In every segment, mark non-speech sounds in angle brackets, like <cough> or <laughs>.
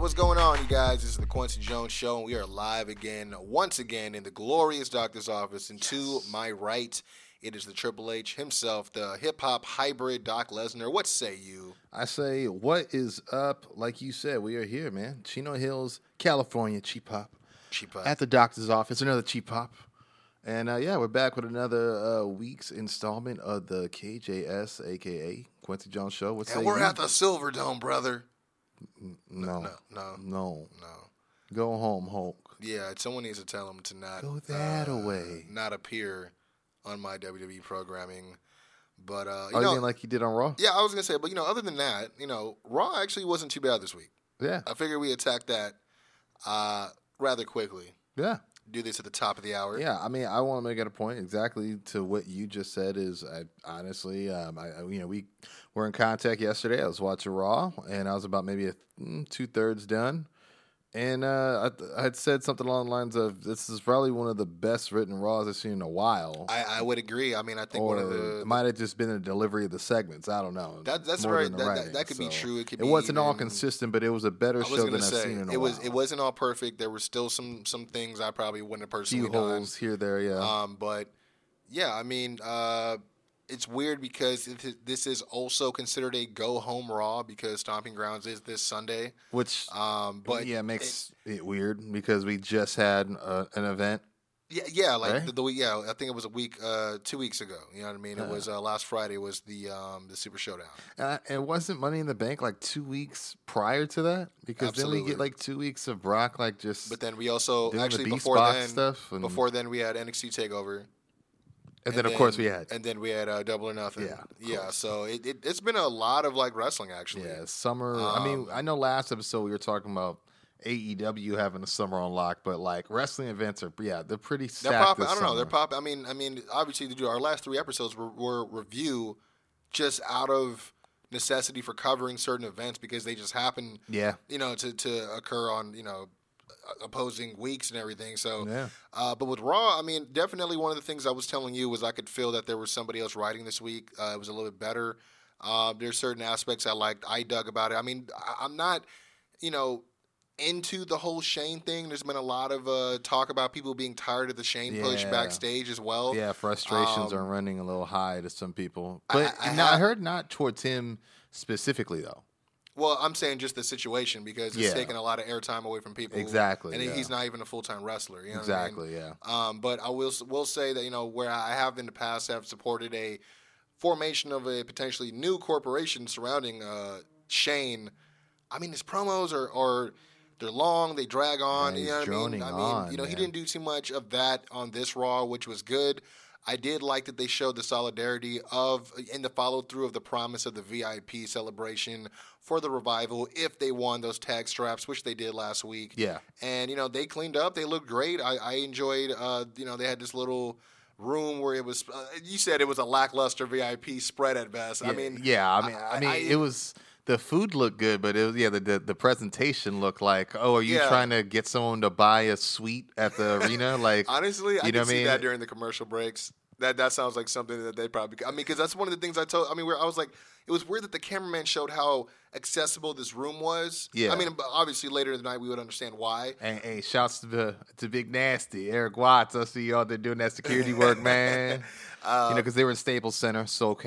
What's going on, you guys? This is the Kwency Jones Show, and we are live again, once again, in the glorious doctor's office. And to my right, it is the Triple H himself, the hip hop hybrid Doc Lesnar. What say you? I say, what is up? Like you said, we are here, man. Chino Hills, California, cheap pop. Cheap Pop. At the doctor's office, another cheap pop. And uh, yeah, we're back with another uh, week's installment of the KJS, aka Kwency Jones Show. What's and we're at the Silverdome, brother. No, No, no, no, no. Go home, Hulk. Yeah, someone needs to tell him to not Go that uh, away. not appear on my WWE programming. But uh, you Oh, you know, mean like you did on Raw? yeah, I was gonna say, but you know, other than that, you know, Raw actually wasn't too bad this week. Yeah, I figured we attacked that uh, rather quickly. yeah. Do this at the top of the hour. Yeah, I mean, I want to make it a point exactly to what you just said. Is I honestly, um, I- you know, we were in contact yesterday. I was watching Raw, and I was about maybe a, mm, two thirds done, and uh, I, I had said something along the lines of, "This is probably one of the best written Raws I've seen in a while." I, I would agree. I mean, I think or one of the it might have just been the delivery of the segments. I don't know. That- that's right. That- that- that could be true. It could it be wasn't all consistent, but it was a better was show than I've seen in a it while. was it wasn't all perfect. There were still some some things I probably wouldn't have personally few done. holes here, there, yeah. Um, but yeah, I mean, uh, it's weird because this is also considered a go home Raw because Stomping Grounds is this Sunday. Which Um, but yeah, it makes it, weird because we just had uh, an event. Yeah, yeah, like Right? the, the week. Yeah, I think it was a week, uh, two weeks ago. You know what I mean? It was uh, last Friday was the um, the Super Showdown. Uh, and wasn't Money in the Bank like two weeks prior to that? Because then we get like two weeks of Brock, like just But then we also Doing the actually before then, stuff and- before then we had NXT Takeover, and then of course we had and then we had uh, Double or Nothing. Yeah, yeah. So it, it it's been a lot of like wrestling actually. yeah summer. I mean, Um, I know last episode we were talking about AEW having a summer on lock, but like wrestling events are yeah they're pretty stacked. They're popping. this I don't know. They're summer. popping. I mean, I mean, obviously, to do our last three episodes were, were review just out of necessity for covering certain events because they just happen. Yeah. You know, to to occur on you know opposing weeks and everything. So, Yeah. uh, but with Raw, I mean, definitely one of the things I was telling you was I could feel that there was somebody else writing this week. Uh, it was a little bit better. Uh, there's certain aspects I liked. I dug about it. I mean, I, I'm not, you know, into the whole Shane thing. There's been a lot of uh, talk about people being tired of the Shane push backstage as well. Yeah, frustrations Um, are running a little high to some people, but I- I I heard not towards him specifically though. Well, I'm saying just the situation because it's Yeah. taking a lot of airtime away from people. Exactly, and yeah. he's not even a full time wrestler. You know what I mean? Exactly, yeah. Um, but I will will say that you know where I have in the past have supported a formation of a potentially new corporation surrounding uh, Shane. I mean, his promos are are they're long, they drag on. Yeah, you he's know what I mean? I mean, on, you know, he didn't do too much of that on this Raw, which was good. I did like that they showed the solidarity of in the follow through of the promise of the VIP celebration for the revival if they won those tag straps, which they did last week Yeah. and you know they cleaned up. They looked great. I, I enjoyed. Uh, you know they had this little room where it was. Uh, you said it was a lackluster VIP spread at best. I mean, yeah. I mean, I, mean, it was the food looked good, but it was yeah. The the, the presentation looked like, oh, are you Yeah. trying to get someone to buy a suite at the arena? <laughs> Like, honestly, I you know can what I see mean? that during the commercial breaks. That that sounds like something that they probably. I mean, because that's one of the things I told. I mean, where I was like, it was weird that the cameraman showed how accessible this room was. Yeah. I mean, obviously later in the night we would understand why. Hey, hey, shouts to the to Big Nasty, Eric Watts. I see you out there doing that security work, <laughs> man. You know, because they were in Staples Center, SoCal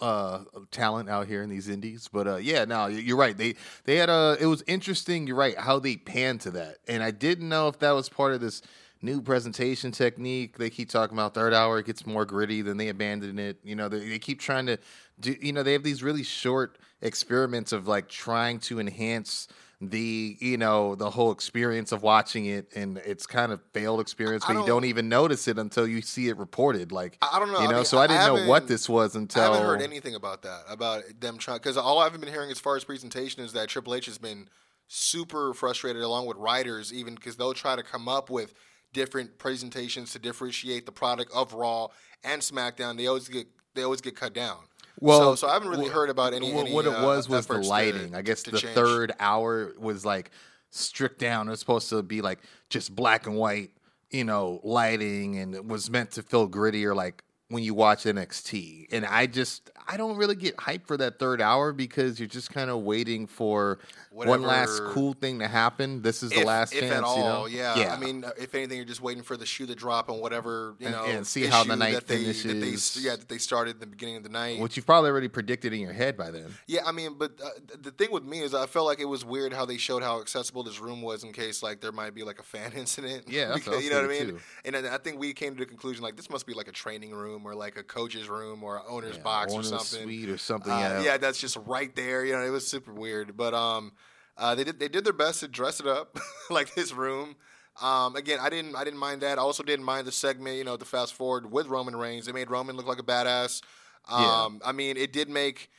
Yeah, uh, uh, talent out here in these indies. But uh, yeah, no, you- you're right. They they had a. It was interesting. You're right how they panned to that, and I didn't know if that was part of this new presentation technique. They keep talking about third hour. It gets more gritty. Then they abandon it. You know, they, they keep trying to do. You know, they have these really short experiments of like trying to enhance the you know the whole experience of watching it and it's kind of failed experience but you don't- even notice it until you see it reported like I I don't know. you I know mean, so i didn't know what this was until I haven't heard anything about that about them trying because all I've been hearing as far as presentation is that Triple H has been super frustrated along with writers, even because they'll try to come up with different presentations to differentiate the product of Raw and SmackDown. They always get they always get cut down. So, so I haven't really wh- heard about any. What, any, what it uh, was was the efforts to- lighting. I guess the change. third hour was like stripped down. It was supposed to be like just black and white, you know, lighting, and it was meant to feel grittier, like when you watch NXT. And I just I don't really get hyped for that third hour because you're just kind of waiting for one last cool thing to happen. This is the if, last if chance, at all, you know? yeah. I mean, uh, if anything, you're just waiting for the shoe to drop on whatever you And- know and see how the night that they, That they, finishes. yeah, that they started at the beginning of the night. which you've probably already predicted in your head by then. Yeah, I mean, but uh, the thing with me is I felt like it was weird how they showed how accessible this room was in case like there might be like a fan <laughs> incident. Yeah, what you know what I mean. too. And I think we came to the conclusion like this must be like a training room or like a coach's room or an owner's Yeah, box or owner's something. suite or something. Uh, yeah, that's just right there. You know, it was super weird. But um, uh, they did they did their best to dress it up <laughs> like this room. Um, again, I didn't I didn't mind that. I also didn't mind the segment. You know, the fast forward with Roman Reigns. They made Roman look like a badass. Yeah. Um, I mean, it did make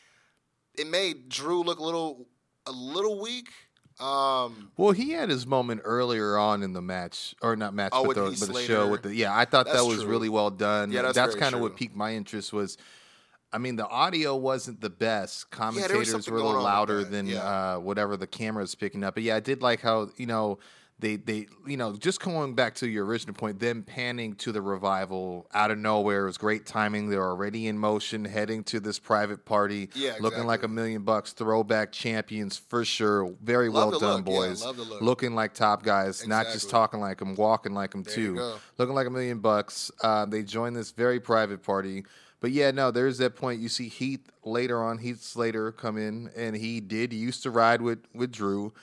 it made Drew look a little a little weak. Um, Well, he had his moment earlier on in the match, or not match, Oh, but with the, but the show with the yeah. I thought that was true. really well done. Yeah, that's very kind of what piqued my interest was. I mean, the audio wasn't the best. Commentators something were a little louder than yeah. uh, whatever the camera camera's picking up. But yeah, I did like how you know they they you know just going back to your original point, them panning to the revival out of nowhere it was great timing. They're already in motion, heading to this private party, Yeah, looking like a million bucks. Throwback champions for sure. Very Love well done, look, yeah, boys. love the look. Looking like top guys, not just talking like them, walking like them There too. Looking like a million bucks. Uh, they join this very private party. But yeah, no, there's that point. You see Heath later on, Heath Slater come in, and he did. He used to ride with with Drew,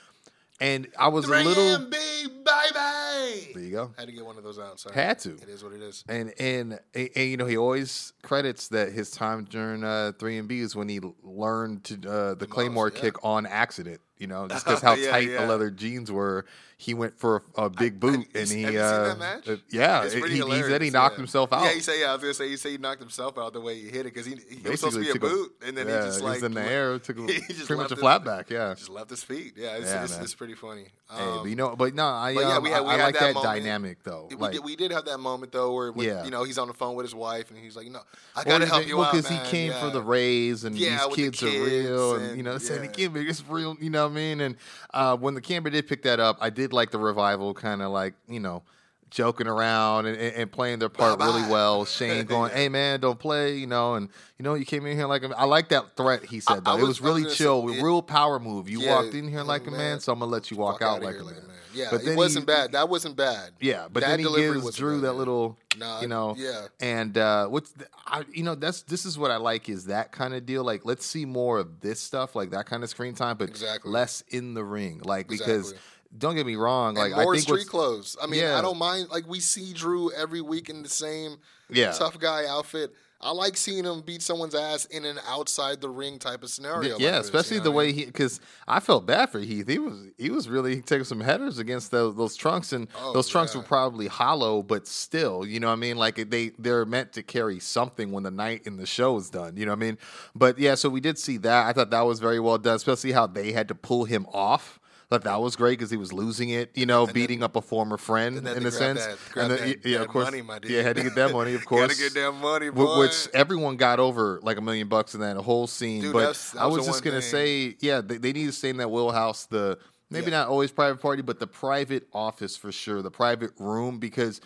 and I was a little. 3MB, baby. There you go. Had to get one of those out. Sorry. Had to. It is what it is. And, and and and, you know he always credits that his time during uh, 3MB is when he learned to uh, the Claymore yeah. kick on accident. You know, just because <laughs> how Yeah, tight yeah. the leather jeans were, he went for a, a big boot, you and he have you seen uh, that match? yeah, It's he, he said he knocked yeah. himself out. Yeah, he said, yeah, I was gonna say, he said he knocked himself out the way he hit it because he, he was supposed to be a boot, and then yeah, he just like was in the <laughs> air, took a, <laughs> pretty much a flat back. Yeah, just left his feet. Yeah, it's, Yeah, it's, it's pretty funny. Hey, Um, but you know, but no, I but yeah, um, we had- we I, I had like that that, dynamic though. we, like, did, we did have that moment though where with, Yeah. you know he's on the phone with his wife and he's like, you know, I gotta he- help you out, because he came for the raise, and Yeah, with the these kids, are real, and, you know, saying the kid it's real, you know what I mean? And uh, when the camera did pick that up, I did like the revival, kind of like you know, joking around and, and, playing their part really Bye-bye. well. Shane <laughs> going, "Hey man, don't play," you know, and you know, you came in here like a, I like that threat. He said though, I it was- was I was really say, chill, it- real power move. You Yeah, walked in here like a man, so I'm gonna let you walk, out outta like here a man. Yeah, But then it wasn't he- bad. That wasn't bad. Yeah, but That then he delivery gives Drew that man. little, Nah, you know, yeah. And uh, what's the, I, you know that's this is what I like is that kind of deal. Like, let's see more of this stuff, like that kind of screen time, but Exactly. less in the ring. Like because Exactly. Don't get me wrong, like and more I think street clothes. I mean, Yeah. I don't mind. Like we see Drew every week in the same Yeah. tough guy outfit. I like seeing him beat someone's ass in an outside the ring type of scenario. like yeah, this, especially you know the way he because I felt bad for Heath. He was he was really taking some headers against those, those trunks, and Oh, those trunks yeah. were probably hollow, but still, you know what I mean. Like they they're meant to carry something when the night in the show is done. You know what I mean? But yeah, so we did see that. I thought that was very well done, especially how they had to pull him off. Thought that was great because he was losing it, you know, beating up a former friend in a sense. that- and then, that- yeah, that of course, money, yeah, had to get that money, of <laughs> course. Gotta get that money, boy. Which everyone got over like a million bucks in that whole scene. Dude, but that's- I was was just gonna thing. say, yeah, they, they need to stay in that wheelhouse. The maybe Yeah. not always private party, but the private office for sure, the private room. Because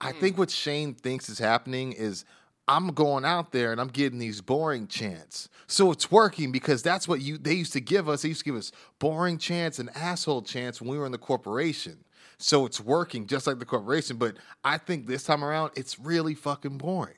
I Hmm. think what Shane thinks is happening is I'm going out there and I'm getting these boring chants. So it's working because that's what you they used to give us. They used to give us boring chants and asshole chants when we were in the corporation. So it's working just like the corporation. But I think this time around, it's really fucking boring.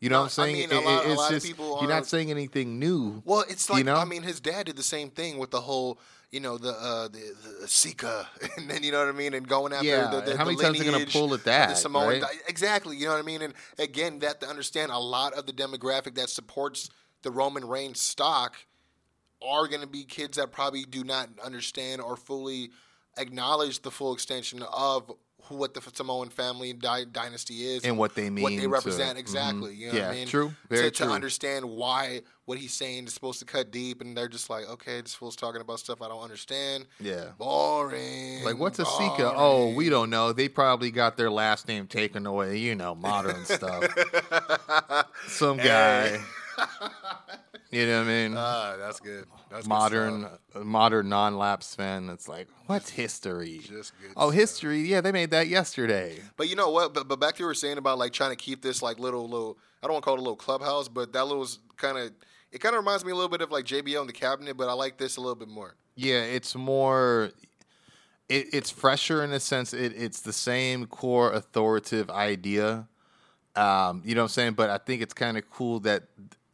You know No, what I'm I saying? mean, a It- lot- a it's just you're are- not saying anything new. Well, it's like you know? I mean, his dad did the same thing with the whole, you know, the uh, the, the Sika, <laughs> and then you know what I mean, and going after Yeah, the, the, how the many times they're gonna pull at that, The Samoan, right? exactly, you know what I mean, and again, that to understand a lot of the demographic that supports the Roman Reigns stock are going to be kids that probably do not understand or fully acknowledge the full extension of who, what the Samoan family dy- dynasty is And what they mean, what they to- represent mhm. exactly. You know what Yeah, I mean? true. Very to, to understand why what he's saying is supposed to cut deep, and they're just like, okay, this fool's talking about stuff I don't understand. Yeah. Boring. Like what's a Sika? Oh, we don't know. They probably got their last name taken away. You know, modern <laughs> stuff. Some guy. you know what I mean? <laughs> Ah, that's. That's good modern, stuff. modern non-lapse fan. That's like, what's history? Oh, stuff. history. Yeah, they made that yesterday. But you know what? But, but back to what you were saying about like trying to keep this like little little. I don't want to call it a little clubhouse, but that little kind of. It kind of reminds me a little bit of like JBL in the cabinet, but I like this a little bit more. Yeah, it's more. It, it's fresher in a sense. It, it's the same core authoritative idea. Um, you know what I'm saying? But I think it's kind of cool that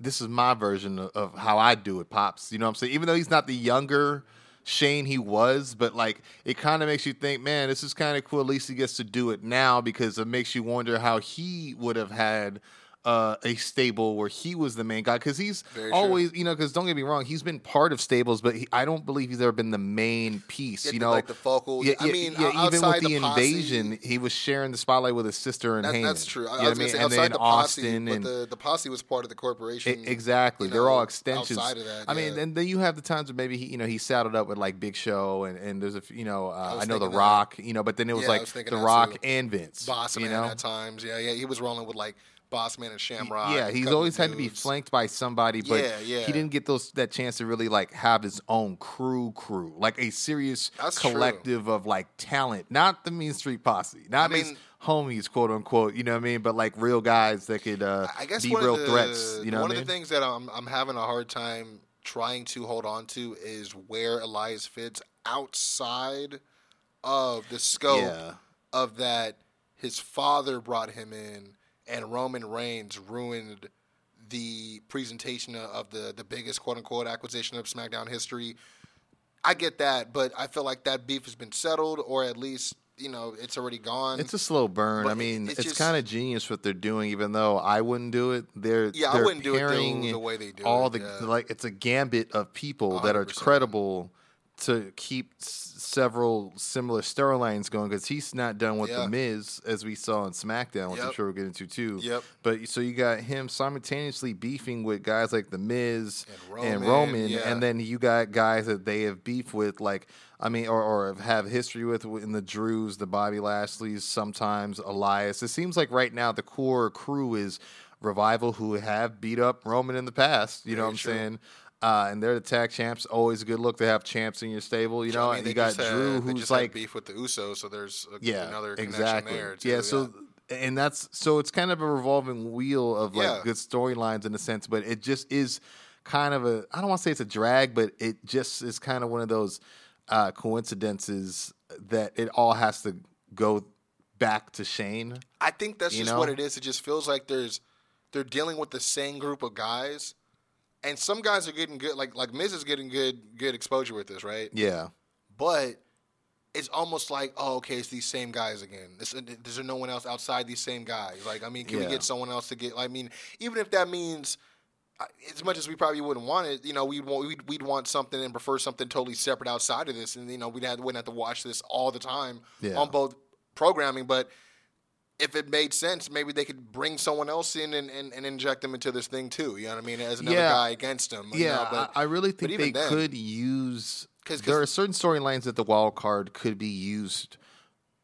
this is my version of, of how I do it, pops. You know what I'm saying? Even though he's not the younger Shane he was, but like it kind of makes you think, man, this is kind of cool. At least he gets to do it now because it makes you wonder how he would have had. Uh, a stable where he was the main guy because he's Very true. always you know because don't get me wrong he's been part of stables but he, i don't believe he's ever been the main piece Yeah, you know like the focal- yeah, I mean, yeah, even with the, the posse- invasion he was sharing the spotlight with his sister and That, that's true. I, I was mean? say and outside then the posse, austin but and the, the posse was part of the corporation. E- Exactly, you they're all extensions. Outside of that, I mean, and then you have the times where maybe he, you know, he saddled up with like Big Show, and, and there's a you know, uh, I know the thinking that. Rock, you know, but then it was Yeah, like was the Rock too. and Vince, Boss you know. at times. Yeah, yeah. He was rolling with like Boss Man and Shamrock. Yeah, he's always had to be flanked by somebody, but Yeah, yeah. he didn't get those that chance to really like have his own crew, crew like a serious That's true. collective of like talent, not the Mean Street Posse, not I his mean- homies, quote unquote. You know what I mean? But like real guys that could uh, I guess be real the, threats. You know, one I of mean? the things that I'm I'm having a hard time trying to hold on to is where Elias fits outside of the scope Yeah. of that. His father brought him in, and Roman Reigns ruined the presentation of the the biggest quote unquote acquisition of SmackDown history. I get that, but I feel like that beef has been settled, or at least you know it's already gone. It's a slow burn. But I mean, it's it's, just- kind of genius what they're doing, even though I wouldn't do it. They're Yeah, I they're wouldn't do it the- the way they do all it, the yeah. like. It's a gambit of people that are credible to keep s- several similar storylines going because he's not done with Yeah. the Miz as we saw on SmackDown, which I'm sure we'll get into too. Yep. But so you got him simultaneously beefing with guys like the Miz And and Roman, Roman, yeah. and then you got guys that they have beef with, like I mean, or, or have history with in the Drews, the Bobby Lashley's, sometimes Elias. It seems like right now the core crew is Revival, who have beat up Roman in the past. You know what I'm true. saying? Uh, and they're the tag champs. Always a good look to have champs in your stable. You know, I mean, they you got had- Drew, who's like beef with the Usos, so there's a, yeah, another connection exactly. there. Too, yeah, so and that's so it's kind of a revolving wheel of like Yeah. good storylines in a sense, but it just is kind of a I don't want to say it's a drag, but it just is kind of one of those uh, coincidences that it all has to go back to Shane. I think that's just what it is. It just feels like there's they're dealing with the same group of guys, and some guys are getting good. Like like Miz is getting good good exposure with this, right? Yeah, But it's almost like oh okay, it's these same guys again. This, there no one else outside these same guys. Like I mean, can we get someone else to get? I mean, even if that means. uh, As much as we probably wouldn't want it, you know, we'd want we'd, we'd want something and prefer something totally separate outside of this, and you know, we'd have wouldn't have to watch this all the time Yeah. on both programming. But if it made sense, maybe they could bring someone else in and, and, and inject them into this thing too. You know what I mean? As another Yeah. guy against them. you yeah. know, but I, I really think they then- could use 'Cause- 'cause- there are certain storylines that the wild card could be used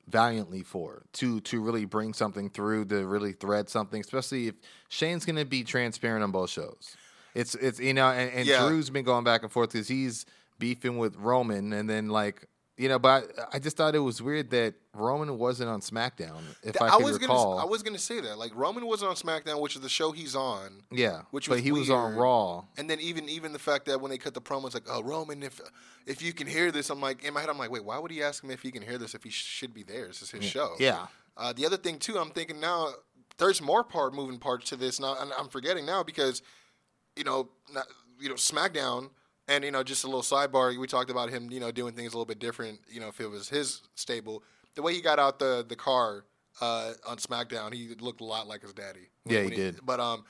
valiantly for to to really bring something through to really thread something especially if shane's going to be transparent on both shows it's it's you know and, and Yeah. drew's been going back and forth because he's beefing with roman and then like you know but i just thought it was weird that roman wasn't on smackdown if i, I could was recall gonna I was gonna say that like Roman wasn't on SmackDown, which is the show he's on. yeah which was but he was on raw And then even even the fact that when they cut the promo, it's like, oh Roman, if if you can hear this, I'm like in my head, I'm like, wait, why would he ask him if he can hear this if he should be there? This is his show. yeah Uh, the other thing too, I'm thinking now there's more part moving parts to this now, and I'm forgetting now because you know, not, you know, SmackDown, and you know, just a little sidebar. We talked about him, you know, doing things a little bit different. You know, if it was his stable, the way he got out the the car uh, on SmackDown, he looked a lot like his daddy. Yeah, he When did. But um,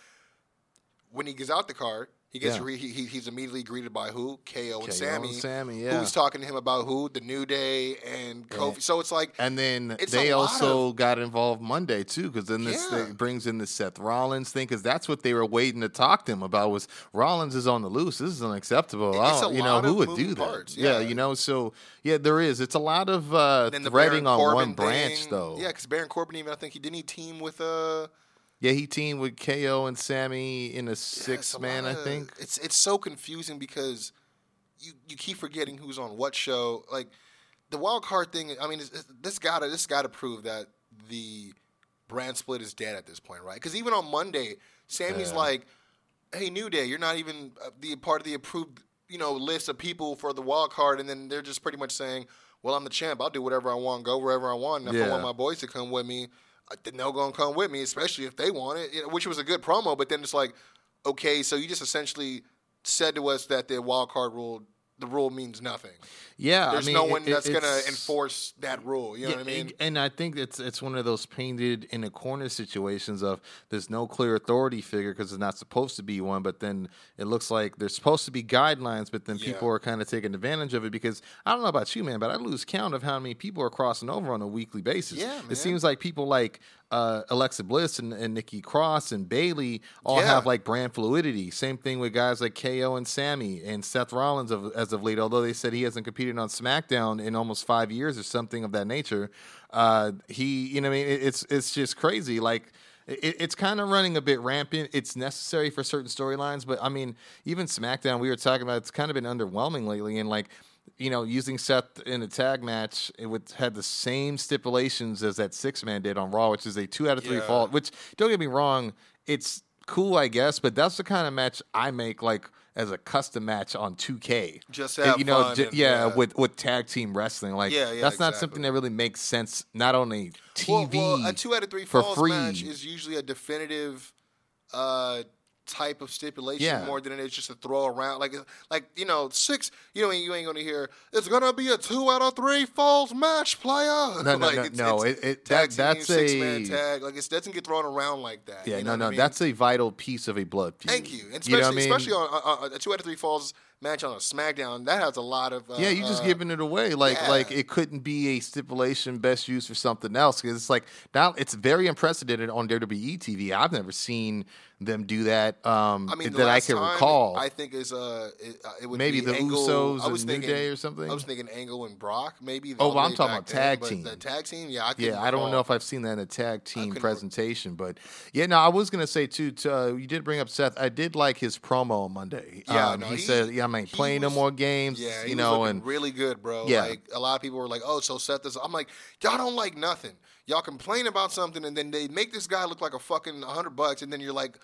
when he gets out the car, He gets Yeah. re- he, he- he's immediately greeted by who? KO and KO Sami. and Sami, yeah. Who's talking to him about who? The New Day and Kofi. So it's like And then they also got involved Monday too, because then this Yeah. thing brings in the Seth Rollins thing, because that's what they were waiting to talk to him about. Was Rollins is on the loose? This is unacceptable. It's you know who of would do that? Yeah. yeah. you know. So yeah, there is. It's a lot of uh, threading on one branch, though. Yeah, because Baron Corbin even I think he didn't he team with uh yeah. He teamed with KO and Sami in a yeah, it's six a man, I think. It's it's so confusing because you you keep forgetting who's on what show. Like the wild card thing. I mean, it's, it's, this gotta this gotta prove that the brand split is dead at this point, right? Because even on Monday, Sami's Yeah. like, "Hey, New Day, you're not even uh, the part of the approved you know list of people for the wild card," and then they're just pretty much saying, "Well, I'm the champ. I'll do whatever I want, go wherever I want. And if I want my boys to come with me." They're gonna come with me, especially if they want it. You know, which was a good promo, but then it's like, okay, so you just essentially said to us that the wild card rule, the rule means nothing. Yeah, There's I mean, no one it- that's gonna enforce that rule. You know Yeah, what I mean? and- And I think it's it's one of those painted in a corner situations of there's no clear authority figure because it's not supposed to be one, but then it looks like there's supposed to be guidelines, but then people are kind of taking advantage of it because I don't know about you, man, but I lose count of how many people are crossing over on a weekly basis. Yeah, man. It seems like people like uh, Alexa Bliss and, and Nikki Cross and Bayley all Yeah. have like brand fluidity. Same thing with guys like KO and Sami and Seth Rollins of, as of late. Although they said he hasn't competed on SmackDown in almost five years or something of that nature, uh, he, you know, I mean, it, it's it's just crazy. Like it, it's kind of running a bit rampant. It's necessary for certain storylines, but I mean, even SmackDown, we were talking about, it's kind of been underwhelming lately, and like. You know, using Seth in a tag match, it would had the same stipulations as that six man did on Raw, which is a two out of three Yeah. fault. Which don't get me wrong, it's cool, I guess, but that's the kind of match I make like as a custom match on 2K. Just have you know, j- and- yeah, yeah. with with tag team wrestling, like Yeah, yeah, that's not exactly. something that really makes sense. Not only a Well, TV. well, a two out of three for free. match is usually a definitive uh, type of stipulation Yeah. more than it is just a throw around. Like, like you know, six. You know, you ain't gonna hear it's gonna be a two out of three falls match, player. No, no, <laughs> like, no, it's, no, it's it- it- that- that's six man a- tag. Like, it doesn't get thrown around like that. yeah, you no, know no, what I mean? that's a vital piece of a blood feud. Thank you, and You know especially I mean? especially on, on, on a two out of three falls match on a SmackDown. That has a lot of uh, Yeah, You're just uh, giving it away. Like yeah. like it couldn't be a stipulation best used for something else because it's like now it's very unprecedented on WWE TV. I've never seen them do that. Um, I mean, that I can recall. I think is uh, it, uh, it would Maybe be the Angle, Usos I was and New thinking, Day or something? I was thinking Angle and Brock, maybe. Oh, well, I'm talking about tag team. The tag team, yeah, I yeah, I don't know if I've seen that in a tag team presentation, but yeah, no, I was gonna say too. To, uh, you did bring up Seth. I did like his promo on Monday. Yeah, um, no, he, he- said, "Yeah, I'm ain't he playing no more games." Yeah, you know, and really good, bro. Yeah. Like a lot of people were like, "Oh, so Seth is." I'm like, y'all don't like nothing. Y'all complain about something, and then they make this guy look like a fucking hundred bucks, and then you're like,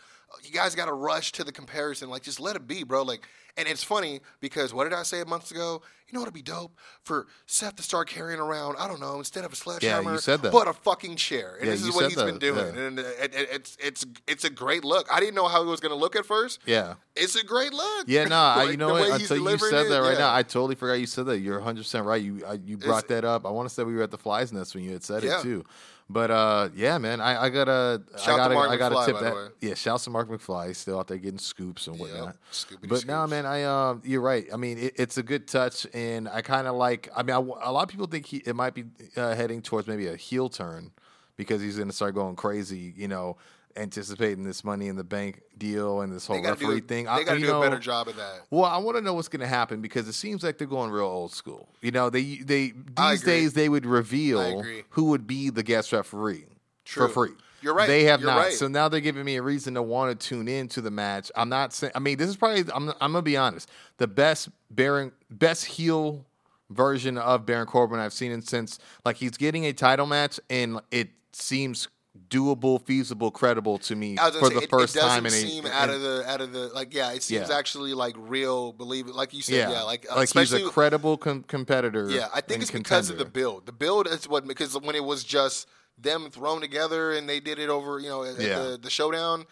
you guys got to rush to the comparison. Like, just let it be, bro. Like, and it's funny because what did I say a month ago? You know what'd be dope for Seth to start carrying around? I don't know, instead of a sledgehammer, yeah, you said that. but a fucking chair. And Yeah, this is what he's been doing, yeah. and it, it, it's it's it's a great look. I didn't know how he was gonna look at first. yeah. It's a great look. Yeah, no, I, <laughs> Like, you know what? Until you said it, that right now, I totally forgot you said that. You're 100 percent right. You I, you brought It's- that up. I want to say we were at the Flies Nest when you had said it too. But uh, yeah, man, I, I gotta, Shout I gotta, Mark I gotta McFly, tip that. Yeah, shouts to Mark McFly. He's still out there getting scoops and whatnot. Scoopity But now, scoops. man, I um, you're right. I mean, it, it's a good touch, and I kind of like. I mean, I, a lot of people think he it might be uh, heading towards maybe a heel turn because he's going to start going crazy. You know, anticipating this Money in the Bank deal and this whole do, referee thing. They I- got to do a better job of that. well, I want to know what's going to happen because it seems like they're going real old school. You know, they they these days they would reveal who would be the guest referee True. for free. You're right. They have You're not. right. So now they're giving me a reason to want to tune in to the match. I'm not saying. I mean, this is probably. I'm. I'm gonna be honest. The best Baron, best heel version of Baron Corbin I've seen him since. Like he's getting a title match, and it seems doable, feasible, credible to me for gonna the say, it, first it doesn't time in a. seem out of the out of the like yeah it seems Yeah. actually like real believe it like you said yeah, yeah, like, like he's especially a credible com- competitor. yeah I think it's because of the build the build is what because when it was just them thrown together and they did it over you know at Yeah. the, the showdown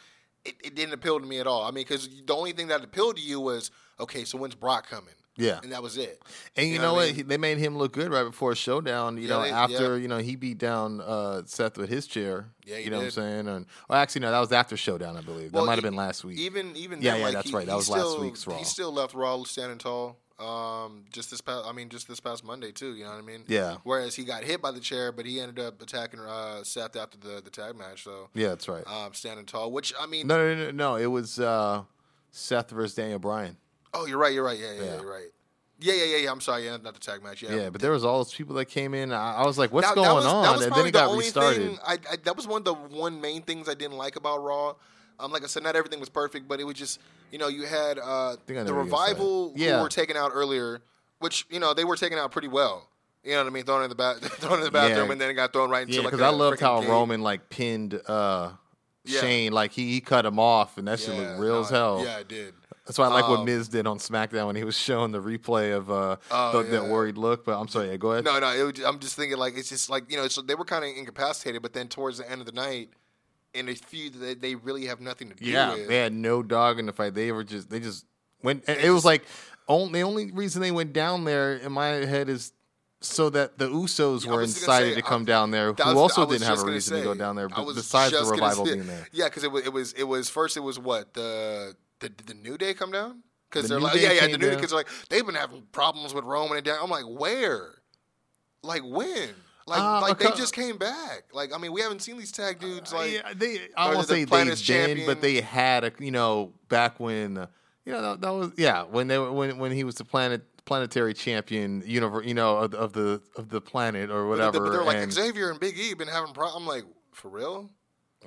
it, it didn't appeal to me at all I mean because the only thing that appealed to you was okay so when's Brock coming Yeah. and that was it. And you, You know, know what? I mean? They made him look good right before showdown. You Yeah, know, they- after yeah. you know he beat down uh, Seth with his chair. Yeah, you know did. what I'm saying? And well, actually, no, that was after showdown, I believe. Well, that might have been last week. Even even Yeah, then, yeah, like, that's he- right. That was last still- week's Raw. He still left Raw standing tall. Um, just this past, I mean, just this past Monday too. You know what I mean? Yeah. Whereas he got hit by the chair, but he ended up attacking uh, Seth after the the tag match. So yeah, that's right. um, standing tall, which I mean, no, no, no, no. It was uh, Seth versus Daniel Bryan. Oh, you're right, you're right, yeah, yeah, Yeah. you're right. Yeah, yeah, yeah, yeah. I'm sorry, yeah, not the tag match. Yeah, Yeah, but there was all those people that came in. I, I was like, "What's That- going that was, on?" And then it got the only restarted. thing. I, I, that was one of the one main things I didn't like about Raw. Um, like I said, not everything was perfect, but it was just you know you had uh, think I know the what you're gonna say. revival Yeah. who were taken out earlier, which you know they were taken out pretty well. You know what I mean? Thrown in the ba- <laughs> thrown in the bathroom, Yeah. and then it got thrown right into Yeah, like because I loved how cage. Roman like pinned uh. Shane. Like he, he cut him off, and that shit looked real no, as hell. Yeah, it did. That's why I like what Um, Miz did on SmackDown when he was showing the replay of uh, Oh, the, that worried look. But I'm sorry, yeah, go ahead. No, no. It was, I'm just thinking like it's just like you know, so they were kind of incapacitated, but then towards the end of the night, in a feud that they really have nothing to do yeah, with. they had no dog in the fight. They were just they just went. and It was like only the only reason they went down there in my head is so that the Usos Yeah, were was just gonna incited say, to come I- down there, who was- also didn't have a reason to go down there, but besides the revival say- being there. Yeah, because it was it was it was first it was what the the the New Day come down because The they're like Day yeah yeah the New Day down. because like they've been having problems with Roman and Dan. I'm like where, like when. Like, Uh, like they just came back. Like, I mean, we haven't seen these tag dudes. Like, yeah, they. I won't the say they've been, but they had a you know back when uh, you know that, that was yeah when they were when when he was the planet planetary champion universe you know of, of the of the planet or whatever. but they're like and- Xavier and Big E been having problems. I'm like, for real?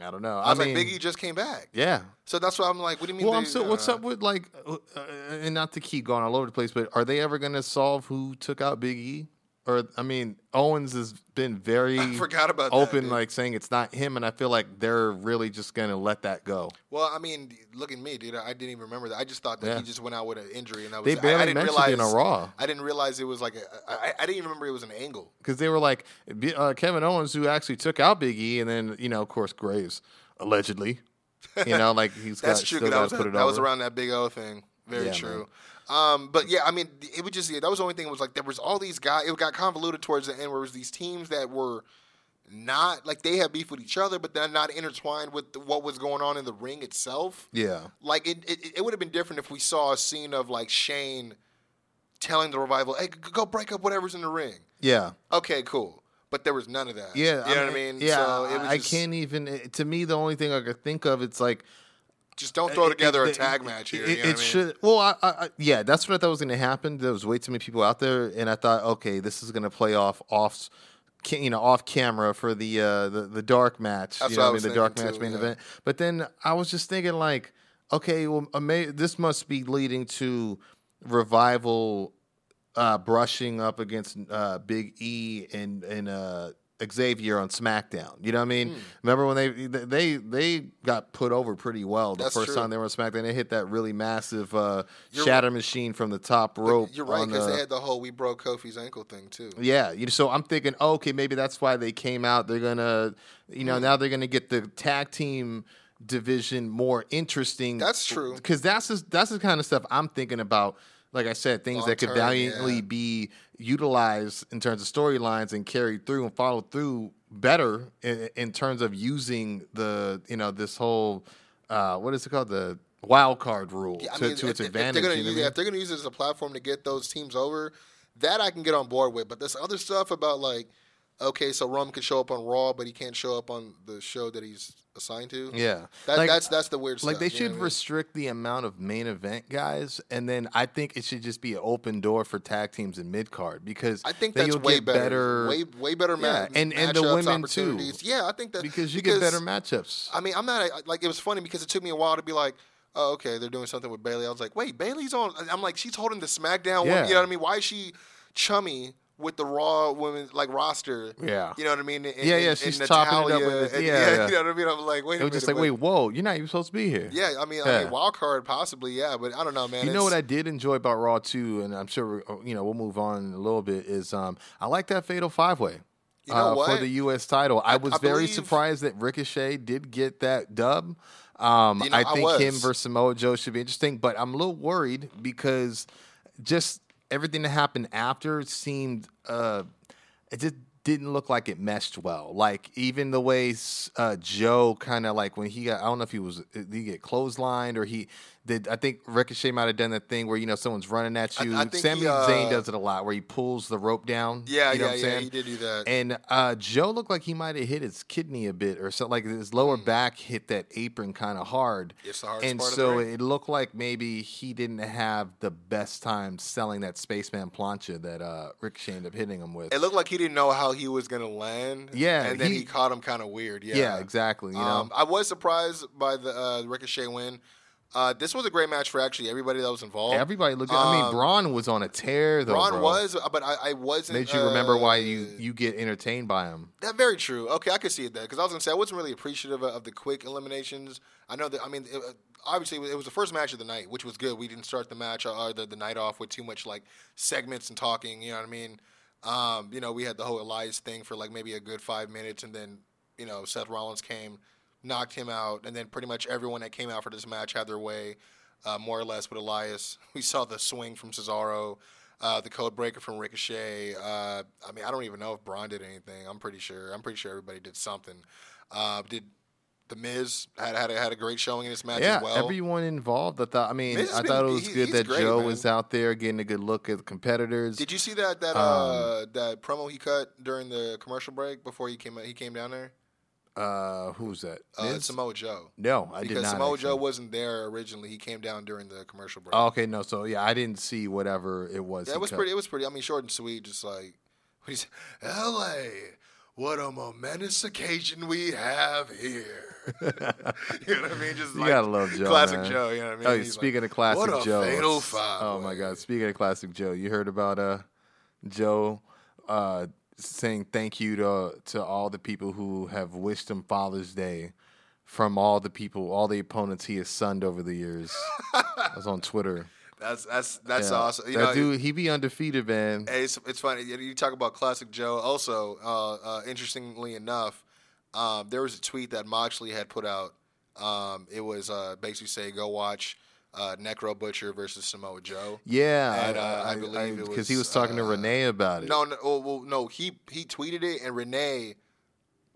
I don't know. I was mean, like, Big E just came back. yeah. So that's why I'm like, what do you mean? Well, they, I'm so. What's uh, up with like, uh, uh, and not to keep going all over the place, but are they ever going to solve who took out Big E? Or I mean, Owens has been very <laughs> I forgot about open, dude. like saying it's not him, and I feel like they're really just going to let that go. Well, I mean, look at me, dude. I didn't even remember that. I just thought that Yeah. he just went out with an injury, and that was. They I- I, didn't mentioned realize it in a Raw I didn't realize it was like a. I, I didn't even remember it was an angle. because they were like uh, Kevin Owens, who actually took out Big E, and then you know, of course, Graves allegedly. You know, like he's <laughs> That's got true. still That was put it that was around that Big O thing. Very Yeah, true. Um, but yeah, I mean, it was just yeah, that was the only thing. Was like there was all these guys. It got convoluted towards the end, where it was these teams that were not like they had beef with each other, but they're not intertwined with what was going on in the ring itself. Yeah, Like it, it, it would have been different if we saw a scene of like Shane telling the revival, "Hey, go break up whatever's in the ring." yeah. Okay, cool. But there was none of that. Yeah, you know what I mean. Yeah, so it was I can't even. To me, the only thing I could think of, it's like just don't throw it- together it- a tag match here. It, you know it what I mean? should. Well, I, I, yeah, that's what I thought was going to happen. There was way too many people out there, and I thought, okay, this is going to play off off, you know, off camera for the uh, the the dark match. That's you what know, I I mean, the dark match too, main yeah. event. But then I was just thinking, like, okay, well, this must be leading to revival uh, brushing up against uh, Big E and and uh, Xavier on SmackDown. You know what I mean? Hmm. Remember when they they they got put over pretty well the That's first true. time they were on SmackDown? They hit that really massive uh, shatter machine from the top But rope. You're right because the- they had the whole "we broke Kofi's ankle" thing too. yeah, you so I'm thinking, oh, okay, maybe that's why they came out. They're gonna, you know, now they're gonna get the tag team division more interesting. That's true. because that's just, that's the kind of stuff I'm thinking about. Like I said, things that could valiantly yeah. be utilized in terms of storylines and carried through and followed through better in, in terms of using the you know this whole uh, what is it called the wild card rule Yeah, to, mean, to its if, if advantage. they're gonna you know use, what I mean? if they're gonna use it as a platform to get those teams over, that I can get on board with. But this other stuff about like, okay, so Roman can show up on Raw, but he can't show up on the show that he's assigned to. yeah, that, Like- that's that's the weird Like stuff. they should what I mean? restrict the amount of main event guys, and then I think it should just be an open door for tag teams in mid card because I think that's way get better. Way way better. Yeah, ma- and- and the women, too. Yeah, I think that because you get better matchups. I mean, I'm not like it was funny because it took me a while to be like, oh, okay, they're doing something with Bayley. I was like, wait, Bayley's on. I'm like, she's holding the SmackDown. Yeah. you know what I mean? Why is she chummy with the Raw women like roster? Yeah. you know what I mean? And, Yeah, yeah, and- she's and chopping it up with the- and- <laughs> yeah, yeah. you know what I mean? I'm like, wait, it was just like, wait, whoa, you're not even supposed to be here. Yeah, I mean, I mean, wild card possibly, yeah, but I don't know, man. You know what I did enjoy about Raw too, and I'm sure you know we'll move on a little bit. Is um, I like that Fatal Five Way. You know uh, for the U.S. title, I, I- was I very believe- surprised that Ricochet did get that dub. Um, You know, I I think him versus Samoa Joe should be interesting, but I'm a little worried because just everything that happened after seemed uh, it just didn't look like it meshed well. Like even the way uh, Joe kind of like when he got I don't know if he was did he get clotheslined or he did. I think Ricochet might have done that thing where you know someone's running at you. I think Sami he, uh, Zayn does it a lot where he pulls the rope down. Yeah, you know yeah, what I'm yeah. saying? He did do that. And uh, Joe looked like he might have hit his kidney a bit or something. Like his lower Hmm. back hit that apron kind of hard. It's the hardest and part of so it looked like maybe he didn't have the best time selling that spaceman plancha that uh, Ricochet ended up hitting him with. It looked like he didn't know how he was gonna land. Yeah, and then he, he- caught him kind of weird. Yeah, yeah. exactly. You know, Um, I was surprised by the uh, Ricochet win. Uh, this was a great match for actually everybody that was involved. everybody looked. I mean, um, Braun was on a tear though. Braun bro. was, but I, I wasn't. Made you remember why uh, you you get entertained by him. That very true. Okay, I could see it there because I was gonna say I wasn't really appreciative of, of the quick eliminations. I know that. I mean, it, uh, obviously it was the first match of the night, which was good. We didn't start the match or, or the, the night off with too much like segments and talking. You know what I mean? Um, you know, we had the whole Elias thing for like maybe a good five minutes, and then you know Seth Rollins came, knocked him out, and then pretty much everyone that came out for this match had their way, uh, more or less with Elias. <laughs> We saw the swing from Cesaro. Uh, the code breaker from Ricochet. Uh, I mean, I don't even know if Braun did anything. I'm pretty sure. I'm pretty sure everybody did something. Uh, did the Miz had had a, had a great showing in this match Yeah, as well? everyone involved. I thought. I mean, Miz I been- thought it was he- good that great, Joe man. was out there getting a good look at the competitors. did you see that that Um, uh, that promo he cut during the commercial break before he came he came down there? Uh, who's that? Uh, Miz? Samoa Joe. no, I because did not. Samoa Joe wasn't there originally. He came down during the commercial break. Oh, okay, no. So yeah, I didn't see whatever it was. yeah, he it was cut. pretty. It was pretty. I mean, short and sweet. Just like <laughs> he's L.A. What a momentous occasion we have here. <laughs> you know what I mean? Just You like gotta love Joe, classic man. Joe. You know what I mean? Oh, He's speaking like, of classic what a Joe, fatal five. Oh my. God! Speaking of classic Joe, you heard about uh Joe uh saying thank you to to all the people who have wished him Father's Day from all the people, all the opponents he has sunned over the years. <laughs> I was on Twitter. That's that's that's Yeah. awesome. You that know, dude, he be undefeated, man. Hey, it's, it's funny. You talk about classic Joe. Also, uh, uh, interestingly enough, um, there was a tweet that Moxley had put out. Um, it was uh, basically say, "Go watch uh, Necro Butcher versus Samoa Joe." Yeah, And, uh, I believe it because he was, talking to uh, Renee about it. No, no, well, well, no. He he tweeted it, and Renee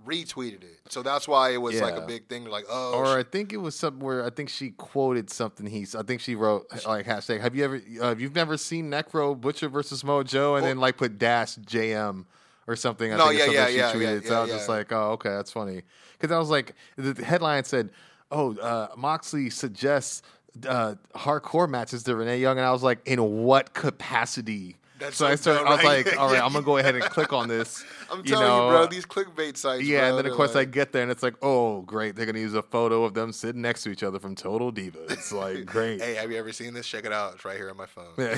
retweeted it. So that's why it was like a big thing. Like, oh, or I think it was something where I think she quoted something. He's I think she wrote like hashtag. Have you ever uh, you've never seen Necro Butcher versus Mojo and then like put dash JM or something? I No, think yeah, yeah, she yeah, tweeted. yeah, so I was just yeah. like, oh okay, that's funny because I was like the headline said, oh uh, Moxley suggests. Uh, hardcore matches to Renee Young, and I was like, in what capacity? That's so I started. dumb, I was like, all right, I'm gonna go ahead and <laughs> click on this. I'm you telling know, you, bro. These clickbait sites. yeah, bro, and then of course I get there and it's like, oh, great, they're gonna use a photo of them sitting next to each other from Total Divas. It's like <laughs> great. Hey, have you ever seen this? Check it out. It's right here on my phone. Yeah.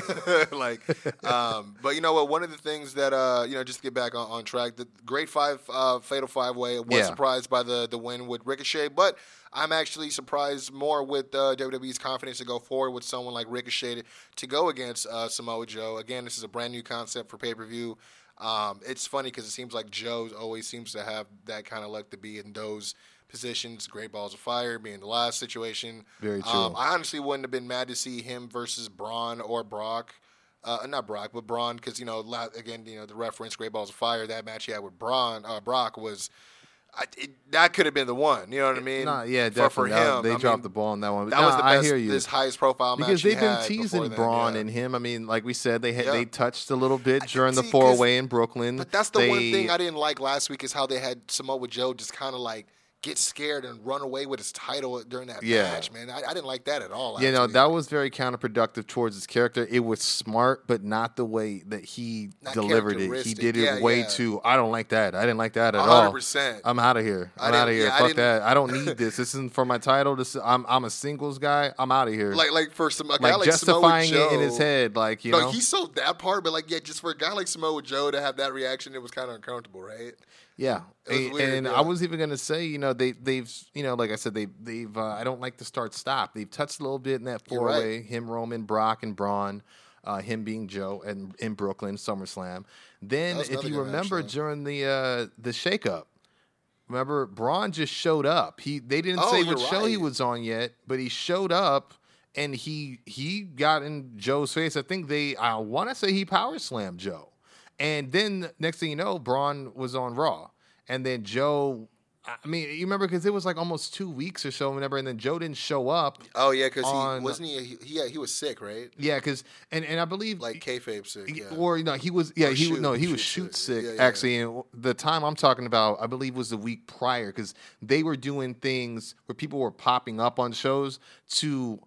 <laughs> like, um, but you know what? One of the things that uh, you know, just to get back on, on track, the Great Five uh, Fatal Five Way was Yeah. surprised by the the win with Ricochet, but I'm actually surprised more with uh, WWE's confidence to go forward with someone like Ricochet to, go against uh, Samoa Joe. Again, this is a brand new concept for pay per view. Um, it's funny because it seems like Joe always seems to have that kind of luck to be in those positions. Great balls of fire being the last situation. Very true. Um, I honestly wouldn't have been mad to see him versus Braun or Brock. Uh, not Brock, but Braun, because you know, again, you know, the reference "Great Balls of Fire." That match he had with Braun, uh, Brock was I, it, that could have been the one. You know what I mean? Nah, yeah, definitely. For, That- him, they I dropped mean, the ball on that one. That was the best, I hear you. this highest profile because he they've been teasing then, Braun yeah. and him. I mean, like we said, they had, Yeah. they touched a little bit during the four way in Brooklyn. But that's the one thing I didn't like last week is how they had Samoa Joe just kind of like get scared and run away with his title during that Yeah. match, man. I, I didn't like that at all. You know, that was very counterproductive towards his character. It was smart, but not the way that he Not delivered it. He did it Yeah, way yeah. too. I don't like that. I didn't like that at all. hundred percent. I'm out of here. I I'm out of here. yeah, I Fuck didn't- that. I don't need <laughs> this. This isn't for my title. This I'm I'm a singles guy. I'm out of here. like like for some a guy like like justifying Samoa it in his head. Like you no, know, he sold that part, but like, yeah, just for a guy like Samoa Joe to have that reaction, it was kind of uncomfortable, right? Yeah, and, weird, and yeah. I was even gonna say, you know, they they've, you know, like I said, they they've. Uh, I don't like to start stop. They've touched a little bit in that four right. way. Him, Roman, Brock, and Braun. Uh, him being Joe and in Brooklyn SummerSlam. Then, if you good match, remember during the uh, the shakeup, remember Braun just showed up. He they didn't Oh, say what show he was on yet, but he showed up and he he got in Joe's face. I think they I want to say he power slammed Joe, and then next thing you know, Braun was on Raw, and then Joe. I mean, you remember because it was like almost two weeks or so, whatever, and then Joe didn't show up. Oh yeah, because he wasn't he, he yeah he was sick right Yeah, because and and I believe like kayfabe sick yeah. Or you know, he was yeah, Or he was shoot- no, he was shoot shoot sick. sick Yeah, yeah, actually. And the time I'm talking about, I believe, was the week prior because they were doing things where people were popping up on shows to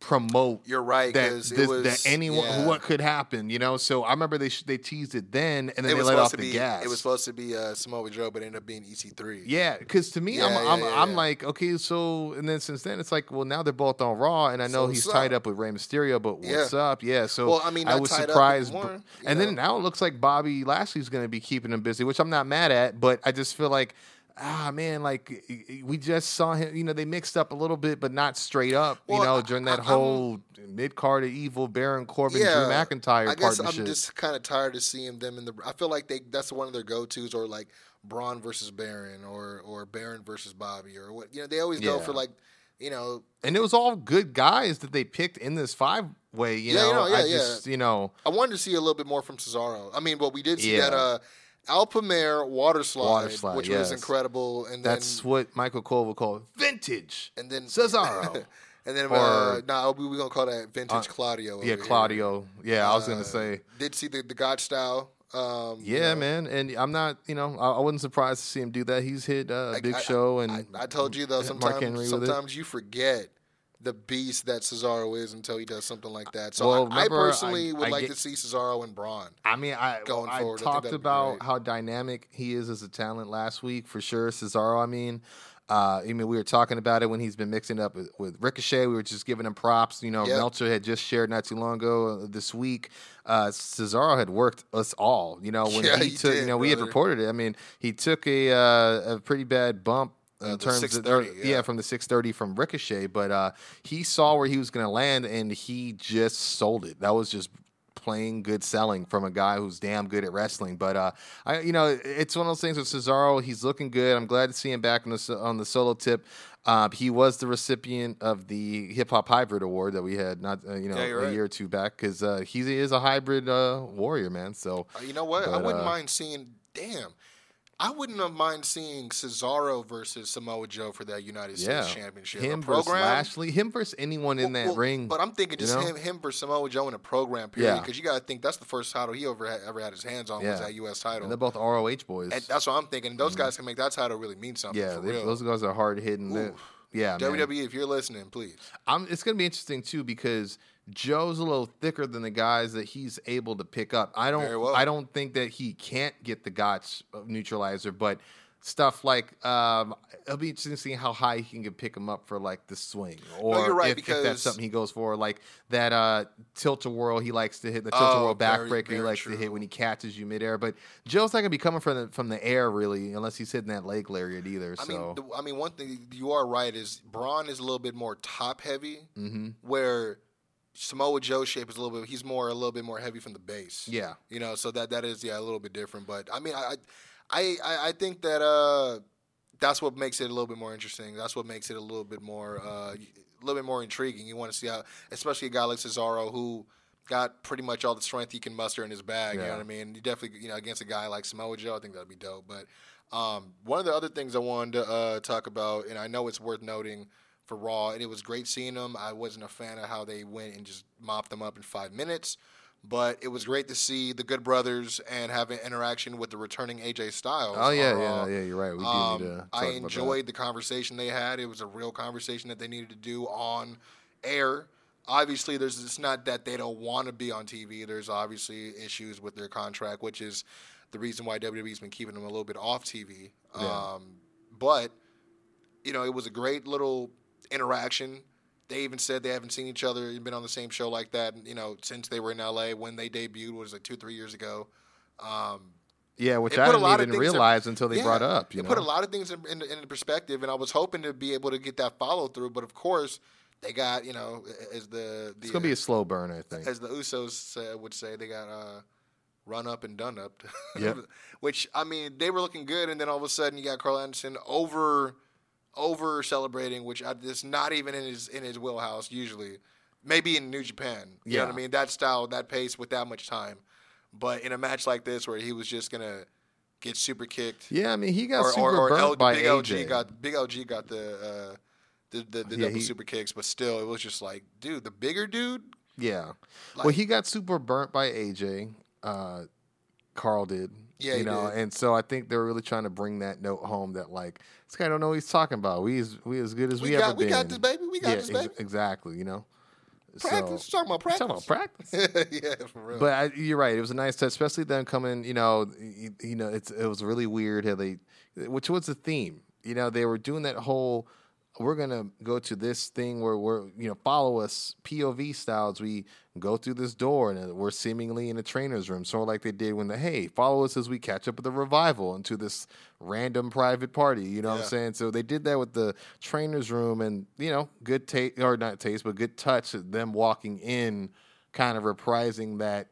promote. You're right, that this, was- that anyone yeah. what could happen, you know. So I remember they sh- they teased it then, and then it they let off the be gas. it was supposed to be uh, Samoa Joe, but it ended up being EC3. Yeah, because to me, Yeah, I'm yeah, I'm, I'm like, okay, so and then since then, it's like, well, now they're both on Raw, and I know So he's tied up? up with Rey Mysterio, but what's up? Yeah, so Well, I mean, I was surprised, anymore, and then now it looks like Bobby Lashley's going to be keeping him busy, which I'm not mad at, but I just feel like. Ah man, like we just saw him. You know, they mixed up a little bit, but not straight up. Well, you know, during that I- whole mid card evil Baron Corbin, Drew McIntyre I guess. I'm just kind of tired of seeing them in the. I feel like they that's one of their go tos, or like Braun versus Baron, or or Baron versus Bobby, or what. You know, they always go for like, you know, and it was all good guys that they picked in this five way. You Yeah, know, you know, yeah, I yeah. just you know. I wanted to see a little bit more from Cesaro. I mean, but we did see Yeah. that uh, Alpamare water slide, Water slide, which yes. was incredible, and then That's then what Michael Cole would call vintage. and then Cesaro. <laughs> and then Or- uh, nah, we we gonna call that vintage Uh, Claudio. yeah, here. Claudio. Yeah, I was gonna Uh, say. Did see the the Gotch style. Um, you Yeah, know. man, and I'm not. You know, I, I wasn't surprised to see him do that. He's hit uh, Big I- Show and I, I told you though, <laughs> sometimes sometimes you forget the beast that Cesaro is until he does something like that. So Well, I, I personally I- would I like get- to see Cesaro and Braun. I mean, I going I forward, I talked about how dynamic he is as a talent last week for sure. Cesaro, I mean, uh, I mean, we were talking about it when he's been mixing up with, with Ricochet. We were just giving him props. You know, Yep. Meltzer had just shared not too long ago uh, this week. Uh, Cesaro had worked us all. You know, when Yeah, he he took, you did, know, we had reported it. I mean, he took a uh, a pretty bad bump. In Uh, terms of 630, yeah. yeah. from the 630 from Ricochet, but uh, he saw where he was going to land and he just sold it. That was just plain good selling from a guy who's damn good at wrestling. But uh, I, you know, it's one of those things with Cesaro. He's looking good. I'm glad to see him back on the on the solo tip. Uh, he was the recipient of the Hip Hop Hybrid Award that we had not uh, you know Yeah, a right. year or two back because uh, he is a hybrid uh, warrior, man. So Uh, you know what? I wouldn't mind seeing. Damn, I wouldn't have mind seeing Cesaro versus Samoa Joe for that United yeah, States Championship. him versus. Lashley, him versus anyone in Well- that well, ring. But I'm thinking you just know? him, him versus Samoa Joe in a program period Yeah. because you got to think that's the first title he ever had, ever had his hands on was that U.S. title. and they're both ROH boys. And that's what I'm thinking. Those mm-hmm. guys can make that title really mean something. yeah, for they- those guys are hard hitting. Yeah, man. WWE, if you're listening, please. I'm, it's going to be interesting too because Joe's a little thicker than the guys that he's able to pick up. I don't. Well. I don't think that he can't get the Gotch neutralizer, but stuff like um, it'll be interesting to see how high he can pick him up for like the swing, or you're right, if, if that's something he goes for, like that uh, tilt a whirl. He likes to hit the tilt a Oh, whirl very, backbreaker. He likes to hit when he catches you midair. But Joe's not going to be coming from the from the air really, unless he's hitting that leg lariat either. I so mean, the, I mean, one thing you are right is Braun is a little bit more top heavy, Mhm. where Samoa Joe's shape is a little bit. He's more a little bit more heavy from the base. yeah, you know, so that that is yeah a little bit different. But I mean, I I I, I think that uh that's what makes it a little bit more interesting. That's what makes it a little bit more uh a little bit more intriguing. You want to see how, especially a guy like Cesaro who. Got pretty much all the strength he can muster in his bag. You know what I mean? You definitely, you know, against a guy like Samoa Joe, I think that'd be dope. But um, one of the other things I wanted to uh, talk about, and I know it's worth noting for Raw, and it was great seeing them. I wasn't a fan of how they went and just mopped them up in five minutes, but it was great to see the Good Brothers and have an interaction with the returning AJ Styles. oh yeah, yeah, yeah. You're right. We do Um, need to. Talk I enjoyed the conversation they had. It was a real conversation that they needed to do on air. Obviously, there's it's not that they don't want to be on TV. There's obviously issues with their contract, which is the reason why WWE's been keeping them a little bit off TV. Yeah. Um, but you know, it was a great little interaction. They even said they haven't seen each other and been on the same show like that, you know, since they were in LA when they debuted was like two, three years ago. Um, Yeah, which I didn't even things in- realize until they yeah, brought up. You it know, put a lot of things in, in, in perspective, and I was hoping to be able to get that follow through. But of course, they got you know as the, the it's gonna be a slow burn, I think. as the Usos uh, would say, they got uh, run up and done up. <laughs> Yep. Which I mean, they were looking good, and then all of a sudden you got Karl Anderson over over celebrating, which I, it's not even in his in his wheelhouse usually. maybe in New Japan. You know what I mean? That style, that pace, with that much time. But in a match like this, where he was just gonna get super kicked, Yeah, I mean he got or, super or, or burnt L, by Big AJ. LG got Big LG got the uh, the the, the Yeah, double he- super kicks, but still, it was just like, dude, the bigger dude. Yeah. well, he got super burnt by AJ. Uh, Karl did. Yeah, you know, did. and so I think they're really trying to bring that note home that like this guy don't know what he's talking about. We as we as good as we, We ever got- we been. got this, baby. We got yeah, this, ex- baby. exactly. You know, Practice. So, talking about practice. talking about practice. <laughs> yeah, for real. But I, you're right. It was a nice touch, especially them coming. You know, you, you know, it's it was really weird how they, which was the theme. You know, they were doing that whole. We're gonna go to this thing where we're you know follow us POV styles. We go through this door and we're seemingly in a trainer's room, sort of like they did when the hey follow us as we catch up with the revival into this random private party. You know what I'm saying? So they did that with the trainer's room, and you know, good taste or not taste, but good touch. Them walking in, kind of reprising that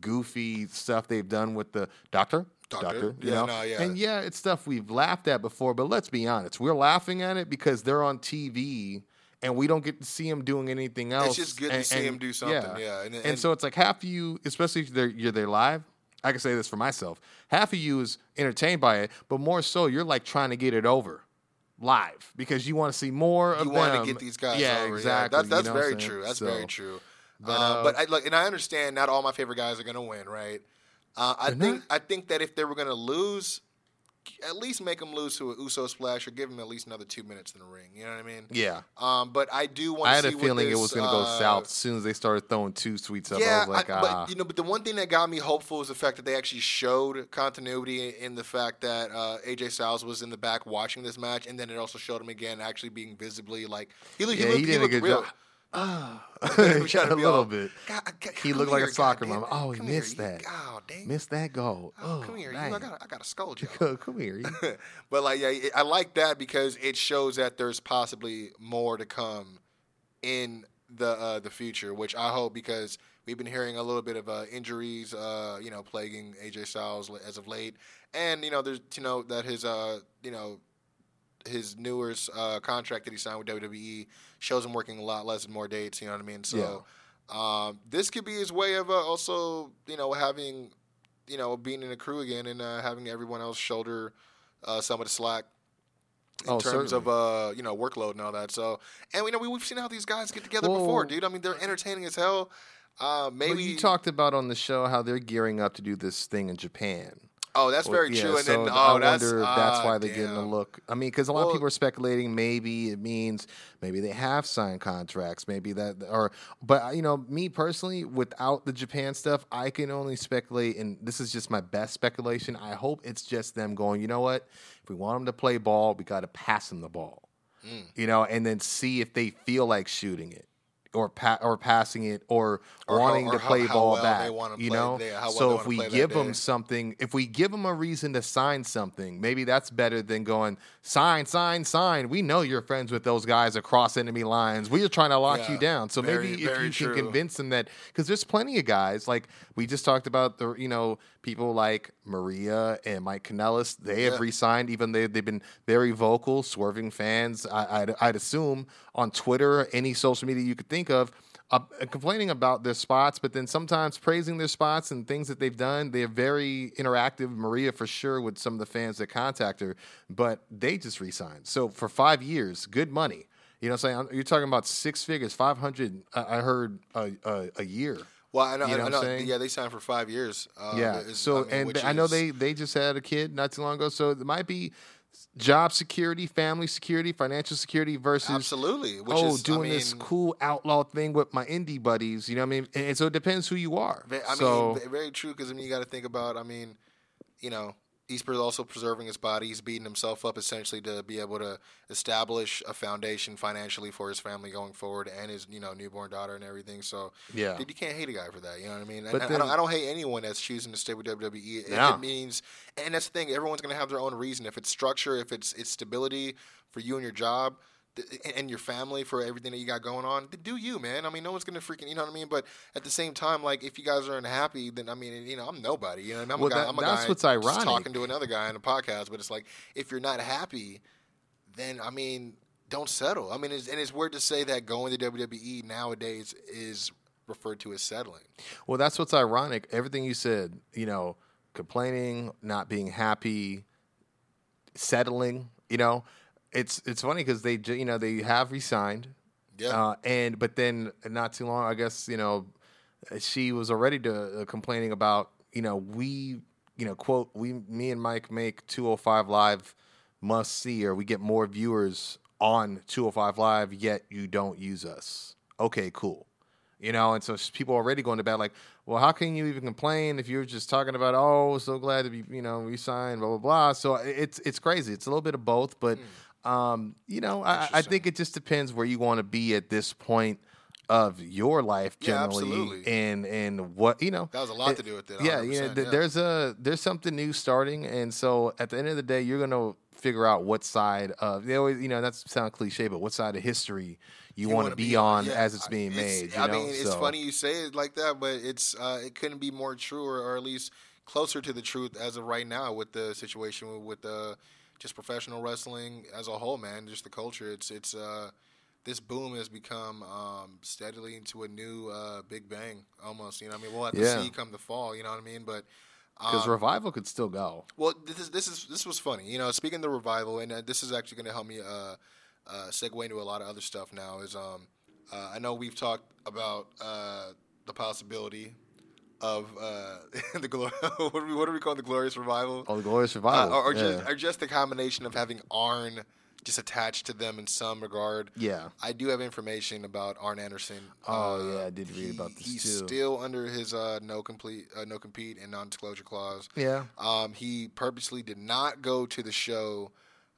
goofy stuff they've done with the doctor. Doctor. you Yeah, no, yeah. and yeah, it's stuff we've laughed at before. But let's be honest, we're laughing at it because they're on TV, and we don't get to see them doing anything else. It's just good to see and- 'em do something, yeah, and- and, and- so it's like half of you, especially if they're, you're there live. I can say this for myself. Half of you is entertained by it, but more so, you're like trying to get it over live because you want to see more of you them. want to get these guys yeah, over. Exactly. Yeah, that's you know very true. That's So, very true. but, uh, uh, but I, look, and I understand not all my favorite guys are going to win, right? Uh, I They're think not? I think that if they were going to lose, at least make them lose to an Uso splash or give them at least another two minutes in the ring. You know what I mean? Yeah. Um, but I do want. I had see a feeling it was going to go uh, south as soon as they started throwing too sweets up. I Yeah, was like, I- ah. but you know, but the one thing that got me hopeful is the fact that they actually showed continuity in the fact that uh, AJ Styles was in the back watching this match, and then it also showed him again actually being visibly like he, looked- he Yeah, looked, he did a looked good real. job. <laughs> We tried to a little all, bit. God, He looked like a soccer mom. Oh, he here, missed you- that. God dang. Missed that goal. Oh, Oh, come here. You. I got I got to scold you. <laughs> Come, here. <laughs> but like, yeah, I like that because it shows that there's possibly more to come in the uh, the future, which I hope because we've been hearing a little bit of uh, injuries, uh, you know, plaguing AJ Styles as of late, and you know, there's you know that his uh, you know his newer uh, contract that he signed with WWE shows him working a lot less and more dates. You know what I mean? So um, this could be his way of uh, also you know having you know being in a crew again and uh, having everyone else shoulder uh, some of the slack in Oh, terms of uh, you know workload and all that. So and we know we, we've seen how these guys get together Well- before, dude. I mean they're entertaining as hell. Uh, maybe But you talked about on the show how they're gearing up to do this thing in Japan. Oh, that's Well, very yeah, true. And so then I oh, that's wonder if that's why they're getting a look. I mean, because a lot of people are speculating maybe it means maybe they have signed contracts, maybe that or. But uh, you know, me personally, without the Japan stuff, I can only speculate, and this is just my best speculation. I hope it's just them going. You know what? If we want them to play ball, we got to pass them the ball. Mm. You know, and then see if they feel like shooting it. Or pa- or passing it, or, Or how- wanting or to play how ball well back. you play- know, they- how well so if we give day. them something, if we give them a reason to sign something, maybe that's better than going sign, sign, sign. We know you're friends with those guys across enemy lines. We are trying to lock Yeah, you down. So very- maybe if you true. can convince them that because there's plenty of guys like we just talked about the you know people like Maria and Mike Kanellis. They have Yeah. re-signed, even they they've been very vocal, swerving fans. I, I'd, I'd assume on Twitter, any social media you could think of uh, complaining about their spots, but then sometimes praising their spots and things that they've done. They're very interactive. Maria, for sure, with some of the fans that contact her, but they just re-signed. So for five years, good money. You know what I'm saying? You're talking about six figures, 500, I I heard a, a, a year. Well, I know, You know I know yeah, they signed for five years. Uh, yeah. So, I mean, and I know is- they, they just had a kid not too long ago. So it might be job security, family security, financial security versus absolutely. Which oh, is, doing I mean, this cool outlaw thing with my indie buddies. You know what I mean? And, and so it depends who you are. I so, mean, ve- very true. Because I mean, you got to think about. I mean, you know, he's pres- also preserving his body. He's beating himself up essentially to be able to establish a foundation financially for his family going forward and his you know newborn daughter and everything. So Yeah. dude, you can't hate a guy for that. You know what I mean? But and then- I, don't, I don't hate anyone that's choosing to stay with WWE if No. it means. And that's the thing. Everyone's gonna have their own reason. If it's structure, if it's it's stability for you and your job. And your family for everything that you got going on, do you, man. I mean, no one's gonna freaking, you know what I mean. But at the same time, like, if you guys are unhappy, then I mean, you know, I'm nobody. You know, what I mean? I'm Well, a guy. that- I'm a that's guy what's ironic. talking to another guy on a podcast. But it's like, if you're not happy, then I mean, don't settle. I mean, it's, and it's weird to say that going to WWE nowadays is referred to as settling. Well, that's what's ironic. Everything you said, you know, complaining, not being happy, settling, you know, it's it's funny because they you know they have resigned, Yeah. uh, and but then not too long, I guess you know, she was already to, uh, complaining about you know we you know quote we me and Mike make 205 live must see or we get more viewers on 205 live yet you don't use us. Okay, cool. You know, and so people already going to bed like, well, how can you even complain if you're just talking about, oh, so glad to be, you know, resigned, blah blah blah. So it's it's crazy. It's a little bit of both, but um, you know, I, I think it just depends where you want to be at this point of your life Yeah, generally, absolutely. and and what you know. That has a lot it- to do with it, Yeah, you know, th- yeah. there's a there's something new starting, and so at the end of the day, you're gonna figure out what side of they always you know that's sound cliche, but what side of history you, want to wanna be, on yeah. as it's being made. you I know? mean, it's So- funny you say it like that, but it's uh, it couldn't be more true, or, or at least closer to the truth as of right now with the situation with, with the just professional wrestling as a whole, man. Just the culture. It's it's uh, this boom has become um, steadily into a new uh, big bang, almost. You know, I mean, we'll have to Yeah. see come the fall. You know what I mean? But because um, revival could still go. well, this is this is this was funny. You know, speaking of the revival, and uh, this is actually going to help me uh, uh, segue into a lot of other stuff. Now is um, uh, I know we've talked about uh, the possibility of uh, <laughs> the glor- <laughs> what, do we, what do we call the glorious revival, Oh, the glorious uh, revival, or, or yeah. just or just the combination of having Arn just attached to them in some regard. yeah. I do have information about Arn Anderson. Oh, Uh, yeah, I did read he- about this He's too. still under his uh, no complete, uh, no compete and non-disclosure clause. Yeah. Um, he purposely did not go to the show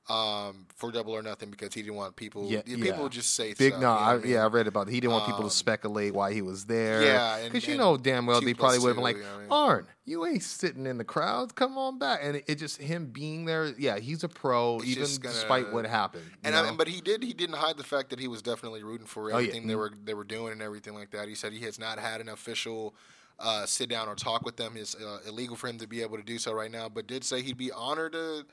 um, for Double or Nothing because he didn't want people. Yeah, people yeah. just say Big stuff, no, you know I, I mean? yeah, I read about. It. He didn't want people Um, to speculate why he was there. Yeah, because you know damn well they probably would have been like, you know I mean? Arn, you ain't sitting in the crowd. Come on back. And it, it just him being there. Yeah, he's a pro, It's even gonna- despite what happened. And I mean, but he did. He didn't hide the fact that he was definitely rooting for Oh, yeah. everything they were they were doing and everything like that. He said he has not had an official uh, sit down or talk with them. It's uh, illegal for him to be able to do so right now. But did say he'd be honored to,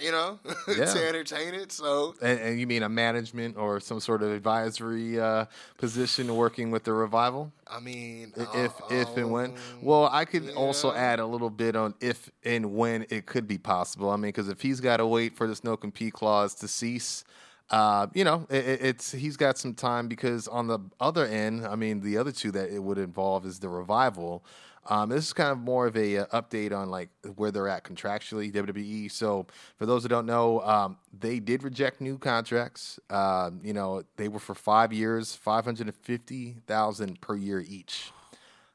you know, <laughs> Yeah. to entertain it. So and, and you mean a management or some sort of advisory uh, position working with the revival? I mean, if if and when. um, Well, I could also add a little bit on if and when it could be possible. I mean, because if he's got to wait for this no compete clause to cease, uh, you know, it- it's he's got some time because on the other end, I mean, the other two that it would involve is the revival. Um, this is kind of more of a uh, update on like where they're at contractually, WWE. So for those who don't know, um, they did reject new contracts. Um, you know, they were for five years, five hundred and fifty thousand per year each.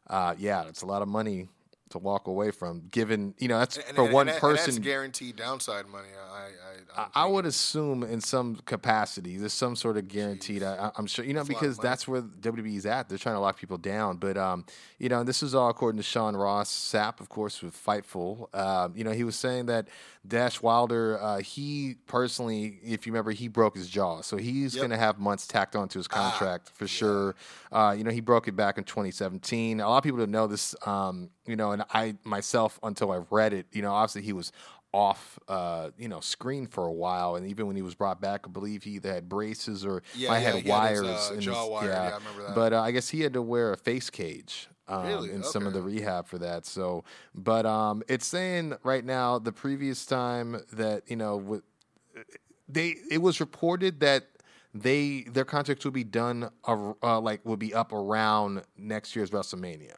Uh, yeah, that's a lot of money to walk away from. Given you know that's and- for and- one and that- and that's person. guaranteed downside money. I, I, I, would assume in some capacity there's some sort of guaranteed. I, I'm sure you know That's a lot of because that's where WWE's at. They're trying to lock people down, but um, you know, this is all according to Sean Ross Sapp, of course, with Fightful. Um, you know, he was saying that Dash Wilder, uh, he personally, if you remember, he broke his jaw, so he's Yep. going to have months tacked onto his Ah, contract for sure. Uh, you know, he broke it back in 2017. A lot of people don't know this. Um, you know, and I myself, until I read it, you know, obviously he was off, uh, you know, screen for a while, and even when he was brought back, I believe he either had braces or Yeah, might yeah, had he had his, wires. uh, in jaw his, wired. Yeah, I remember that. But uh, I guess he had to wear a face cage. Um, Really? in some of the rehab for that. So, but um, it's saying right now the previous time that you know with they it was reported that they their contracts would be done ar- uh, like would be up around next year's WrestleMania,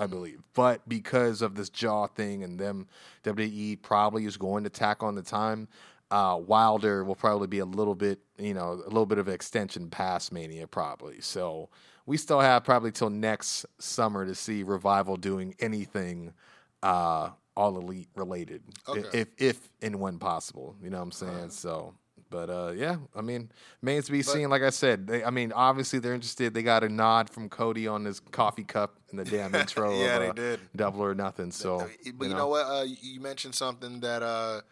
I believe. But because of this jaw thing and them WWE probably is going to tack on the time. Uh, Wilder will probably be a little bit, you know, a little bit of extension past Mania, probably. So we still have probably till next summer to see Revival doing anything uh, all elite related, Okay. if if and when possible. You know what I'm saying? So, but uh, yeah, I mean, remains to be seen. Like I said, they, I mean, obviously they're interested. They got a nod from Cody on his coffee cup in the damn <laughs> intro. Yeah, of, they uh, did. Double or nothing. So, but you know, what? Uh, you- mentioned something that uh,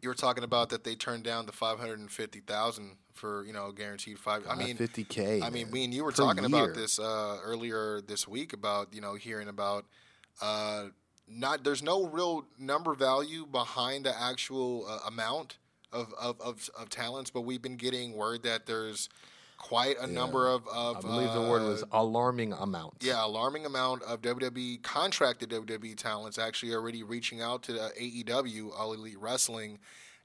you were talking about that they turned down the five hundred and fifty thousand for you know guaranteed five. I mean, 50K, I mean, man, me and you were per talking year. about this uh, earlier this week about you know hearing about uh, not there's no real number value behind the actual uh, amount of of, of, of talents, but we've been getting word that there's quite a number of, of I believe the word was uh, alarming amount. yeah, alarming amount of WWE contracted WWE talents actually already reaching out to the AEW, All Elite Wrestling,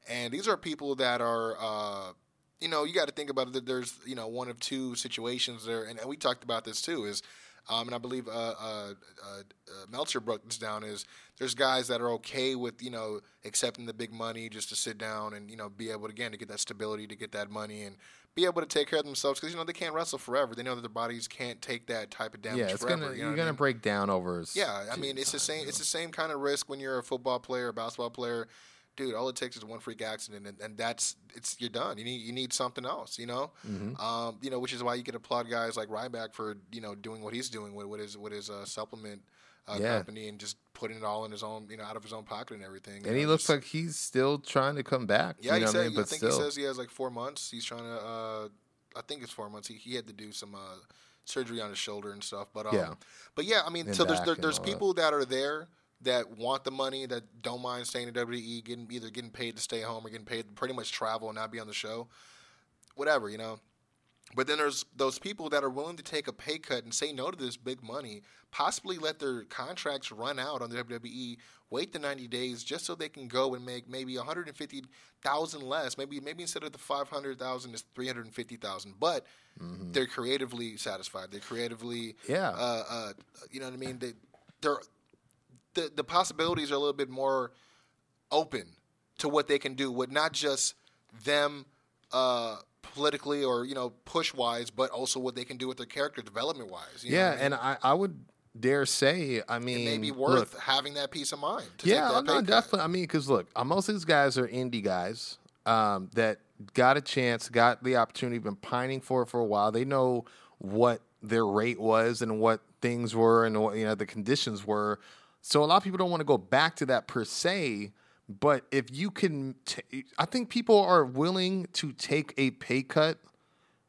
and these are people that are, uh, you know, you got to think about it. That there's, you know, one of two situations there, and, and we talked about this too. Is um, and I believe uh, uh, uh, uh, Meltzer broke this down. Is there's guys that are okay with you know accepting the big money just to sit down and you know be able to again to get that stability to get that money and be able to take care of themselves because you know they can't wrestle forever. They know that their bodies can't take that type of damage yeah, it's forever. gonna you know you're what I gonna mean? break down over. Yeah, I mean it's the same. It's the same kind of risk when you're a football player, a basketball player. Dude, all it takes is one freak accident, and, and that's it's you're done. You need you need something else, you know. Mm-hmm. Um, you know, which is why you can applaud guys like Ryback for you know doing what he's doing with, with his with his uh, supplement uh, Yeah. company and just putting it all in his own you know out of his own pocket and everything. And he looks just- like he's still trying to come back. yeah, you he know said. what I mean? I think still, he says he has like four months. He's trying to. Uh, I think it's four months. He, he had to do some uh, surgery on his shoulder and stuff. But um, Yeah. but yeah, I mean, And so there's there, there's all that. people that are there that want the money that don't mind staying in WWE, getting either getting paid to stay home or getting paid to pretty much travel and not be on the show, whatever you know. But then there's those people that are willing to take a pay cut and say no to this big money, possibly let their contracts run out on the WWE, wait the 90 days just so they can go and make maybe 150,000 less. Maybe maybe instead of the 500,000 is 350,000. But they're creatively satisfied. They're creatively Yeah. uh, uh, you know what I mean? They they're the the possibilities are a little bit more open to what they can do with not just them uh, politically or you know push wise, but also what they can do with their character development wise. You yeah, I mean? and I, I would dare say, I mean, it may be look, worth having that peace of mind. To yeah, no, definitely. I mean, because look, most of these guys are indie guys um, that got a chance, got the opportunity, been pining for it for a while. They know what their rate was and what things were and what you know the conditions were. So a lot of people don't want to go back to that per se. But if you can, t- I think people are willing to take a pay cut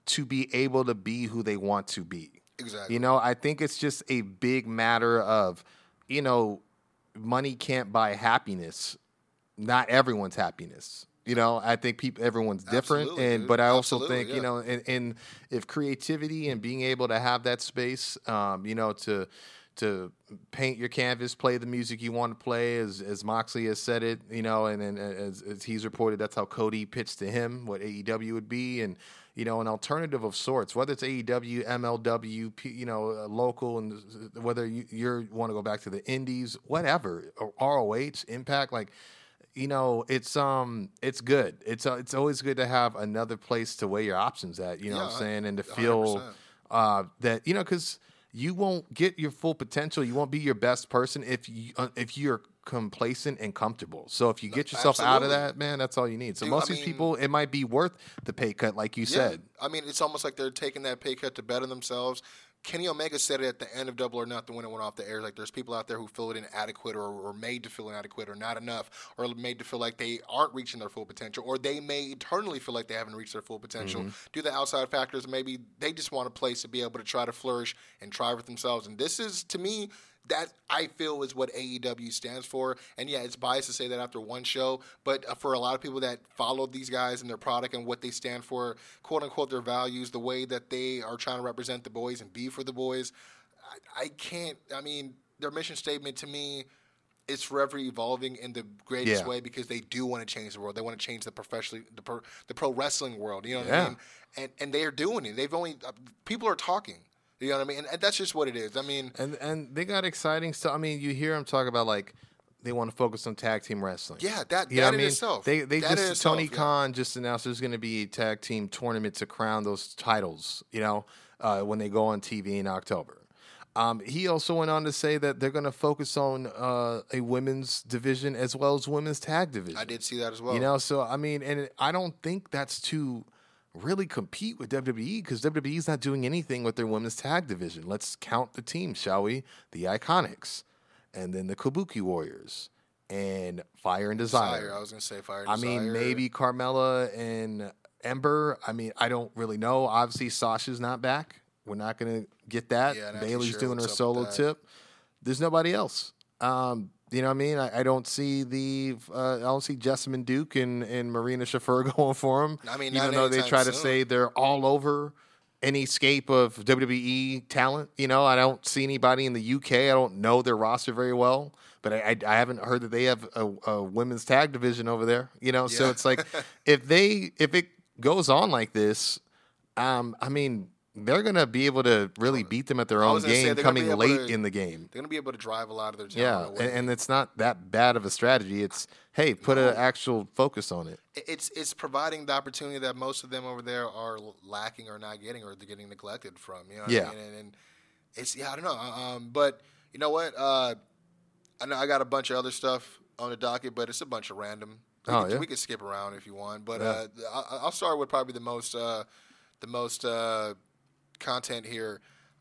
to be able to be who they want to be. Exactly. You know, I think it's just a big matter of, you know, money can't buy happiness. Not everyone's happiness. You know, I think people everyone's different, Absolutely, and dude. but I also Absolutely, think you know, and, and if creativity and being able to have that space, um, you know, to to paint your canvas, play the music you want to play, as as Moxley has said it, you know, and, and as, as he's reported, that's how Cody pitched to him what AEW would be, and you know, an alternative of sorts, whether it's AEW, MLW, P- you know, uh, local, and whether you you want to go back to the Indies, whatever, or ROH, Impact, like you know, it's um, it's good. It's uh, it's always good to have another place to weigh your options at. You know what I'm saying, and to feel 100%. uh, that you know, because you won't get your full potential. You won't be your best person if you uh, if you're complacent and comfortable. So if you get yourself out of that, man, that's all you need. So Dude, most I of these mean- people, it might be worth the pay cut, like you Yeah, said. I mean, it's almost like they're taking that pay cut to better themselves. Kenny Omega said it at the end of Double or Nothing when it went off the air. Like, there's people out there who feel it inadequate or, or made to feel inadequate or not enough or made to feel like they aren't reaching their full potential or they may eternally feel like they haven't reached their full potential Mm-hmm. due to the outside factors. Maybe they just want a place to be able to try to flourish and try with themselves. And this is, to me, that I feel is what AEW stands for. And yeah, it's biased to say that after one show, but uh, for a lot of people that follow these guys and their product and what they stand for, quote unquote, their values, the way that they are trying to represent the boys and be for the boys, I, I can't. I mean, their mission statement to me is forever evolving in the greatest Yeah. way because they do want to change the world. They want to change the professionally the pro, the pro wrestling world. You know what Yeah. I mean? And and they are doing it. They've only uh, people are talking. You know what I mean? And, and that's just what it is. I mean, And and they got exciting stuff. I mean, you hear them talk about like they want to focus on tag team wrestling. Yeah, that- You that in I mean? itself. They they That just itself, Tony yeah. Khan just announced there's going to be a tag team tournament to crown those titles. You know, uh, when they go on TV in October. Um, he also went on to say that they're going to focus on uh, a women's division as well as women's tag division. I did see that as well. You know, so I mean, and I don't think that's to really compete with WWE because WWE's not doing anything with their women's tag division. Let's count the teams, shall we? The Iconics, and then the Kabuki Warriors, and Fire and Desire. Desire. I was gonna say Fire. and desire. I mean, maybe Carmella and Ember. I mean, I don't really know. Obviously, Sasha's not back. We're not going to get that. Yeah, Bayley's sure doing her solo tip. There's nobody else. Um, You know what I mean? I, I don't see the uh, I don't see Jessamyn Duke and, and Marina Shafir <laughs> going for him. I mean, even though they try to say they're all over any scape of WWE talent. You know, I don't see anybody in the UK. I don't know their roster very well, but I, I, I haven't heard that they have a, a women's tag division over there. You know, so it's like <laughs> if they if it goes on like this, um, I mean. They're gonna be able to really beat them at their own say, game be coming late to- in the game. They're gonna be able to drive a lot of their Yeah, away. and, and it's not that bad of a strategy. It's hey, put an actual focus on it. it's it's providing the opportunity that most of them over there are lacking or not getting or they're getting neglected from. You know Yeah. I mean? And, and it's yeah, I don't know. Um, but you know what? Uh, I know I got a bunch of other stuff on the docket, but it's a bunch of random. We, Oh, could, yeah? we could skip around if you want, but Yeah. uh, I, I'll start with probably the most uh, the most uh, content here.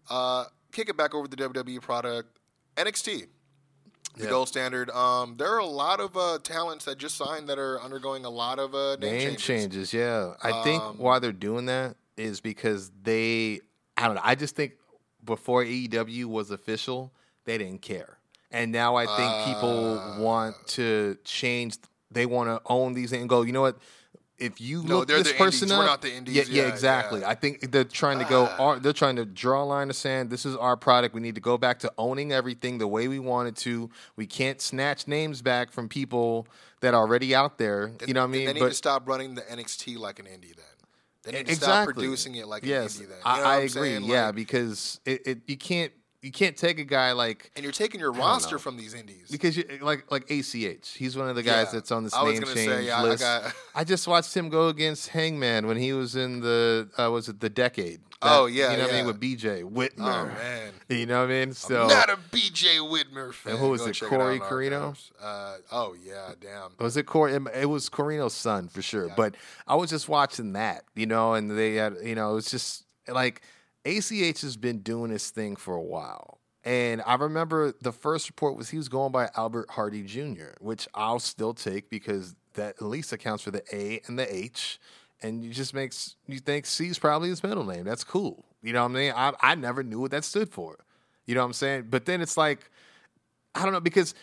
Uh, kick it back over to the WWE product NXT the Yeah. gold standard. Um, there are a lot of uh, talents that just signed that are undergoing a lot of uh, name, Name changes. changes, yeah. I think Um, why they're doing that is because they, I don't know. I just think before AEW was official, they didn't care, and now I think people Uh, want to change. They want to own these and go. You know what? If you No, look this person indies. We're up, not the indies. Yeah, yeah, Yeah, exactly. yeah. I think they're trying to go. Ah. our- They're trying to draw a line of sand. This is our product. We need to go back to owning everything the way we wanted to. We can't snatch names back from people that are already out there. You know what I mean? They need But to stop running the NXT like an indie. Then they need to exactly. stop producing it like yes, an indie. Then I, You know I I'm agree. saying? yeah, because it, it you can't you can't take a guy like and you're taking your roster know. from these indies. because you like like ACH. He's one of the guys Yeah. that's on this I name change say, yeah, I got- I just watched him go against Hangman when he was in the uh, was it the decade? Oh, yeah, you know what I mean with BJ Whitmer. oh man, <laughs> You know what I mean? So I'm not a BJ Whitmer fan. And who was Go it, Corey on Corino? Uh, oh yeah, damn. Was it Corey? It was Corino's son for sure. But I was just watching that, you know, and they had, you know, it was just like ACH has been doing his thing for a while. And I remember the first report was he was going by Albert Hardie Jr., which I'll still take because that at least accounts for the A and the H. And you just makes you think C is probably his middle name. That's cool. You know what I mean? I, I never knew what that stood for. You know what I'm saying? But then it's like, I don't know because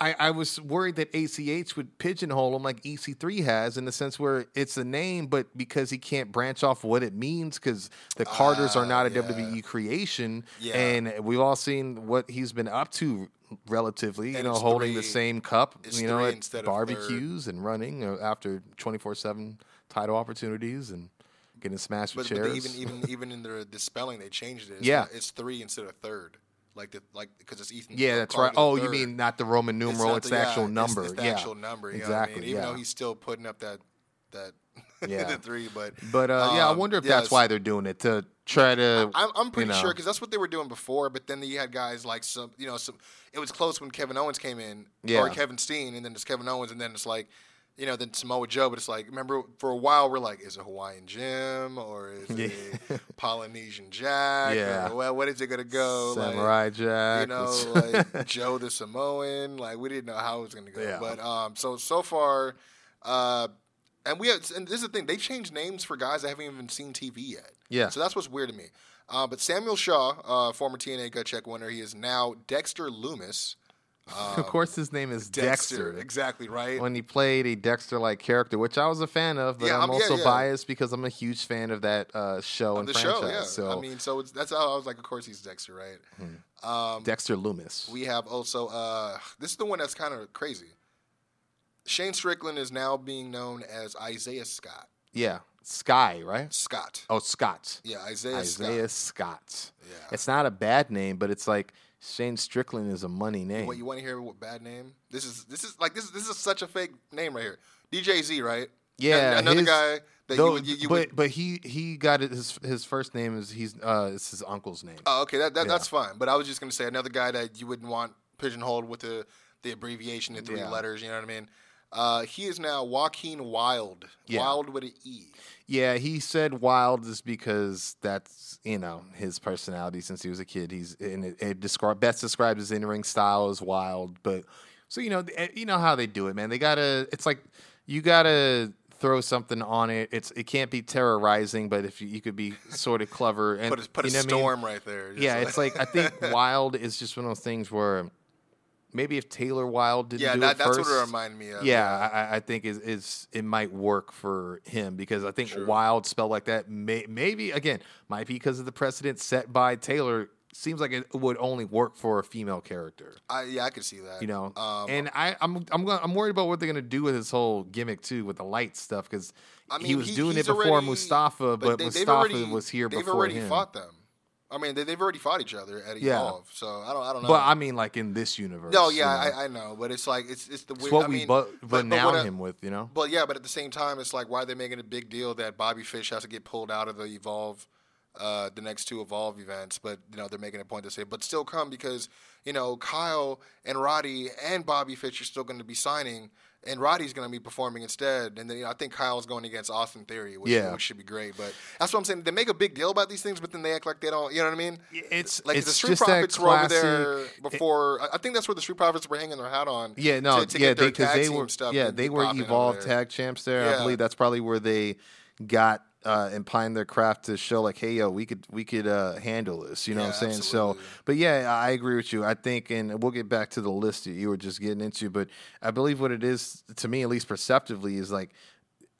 I, I was worried that ACH would pigeonhole him like EC3 has in the sense where it's a name, but because he can't branch off what it means because the Carters are not a yeah. WWE creation, Yeah. and we've all seen what he's been up to relatively. You know, holding the same cup, you know, at instead of barbecues and running uh, after 24 seven title opportunities and getting smashed But, with but chairs. even even <laughs> even in the the spelling they changed it. It's Yeah. not- it's three instead of third. Like the like because it's Ethan. yeah, that's Carter right. Oh, you mean not the Roman numeral? It's, the actual number. It's, the yeah, actual number. Exactly. I mean? Even yeah. though he's still putting up that that <laughs> Yeah. the three, but But uh, yeah, I um, wonder if that's why they're doing it to try to. I'm, I'm pretty you know. sure because that's what they were doing before. But then you had guys like some, you know, some. It was close when Kevin Owens came in, Yeah. or Kevin Steen, and then it's Kevin Owens, and then it's like, you know, then Samoa Joe. But it's like, remember for a while we're like, is it Hawaiian Jim or is <laughs> Yeah. it Polynesian Jack? Yeah. Or, well, what is it gonna go? Like, Samurai Jack. you know, like <laughs> Joe the Samoan. Like we didn't know how it was gonna go. Yeah. But um, so so far, uh, and we have, and this is the thing. They changed names for guys that haven't even seen TV yet. Yeah. So that's what's weird to me. Uh, but Samuel Shaw, uh, former TNA Gut Check winner, he is now Dexter Lumis. Of course, his name is Dexter. Exactly right. When he played a Dexter-like character, which I was a fan of, but Yeah, I'm I'm- yeah, also yeah. biased because I'm a huge fan of that uh, show of and the franchise. show, yeah. So I mean, so it's, that's how I was like, of course he's Dexter, right? Um, Dexter Lumis. We have also uh, this is the one that's kind of crazy. Shane Strickland is now being known as Isaiah Scott. yeah, Sky, right? Scott. Oh, Scott. Yeah, Isaiah, Isaiah Scott. Scott. Yeah. It's not a bad name, but it's like Shane Strickland is a money name. What you want to hear? What bad name? This is this is like this is this is such a fake name right here. DJ Z, right? Yeah, An- another his- guy that you Though- would. You, you but would but he he got it, his his first name is he's uh it's his uncle's name. oh, okay, that, that Yeah. that's fine. But I was just gonna say another guy that you wouldn't want pigeonholed with the the abbreviation in three Yeah. letters. You know what I mean? Uh, he is now Joaquin Wilde. Yeah. Wild with an E. Yeah, he said wild is because that's you know his personality since he was a kid. He's and it, it describe best describes his in ring style as wild. But so you know eh, you know how they do it, man. They gotta. It's like you gotta throw something on it. It's it can't be terrorizing, but if you, you could be sort of clever and Put a, put a you know what I mean? storm right there. Yeah, it's like I think <laughs> wild is just one of those things where maybe if Taylor Wilde didn't Yeah, do that, it that's what it reminded me of. yeah, I, I think is is it might work for him because I think Sure. wild spelled like that may, maybe again might be because of the precedent set by Taylor. Seems like it would only work for a female character, I, yeah, I could see that. you know. um, and I, I'm I'm gonna, I'm worried about what they're gonna do with his whole gimmick too with the light stuff because I mean, he was doing it before already- Mustafa, but, they- they've Mustafa already- was here They've before already him. fought them. I mean, they, they've already fought each other at Yeah. Evolve. So I don't, I don't know. But I mean, like in this universe. no, you yeah, know. I, I know, but it's like it's it's the it's weird. what I we mean, bu- but- but renown I- him with, you know. But yeah, but at the same time, it's like why are they making a big deal that Bobby Fish has to get pulled out of the Evolve, uh, the next two Evolve events? But you know they're making a point to say, but still come because you know Kyle and Roddy and Bobby Fish are still going to be signing, and Roddy's going to be performing instead. And then you know, I think Kyle's going against Austin Theory, which, Yeah. which should be great. But that's what I'm saying. They make a big deal about these things, but then they act like they don't. You know what I mean? It's Like it's the Street just Profits were over there before. I I think that's where the Street Profits were hanging their hat on. Yeah, no, to, to yeah, because tag they were, stuff yeah, they were evolved tag champs there. I believe that's probably where they got uh, and pined their craft to show like, hey, yo, we could we could uh, handle this. You know what I'm Yeah, saying? So, but yeah, I agree with you. I think, and we'll get back to the list that you were just getting into, but I believe what it is to me, at least perceptively, is like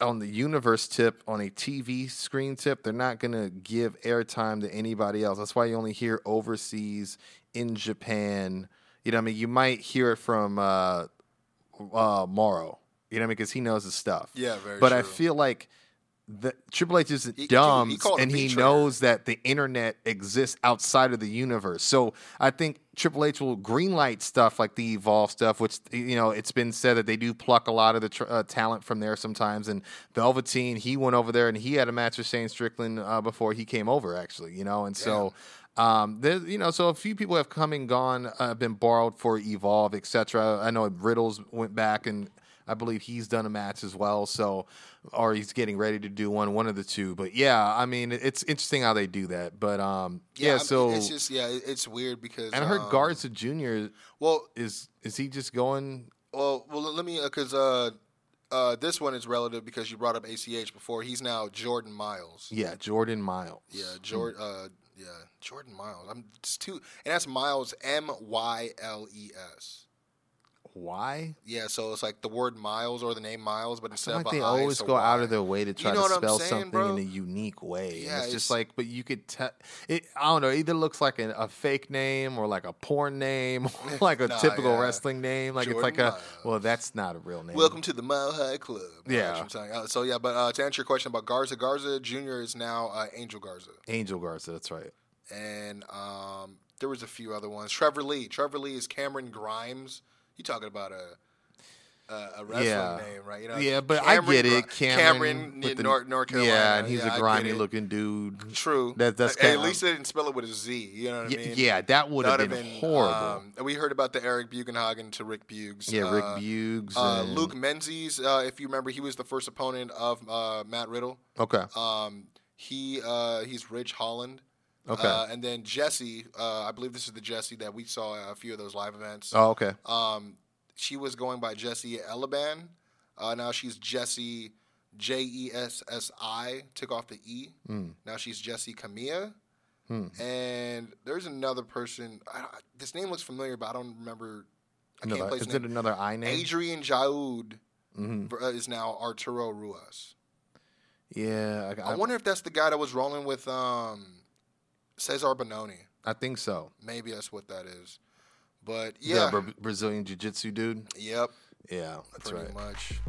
on the universe tip, on a TV screen tip, they're not going to give airtime to anybody else. That's why you only hear overseas in Japan. You know, what I mean, you might hear it from uh, uh, Morrow. You know, what I mean, because he knows his stuff. Yeah, very But I feel like the Triple H isn't He- dumb, and he knows that the internet exists outside of the universe. So I think Triple H will greenlight stuff like the Evolve stuff, which you know it's been said that they do pluck a lot of the tr- uh, talent from there sometimes. And Velveteen, he went over there and he had a match with Shane Strickland uh, before he came over, actually. You know, and so. Um, there, you know, so a few people have come and gone, uh, been borrowed for Evolve, etc. I know Riddles went back and I believe he's done a match as well. So, or he's getting ready to do one, one of the two. But yeah, I mean, it's interesting how they do that. But um, yeah. Mean, so, it's just yeah, it's weird because and I heard um, Garza Jr. Well, is is he just going? well, well. Let me because uh, uh, this one is relative because you brought up ACH before. He's now Jordan Myles. Yeah, Jordan Myles. Yeah, Jordan. Uh, yeah, Jordan Myles. I'm just too, and that's Miles M Y L E S. Why? Yeah, so it's like the word Miles or the name Miles, but instead of like a they always it's a go out of their way to try know to spell saying, something bro? in a unique way. Yeah, and it's just like, but you could tell. It, I don't know. Either looks like an, a fake name or like a porn name, <laughs> or <laughs> like a Nah, typical yeah. wrestling name. Like Jordan it's like a. Well, that's not a real name. Welcome to the Mile High Club. Yeah. That's what I'm saying. Uh, so yeah, but uh, to answer your question about Garza, Garza Jr. is now uh, Angel Garza, Angel Garza. That's right. and um, there was a few other ones. Trevor Lee. Trevor Lee is Cameron Grimes. You talking about a a, wrestling Yeah. name, right? You know, Yeah, but I Cameron get it. Cameron, Cameron, with the- North, North Carolina. Yeah, and he's Yeah, I a grimy looking dude. True. That- that's At- at kinda- least they didn't spell it with a Z. You know what Yeah, I mean? yeah, that would have That been, horrible. um, we heard about the Eric Bugenhagen to Rick Boogs. yeah, Rick Uh, Boogs. Uh, and- Luke Menzies, uh, if you remember, he was the first opponent of uh, Matt Riddle. Okay. Um, he uh, he's Rich Holland. Okay. Uh, and then Jesse, uh, I believe this is the Jesse that we saw at a few of those live events. oh, okay. Um, she was going by Jesse Elaban. Uh, now she's Jesse J E S S I. Took off the E. Mm. Now she's Jessi Kamea. Hmm. And there's another person. I, I- this name looks familiar, but I don't remember. I can't Another, place is his it another I name? Adrian Jaoud hmm uh, is now Arturo Ruas. Yeah, I, I wonder if that's the guy that was rolling with um, Cesar Bononi. I think so. Maybe that's what that is. But The yeah, Bra- Brazilian Jiu Jitsu dude. yep, Yeah, that's pretty right. much.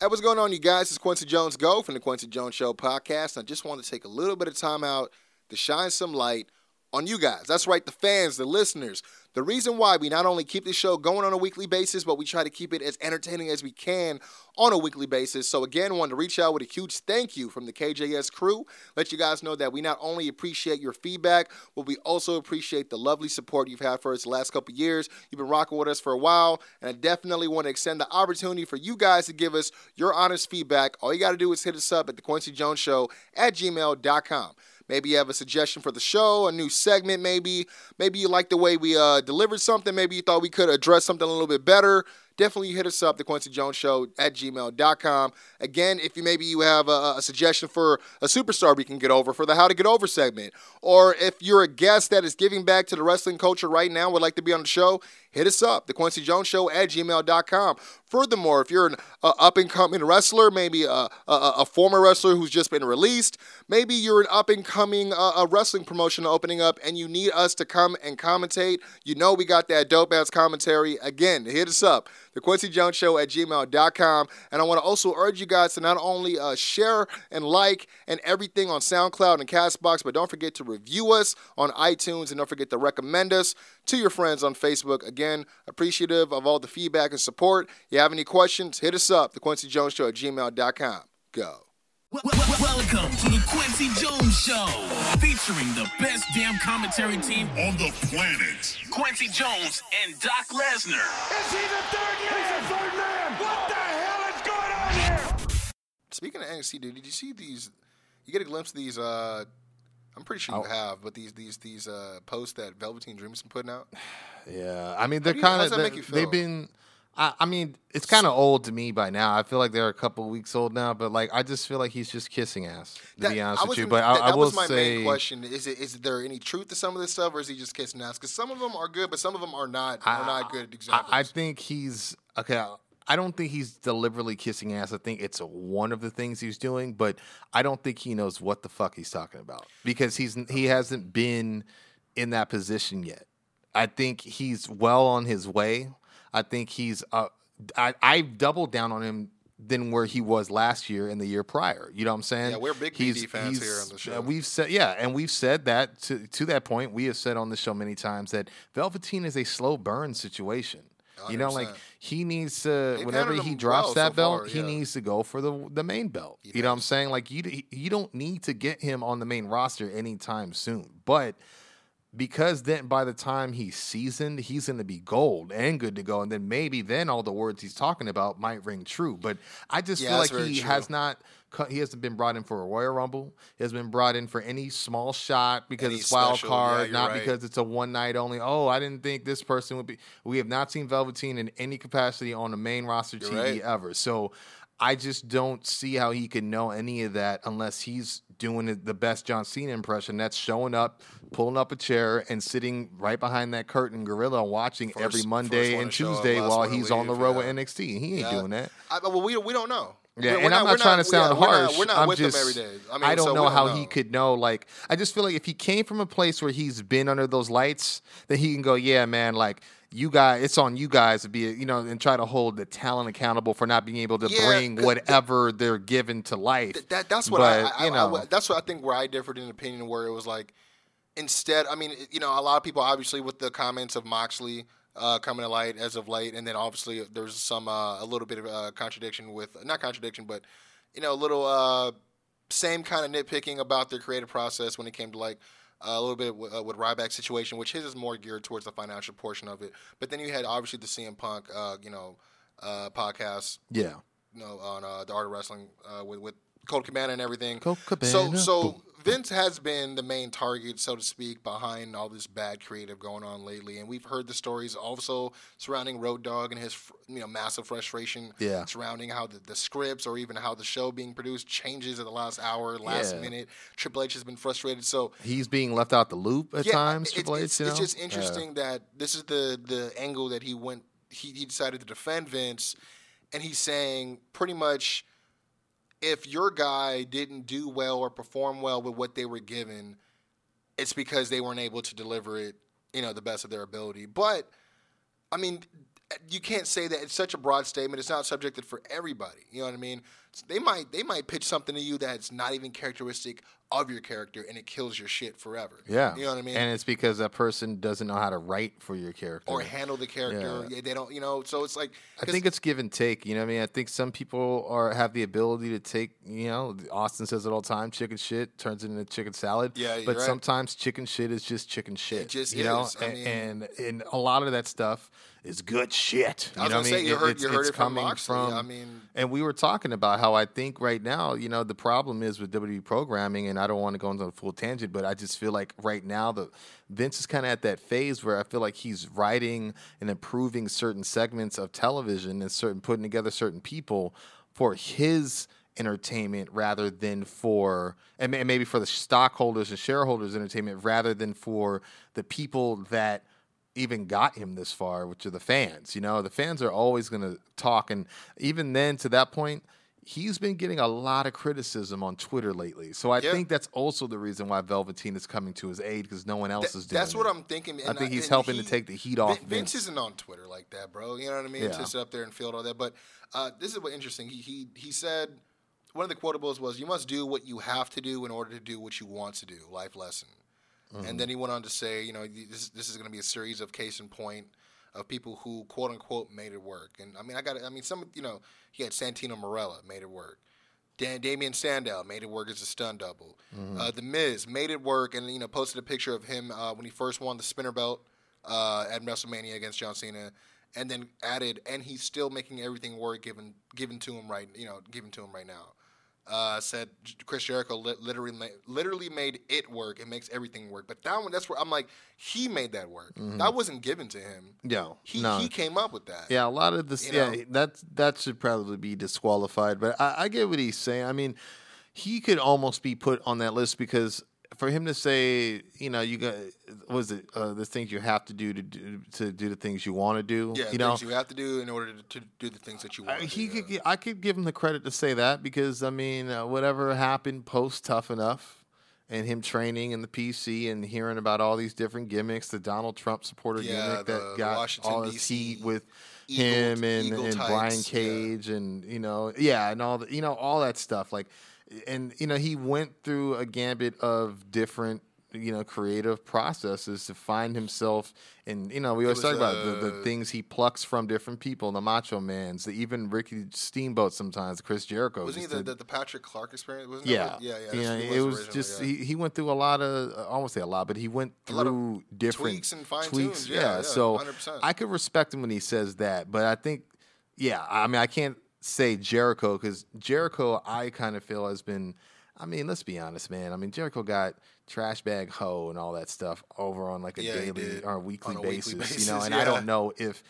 Hey, what's going on, you guys? It's Kwency Jones Go from the Kwency Jones Show podcast. I just wanted to take a little bit of time out to shine some light on you guys. That's right, the fans, the listeners. The reason why we not only keep this show going on a weekly basis, but we try to keep it as entertaining as we can on a weekly basis. So again, wanted to reach out with a huge thank you from the KJS crew. Let you guys know that we not only appreciate your feedback, but we also appreciate the lovely support you've had for us the last couple years. You've been rocking with us for a while, and I definitely want to extend the opportunity for you guys to give us your honest feedback. All you got to do is hit us up at the Kwency Jones Show at gmail.com. Maybe you have a suggestion for the show, a new segment, maybe. Maybe you like the way we uh, delivered something. Maybe you thought we could address something a little bit better. Definitely hit us up, the Kwency Jones Show at gmail.com. Again, if you maybe you have a, a suggestion for a superstar we can get over for the How to Get Over segment, or if you're a guest that is giving back to the wrestling culture right now, would like to be on the show, hit us up, the Kwency Jones Show at gmail.com. Furthermore, if you're an uh, up and coming wrestler, maybe a, a, a former wrestler who's just been released, maybe you're an up and coming uh, wrestling promotion opening up and you need us to come and commentate, you know we got that dope ass commentary. Again, hit us up, the Kwency Jones Show at gmail.com. And I want to also urge you guys to not only uh, share and like and everything on SoundCloud and Castbox, but don't forget to review us on iTunes and don't forget to recommend us to your friends on Facebook. Again, appreciative of all the feedback and support. You have any questions, hit us up, the Kwency Jones Show at gmail.com. Go. Wel- wel- Welcome to the Kwency Jones Show, featuring the best damn commentary team on the planet. Kwency Jones and Doc Lesnar. Is he the third man? He's the third man. What the hell is going on here? Speaking of NXT, dude, did you see these? You get a glimpse of these. Uh, I'm pretty sure you Oh. have, but these these these uh, posts that Velveteen Dream's been putting out. <sighs> Yeah, I mean they're do you- how kind of that make you feel? they've been. I, I mean, it's kind of old to me by now. I feel like they're a couple weeks old now, but like I just feel like he's just kissing ass. To be honest I with you, but that, I, that I will was my say, main question: Is it is there any truth to some of this stuff, or is he just kissing ass? Because some of them are good, but some of them are not. Are not good examples. I, I think he's okay. I don't think he's deliberately kissing ass. I think it's one of the things he's doing, but I don't think he knows what the fuck he's talking about because he's he hasn't been in that position yet. I think he's well on his way. I think he's. Uh, I I've doubled down on him than where he was last year and the year prior. You know what I'm saying? Yeah, we're big he's, BD fans here on the show. uh, we've said yeah, and we've said that to to that point. We have said on the show many times that Velveteen is a slow burn situation. You know, like he needs to They've whenever he drops well that so belt, far, he needs to go for the the main belt. He you know what I'm saying? Like you you don't need to get him on the main roster anytime soon. But because then by the time he's seasoned, he's going to be gold and good to go, and then maybe then all the words he's talking about might ring true. But I just Yeah, feel like he true. has not. He hasn't been brought in for a Royal Rumble. He has been brought in for any small shot because Any it's wild special, card, you're not right. because it's a one night only. Oh, I didn't think this person would be. We have not seen Velveteen in any capacity on the main roster You're TV right. ever. So I just don't see how he can know any of that unless he's doing the best John Cena impression. That's showing up, pulling up a chair, and sitting right behind that curtain gorilla, watching First- every Monday and show up, Tuesday while he's on the leave, road with yeah. NXT. He ain't Yeah. doing that. I, well, we we don't know. Yeah, We're- and we're I'm not we're trying to sound we're not- harsh. We're not, I'm with just, them every day. I, mean, I don't so know we how know. he could know. Like, I just feel like if he came from a place where he's been under those lights, then he can go, yeah, man, like you guys, it's on you guys to be, you know, and try to hold the talent accountable for not being able to Yeah, bring whatever they're given to life. Th- that that's what But, I, I, you know. I, that's what I think where I differed in opinion where it was like instead I mean you know a lot of people obviously with the comments of Moxley uh, coming to light as of late and then obviously there's some uh, a little bit of uh, contradiction with not contradiction but you know a little uh, same kind of nitpicking about their creative process when it came to like a little bit with, uh, with Ryback's situation, which his is more geared towards the financial portion of it. But then you had obviously the CM Punk, uh, you know, uh, podcast yeah. you know, on uh, the art of wrestling uh, with with Colt Cabana and everything. Colt So Cabana, so boom. Vince has been the main target, so to speak, behind all this bad creative going on lately, and we've heard the stories also surrounding Road Dogg and his you know massive frustration Yeah. surrounding how the, the scripts or even how the show being produced changes at the last hour, last Yeah. minute. Triple H has been frustrated, so He's being left out the loop at yeah, times. It's, Triple H, it's, you it's just interesting that this is the the angle that he went. He, he decided to defend Vince, and he's saying pretty much, if your guy didn't do well or perform well with what they were given, it's because they weren't able to deliver it, you know, the best of their ability. But I mean, you can't say that it's such a broad statement. It's not subjected for everybody. You know what I mean? They might they might pitch something to you that's not even characteristic of your character, and it kills your shit forever. Yeah. you know what I mean. And it's because that person doesn't know how to write for your character. or handle the character. Yeah. They don't, you know. So it's like I think it's give and take. You know what I mean? I think some people are have the ability to take, you know, Austin says it all the time, chicken shit turns into chicken salad. Yeah, But right. sometimes chicken shit is just chicken shit. just you know? is. I A- mean- and, and a lot of that stuff is good shit. You I was know gonna what I say mean? you heard It's- you heard it's it from coming Moxley. from- I mean, and we were talking about how I think right now, you know, the problem is with WWE programming, and I don't want to go into a full tangent, but I just feel like right now the Vince is kind of at that phase where I feel like he's writing and improving certain segments of television and certain putting together certain people for his entertainment rather than for and maybe for the stockholders and shareholders entertainment rather than for the people that even got him this far which are the fans you know the fans are always going to talk and even then to that point he's been getting a lot of criticism on twitter lately so i Yeah. think that's also the reason why velveteen is coming to his aid because no one else Th- is doing that's what it. I'm thinking. I think he's and helping to take the heat off Vin- Vince Vince. isn't on Twitter like that, bro. You know what I mean? Yeah. To sit up there and field all that. But uh, this is what interesting. He he he said one of the quotables was, "You must do what you have to do in order to do what you want to do." Life lesson. Mm-hmm. And then he went on to say, you know, this this is going to be a series of case in point of people who quote unquote made it work. And I mean, I got, I mean, some, you know, he had Santino Marella made it work. Dan, Damian Sandow made it work as a stun double. Uh, the Miz made it work, and you know posted a picture of him uh, when he first won the spinner belt uh, at WrestleMania against John Cena, and then added, and he's still making everything work given given to him right, you know, given to him right now. Uh, said Chris Jericho li- literally literally made it work. It makes everything work. But that one, that's where I'm like, he made that work. That wasn't given to him. No, he no. he came up with that. Yeah, a lot of this. You Yeah, know? that that should probably be disqualified. But I, I get what he's saying. I mean, he could almost be put on that list because for him to say, you know, you got was it uh, the things you have to do to do to do the things you want to do. Yeah, you know, things you have to do in order to, to do the things that you want. he to do, could. yeah. I could give him the credit to say that because I mean, uh, whatever happened post Tough Enough, and him training in the PC and hearing about all these different gimmicks, the Donald Trump supporter Yeah, gimmick the- that got Washington, all his heat with Eagle- him and, and Brian yeah. Cage and you know, yeah, and all the you know all that stuff like, and you know he went through a gambit of different you know creative processes to find himself and you know we always was, talk about the, the uh, things he plucks from different people the macho mans the even ricky steamboat sometimes chris jericho Wasn't he the, the, the Patrick Clark experience? Wasn't yeah, what- yeah, yeah. You know, it was originally, just yeah. he, he went through a lot of I won't say a lot, but he went A lot of through different tweaks and fine tweaks. tunes, yeah, yeah, so 100%. I could respect him when he says that, but I think, yeah, I mean, I can't say Jericho because Jericho, I kind of feel has been. I mean, let's be honest, man. I mean, Jericho got trash bag hoe and all that stuff over on like a Yeah, daily or weekly, a basis, weekly you know. basis, And <laughs> I don't know if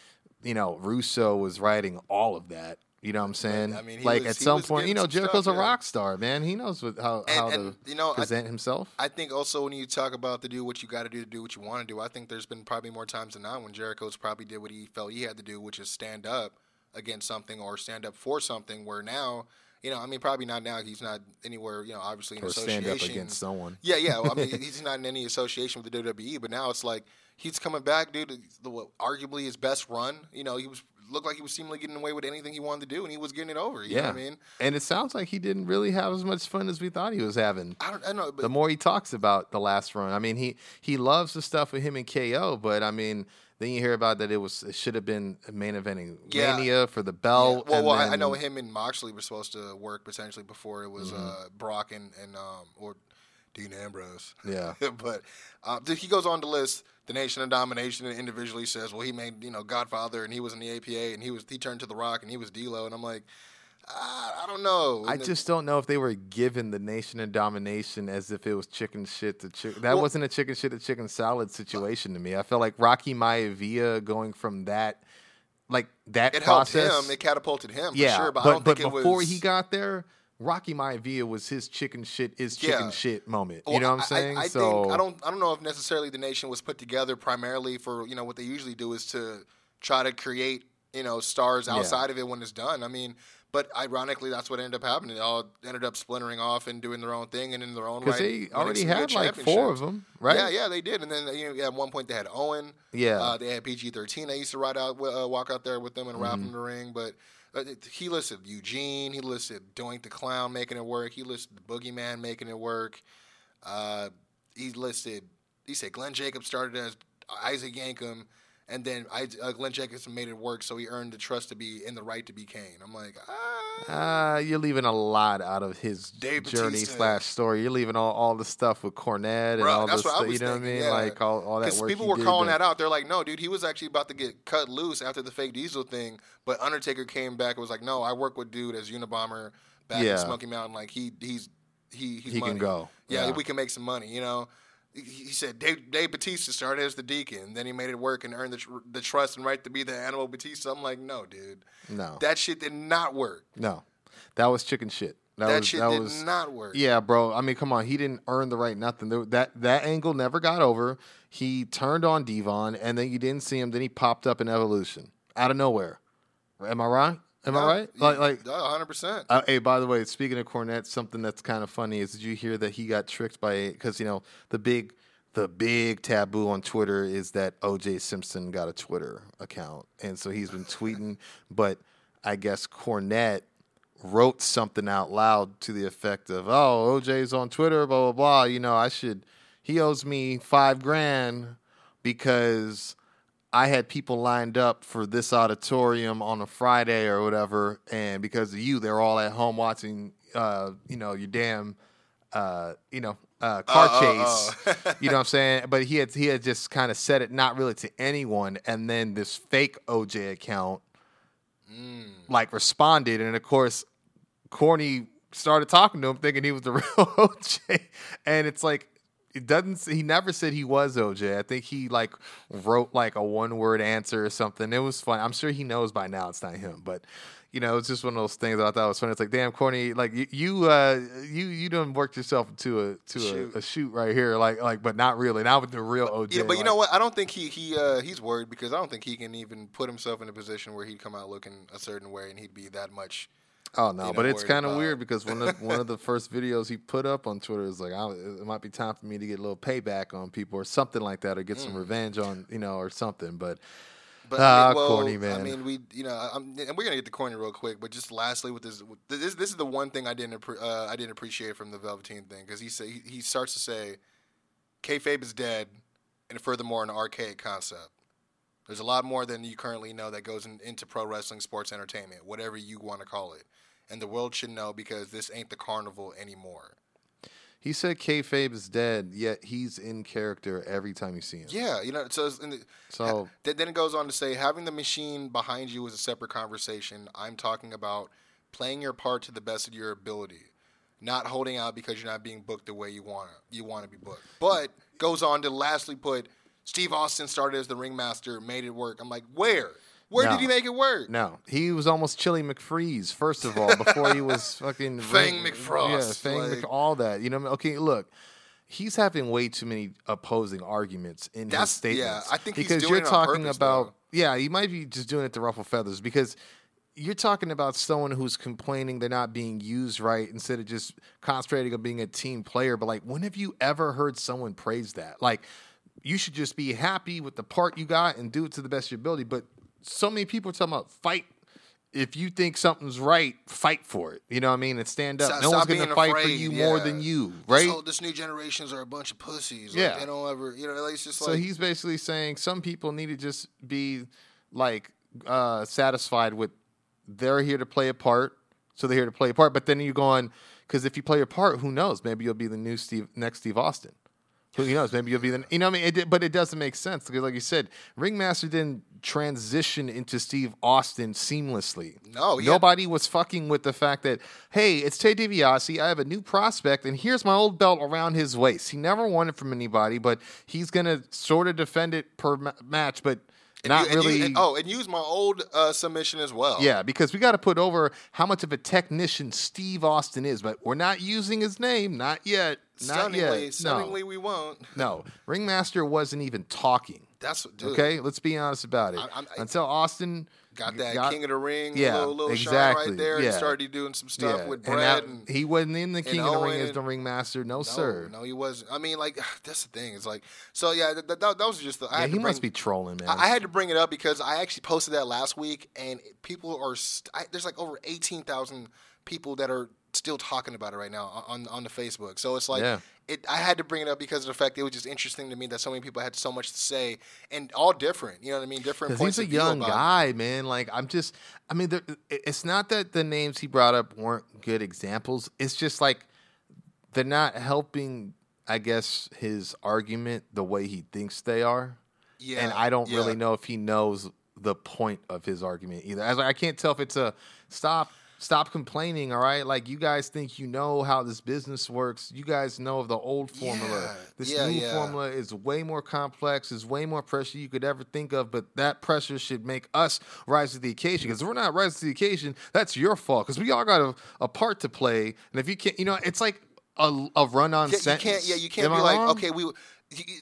you know Russo was writing all of that. You know what I'm saying? I mean, like was- at some point, you know, some stuff, Jericho's a yeah. rock star, man. He knows what, how how and, to you know, I- present himself. I think also when you talk about to do what you got to do to do what you want to do, I think there's been probably more times than not when Jericho's probably did what he felt he had to do, which is stand up against something or stand up for something. Where now, you know, I mean, probably not now. He's not anywhere, you know, obviously in or stand up against someone. Yeah, yeah. well, I mean, <laughs> he's not in any association with the WWE, but now it's like he's coming back, dude. The what, arguably his best run. You know, he was looked like he was seemingly getting away with anything he wanted to do, and he was getting it over. You yeah, know what I mean? and it sounds like he didn't really have as much fun as we thought he was having. I don't, I don't know, but the more he talks about the last run, I mean, he he loves the stuff with him and KO, but I mean, then you hear about that it was it should have been a main eventing Yeah. Mania for the Yeah. belt. Well, and well, I- I know him and Moxley were supposed to work potentially before it was uh, Brock and, and um, or Dean Ambrose. Yeah. <laughs> but uh, he goes on to list the Nation of Domination and individually says, well, he made you know Godfather and he was in the APA and he was he turned to the Rock and he was D'Lo and I'm like, I don't know. I just don't know if they were given the nation of domination as if it was chicken shit to chicken. That Well- wasn't a chicken shit to chicken salad situation to me. I felt like Rocky Maivia going from that, like that it helped him. It catapulted him yeah, for sure. But, but, I don't but think it was before was, he got there, Rocky Maivia was his chicken shit is chicken Yeah. shit moment. you Well, know what I'm saying? I, I so think I don't. I don't know if necessarily the nation was put together primarily for you know what they usually do is to try to create you know stars Yeah. outside of it when it's done. I mean, but ironically, that's what ended up happening. They all ended up splintering off and doing their own thing and in their own right. because they already had like four of them, right? Yeah, yeah, they did. And then you know, at one point they had Owen. Yeah. uh, they had PG thirteen. They used to ride out, uh, walk out there with them and Mm-hmm. in the ring. But uh, he listed Eugene. He listed Doink the Clown making it work. He listed the Boogeyman making it work. Uh, he listed. He said Glenn Jacobs started as Isaac Yankem. And then I, uh, Glenn Jacobs made it work, so he earned the trust to be in the right to be Kane. I'm like, ah, Uh, you're leaving a lot out of his Dave journey Bautista. slash story. You're leaving all, all the stuff with Cornette and Bro, all this stuff. You know what I mean? yeah. Like all, all that Because work. people were did, calling but- that out. They're like, no, dude, he was actually about to get cut loose after the fake Diesel thing. But Undertaker came back and was like, no, I work with dude as Unabomber back Yeah. in Smoky Mountain. Like he he's he he's He can money. go. Yeah, Yeah. we can make some money. You know. He- said Dave, Dave Batista started as the deacon, then he made it work and earned the, tr- the trust and right to be the animal Batista. I'm like, no, dude, No, that shit did not work. no, that was chicken shit. That, That, was shit that did was not work. Yeah, bro. I mean, come on. He didn't earn the right nothing. There- That that angle never got over. He turned on Devon, and then you didn't see him. Then he popped up in Evolution out of nowhere. Am I right? Am I right? Like, like. 100. percent Uh, hey, by the way, speaking of Cornette, something that's kind of funny is did you hear that he got tricked by because you know the big the big taboo on Twitter is that OJ Simpson got a Twitter account, and so he's been tweeting. <laughs> But I guess Cornette wrote something out loud to the effect of, "Oh, OJ's on Twitter, blah blah blah. You know, I should. He owes me five grand because." I had people lined up for this auditorium on a Friday or whatever, and because of you, they're all at home watching, uh, you know, your damn, uh, you know, uh, car Oh, chase. oh, you know what I'm saying? But he had he had just kind of said it not really to anyone, and then this fake OJ account like responded, and of course, Corny started talking to him, thinking he was the <laughs> real OJ, and it's like it doesn't. He never said he was OJ. I think he like wrote like a one word answer or something. It was fun. I'm sure he knows by now it's not him, but. You know, it's just one of those things that I thought was funny. It's like, damn, Corny, like you, you, uh, you, you done worked yourself into a to Shoot. a, a shoot right here, like, like, but not really. Not with the real OJ. Yeah, but you like- know what? I don't think he he uh, he's worried because I don't think he can even put himself in a position where he'd come out looking a certain way and he'd be that much. Oh no, you but it's kind of weird because one of one of the first videos he put up on Twitter is like, I, it might be time for me to get a little payback on people or something like that, or get Mm. some revenge on you know or something. But But Ah, I mean, well, corny, I man. mean, we you know, I'm, and we're gonna get the corny real quick. But just lastly, with this, this, this is the one thing I didn't uh, I didn't appreciate from the Velveteen thing because he say he, he starts to say, kayfabe is dead, and furthermore, an archaic concept. There's a lot more than you currently know that goes in, into pro wrestling, sports entertainment, whatever you want to call it. And the world should know because this ain't the carnival anymore. he said kayfabe is dead, yet he's in character every time you see him. Yeah, you know, so, in the, So Th- then it goes on to say having the machine behind you is a separate conversation. I'm talking about playing your part to the best of your ability, not holding out because you're not being booked the way you want to you want to be booked. But goes on to lastly put Steve Austin started as the ringmaster, made it work. I'm like, where? Where No. did he make it work? No, he was almost Chilly McFreeze first of all before he was <laughs> fucking Fang Ring- McFrost, Yeah, Fang like- Mc, all that. You know, what I mean? okay, look. He's having way too many opposing arguments in his statements. yeah, I think he's because you're talking purpose, about though. yeah, he might be just doing it to ruffle feathers because you're talking about someone who's complaining they're not being used right instead of just concentrating on being a team player. But like, when have you ever heard someone praise that? Like, you should just be happy with the part you got and do it to the best of your ability. But so many people are talking about fight. If you think something's right, fight for it. You know what I mean? And stand up. Stop- no one's going to fight for afraid, you more than you, This, right? whole- this new generations are a bunch of pussies. Like, Yeah. they don't ever, you know, like, it's just So he's basically saying some people need to just be like uh, satisfied with they're here to play a part, so they're here to play a part. But then you're going because if you play a part, who knows? Maybe you'll be the new Steve, next Steve Austin. Who knows? Maybe you'll be the you know what I mean. It, but it doesn't make sense because, like you said, Ringmaster didn't transition into Steve Austin seamlessly. No, had- nobody was fucking with the fact that hey, it's Ted DiBiase. I have a new prospect, and here's my old belt around his waist. He never won it from anybody, but he's gonna sort of defend it per ma- match, but not and you- really. and- oh, and use my old uh, submission as well. Yeah, because we got to put over how much of a technician Steve Austin is, but we're not using his name, not yet, not stunningly, yet. stunningly, we won't. No, <laughs> no. Ringmaster wasn't even talking. That's what, dude. Okay, let's be honest about it. I- I- Until Austin Got that King of the Ring, Yeah, little, little exactly, right there. yeah. And started doing some stuff yeah, with and Brad. that- And, he wasn't in the King of the Ring Owen as the Ringmaster, no, no, sir. no, he wasn't. I mean, like <sighs> that's the thing. It's like, so yeah, that, that, that was just the. I yeah, had he to bring, must be trolling, man. I I had to bring it up because I actually posted that last week, and people are. St- I, there's like over eighteen thousand people that are still talking about it right now on on the Facebook. So it's like, Yeah. It. I had to bring it up because of the fact it was just interesting to me that so many people had so much to say and all different. You know what I mean? Different points he's a young it. guy, man. Like I'm just, I mean, there, it's not that the names he brought up weren't good examples. It's just like they're not helping. I guess his argument the way he thinks they are, Yeah, and I don't yeah. really know if he knows the point of his argument either. As I can't tell if it's a stop Stop complaining, all right? Like you guys think you know how this business works. You guys know of the old formula. Yeah, This yeah, new yeah. formula is way more complex, is way more pressure you could ever think of, but that pressure should make us rise to the occasion. Because if we're not rising to the occasion, that's your fault. Because we all got a, a part to play. And if you can't, you know, it's like a, a run on Yeah, you sentence. can't. Yeah, you can't Am be I like, wrong? okay, we.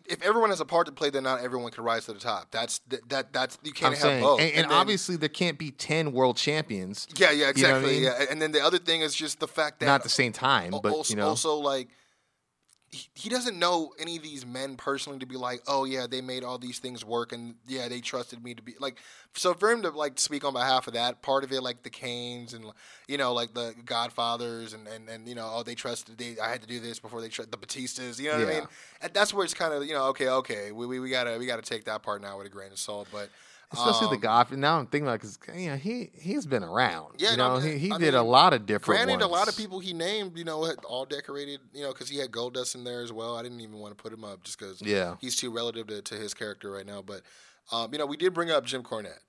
If everyone has a part to play, then not everyone can rise to the top. That's that. that that's you can't I'm have saying, both. and, and then- obviously there can't be ten world champions. yeah, yeah, you know I exactly. mean? Yeah, and then the other thing is just the fact that Not at the same time, but also, you know, also like he, he doesn't know any of these men personally to be like, oh yeah, they made all these things work, and yeah, they trusted me to be like. So for him to like speak on behalf of that part of it, like the Canes and you know like the Godfathers and and, and you know oh they trusted they I had to do this before they the Batistas, you know what I mean? And that's where it's kind of you know okay okay we, we, we gotta we gotta take that part now with a grain of salt, but. Especially the um, God. Now I'm thinking about because you know he he's been around. Yeah, you know I he, he I did a lot of different. Granted, a lot of people he named, you know, had all decorated, you know, because he had Gold Dust in there as well. I didn't even want to put him up just because Yeah. he's too relative to, to his character right now. But, um, you know, we did bring up Jim Cornette,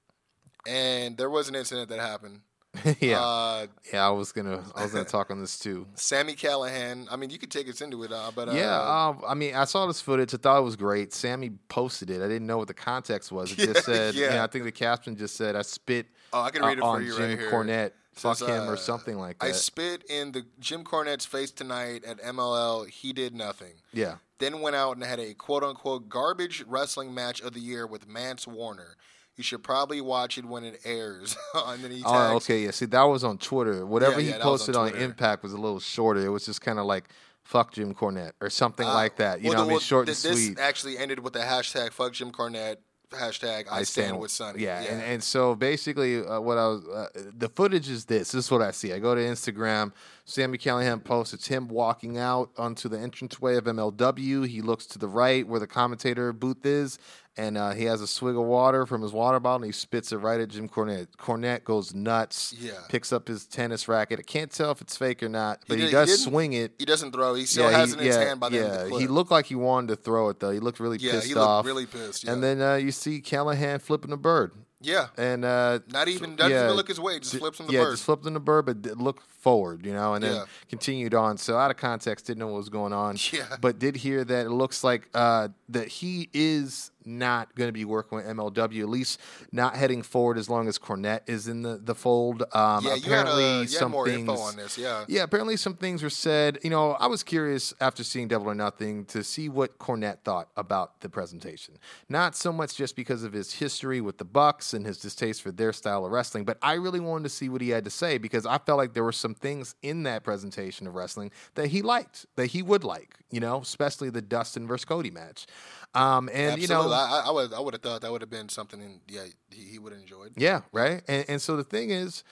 and there was an incident that happened. <laughs> yeah, Uh, yeah. I was gonna I was gonna talk on this too. <laughs> Sami Callihan. I mean, you could take us into it, uh, but uh, Yeah, um, I mean, I saw this footage. I thought it was great. Sami posted it. I didn't know what the context was. It Yeah, just <laughs> said, yeah. yeah. I think the caption just said, "I spit oh, I can uh, read it for on you Jim right here. Cornette. Fuck Says, him uh, or something like that. I spit in the Jim Cornette's face tonight at MLL. He did nothing. yeah, then went out and had a quote unquote garbage wrestling match of the year with Mance Warner. You should probably watch it when it airs. <laughs> he tags, Oh, okay. Yeah. See, that was on Twitter. Whatever Yeah, he yeah, that was on posted on, Impact was a little shorter. It was just kind of like "fuck Jim Cornette" or something Uh, like that. You well, know, the- what I mean, short th- and this actually ended with the hashtag fuck Jim Cornette, hashtag I, stand, with Sonny. Yeah, And, and so basically, uh, what I was uh, the footage is this. This is what I see. I go to Instagram. Sami Callihan posts. It's him walking out onto the entranceway of MLW. He looks to the right where the commentator booth is, and uh, he has a swig of water from his water bottle, and he spits it right at Jim Cornette. Cornette goes nuts. Yeah. Picks up his tennis racket. I can't tell if it's fake or not, but he, did- he does didn't- swing it. he doesn't throw. He still yeah, has he, it in his hand by the yeah. end of the clip. He looked like he wanted to throw it though. He looked really pissed. yeah, pissed he looked off. really pissed. Yeah. And then uh, you see Callihan flipping a bird. yeah, And uh, not even doesn't even look his way. Just flips him the yeah, bird. just flipped him the bird, but look forward, you know, and then Yeah. continued on. So out of context, didn't know what was going on. <laughs> Yeah. But did hear that it looks like uh, that he is not going to be working with MLW, at least not heading forward as long as Cornette is in the the fold. Um, yeah, you had, apparently, uh, you some more things. info on this. Yeah. Yeah, apparently some things were said. You know, I was curious after seeing Double or Nothing to see what Cornette thought about the presentation. Not so much just because of his history with the Bucks and his distaste for their style of wrestling, but I really wanted to see what he had to say because I felt like there were some things in that presentation of wrestling that he liked, that he would like. You know, especially the Dustin versus Cody match. Um, and Absolutely. you know, I, I would I would have thought that would have been something. In, yeah, he, he would have enjoyed. Yeah, right. And and so the thing is,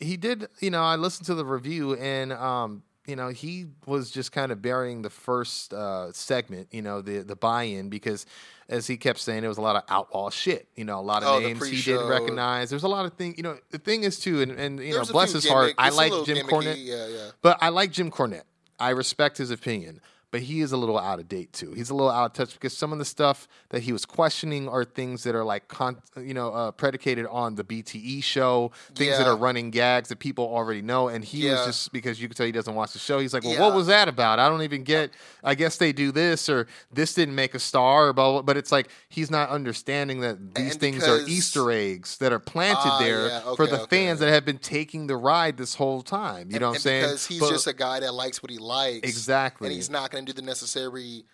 he did. You know, I listened to the review, and um, you know, he was just kind of burying the first uh, segment. You know, the the buy-in because. As he kept saying, it was a lot of outlaw shit. You know, a lot of Oh, names he didn't recognize. There's a lot of things. You know, the thing is too, and, and you There's know, bless his heart, gimmick- I it's a like Jim gimmicky, Cornette. Yeah, yeah. But I like Jim Cornette. I respect his opinion, but he is a little out of date too. He's a little out of touch because some of the stuff that he was questioning are things that are like, con- you know, uh, predicated on the BTE show, things that are running gags that people already know. And he was just because you could tell he doesn't watch the show. He's like, well, Yeah. what was that about? I don't even get. I guess they do this or this didn't make a star or blah. blah. But it's like he's not understanding that these And things are Easter eggs that are planted Ah, there yeah, for the okay. fans that have been taking the ride this whole time. You And- know what I'm saying? Because he's But- just a guy that likes what he likes. Exactly. And he's not going to do the necessary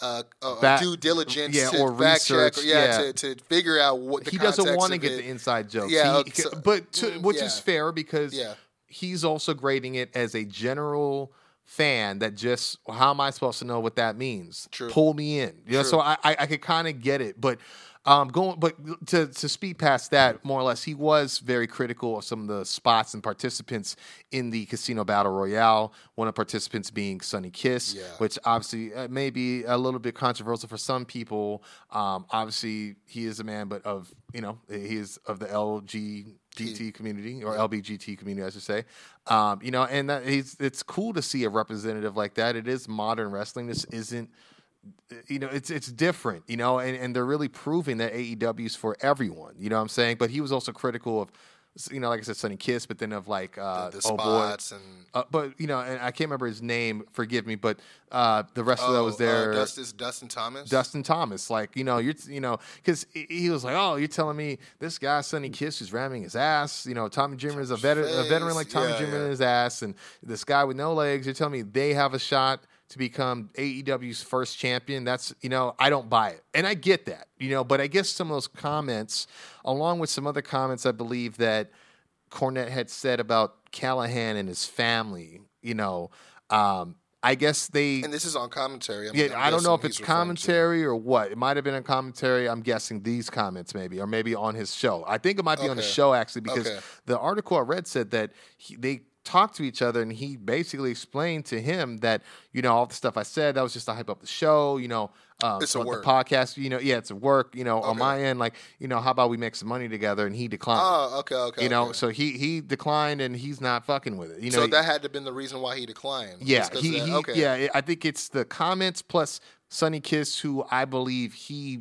uh, uh, Back- due diligence yeah, to or fact check. research, Or, yeah, yeah. To, to figure out what the he doesn't want to get it. the inside jokes. Yeah, He- okay, so- but to, mm, which yeah. is fair because Yeah. he's also grading it as a general fan that just how am I supposed to know what that means? True. Pull me in. You know, True. so I I, I could kind of get it, but. Um, going, but to to speed past that, more or less, he was very critical of some of the spots and participants in the Casino Battle Royale. One of the participants being Sonny Kiss, Yeah. which obviously uh, may be a little bit controversial for some people. Um, obviously, he is a man, but of you know, he is of the LGBT community or LBGT community, I should say. Um, you know, and that he's it's cool to see a representative like that. It is modern wrestling. This isn't you know, it's it's different, you know, and, and they're really proving that AEW is for everyone, you know what I'm saying? But he was also critical of you know, like I said, Sonny Kiss, but then of like uh, the oh boy, spots and uh, but you know, and I can't remember his name. Forgive me, but uh, the wrestler that was Oh, there, Uh, Dustin, Dustin Thomas. Dustin Thomas. Like, you know, you're, you know, because he was like, oh, you're telling me this guy, Sonny Kiss, who's ramming his ass. You know, Tommy Dreamer is a, veteran, a veteran like. Tommy Yeah, Dreamer yeah. in his ass, and this guy with no legs. You're telling me they have a shot to become AEW's first champion. That's, you know, I don't buy it. And I get that, you know, but I guess some of those comments, along with some other comments, I believe that Cornette had said about Callihan and his family, you know, um, I guess they and this is on commentary. I'm, yeah, I'm I don't know if it's to. commentary or what. It might have been a commentary. I'm guessing these comments maybe, or maybe on his show. I think it might be on the show actually because Okay. the article I read said that he, they talked to each other and he basically explained to him that you know all the stuff I said that was just to hype up the show. You know, um, It's a work. the podcast. You know, yeah, it's a work. You know, on my end, like you know, how about we make some money together? And he declined. Oh, okay, okay. you know, okay. so he he declined and he's not fucking with it. You know, so that had to have been the reason why he declined. yeah, he, he okay. yeah. I think it's the comments plus Sonny Kiss, who I believe he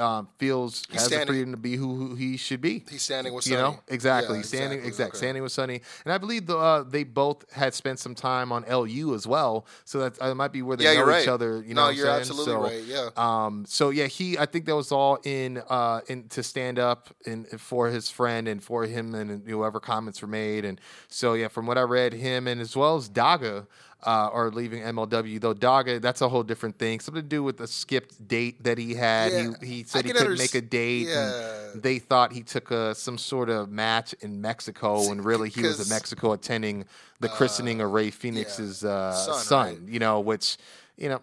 um, feels He's has the standing- freedom to be who, who he should be. He's standing with you know exactly Yeah, standing exactly, exact okay. standing with Sonny, and I believe the, uh, they both had spent some time on LU as well, so that uh, might be where they Yeah, know right. each other. You know, no, what you're saying? absolutely So, right. Yeah. um, so yeah, he I think that was all in uh in to stand up in for his friend and for him and whoever comments were made. And so yeah, from what I read, him and as well as Daga uh, are leaving MLW. Though Daga, that's a whole different thing. Something to do with the skipped date that he had. Yeah, he he I said he couldn't underst- make a date. yeah. And they thought he took a some sort of match in Mexico and really he was in Mexico attending the christening of Rey Fenix's uh, Son, son. right. You know, which you know.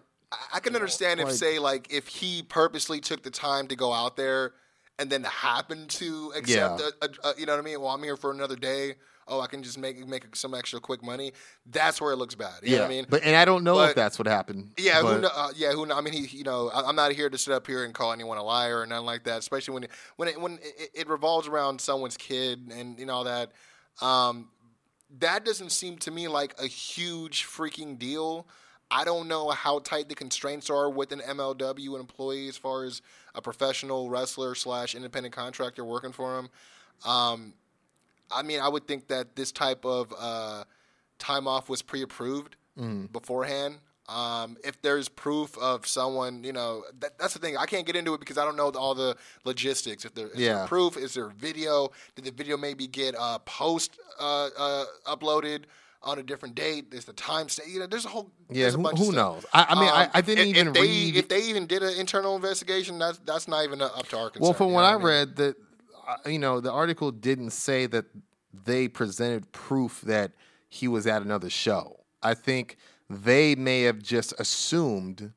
I- can understand if, like- say, like if he purposely took the time to go out there and then happened to accept, Yeah. a, a, a- you know what I mean? Well, I'm here for another day. Oh, I can just make make some extra quick money. That's where it looks bad. You know what I mean? but and I don't know if that's what happened. Yeah, but- who know, uh, yeah, who know, I mean, he, you know, I, I'm not here to sit up here and call anyone a liar or nothing like that. Especially when it, when it, when it, it revolves around someone's kid and you know that. Um, that doesn't seem to me like a huge freaking deal. I don't know how tight the constraints are with an MLW employee as far as a professional wrestler slash independent contractor working for him. Um, I mean, I would think that this type of uh, time off was pre-approved beforehand. Um, if there's proof of someone, you know, that, that's the thing. I can't get into it because I don't know all the logistics. If there is Yeah. there proof, is there video? Did the video maybe get uh, post uh, uh, uploaded on a different date? Is the time stay? You know, there's a whole Yeah, there's who, bunch who knows? I, I mean, I, Um, I didn't if, even if they, read. If they even did an internal investigation, that's that's not even up to our concern. well, from what I mean? read, that you know, the article didn't say that they presented proof that he was at another show. I think they may have just assumed.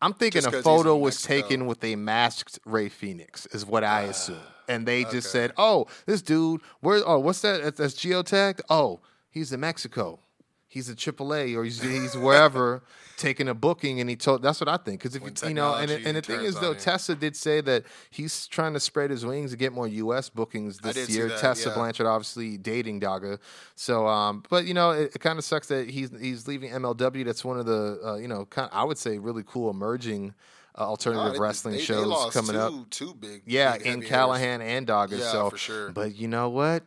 I'm thinking a photo was taken with a masked Rey Fenix, is what I assume. And they just said, "Oh, this dude, where? Oh, what's that? That's- That's geotagged. Oh, he's in Mexico. He's at AAA or he's he's wherever <laughs> taking a booking." And he told, "That's what I think." Because if When you, you know, and and the thing is though. Tessa did say that he's trying to spread his wings and get more U.S. bookings this year. that, Tessa yeah. Blanchard obviously dating Daga, so um, but you know, it, it kind of sucks that he's he's leaving MLW. That's one of the uh, you know, kind I would say really cool emerging uh, alternative No, wrestling they- they shows lost coming two, up. Two big, Yeah, big in hitters. Callihan and Daga. Yeah, so for sure. But you know what?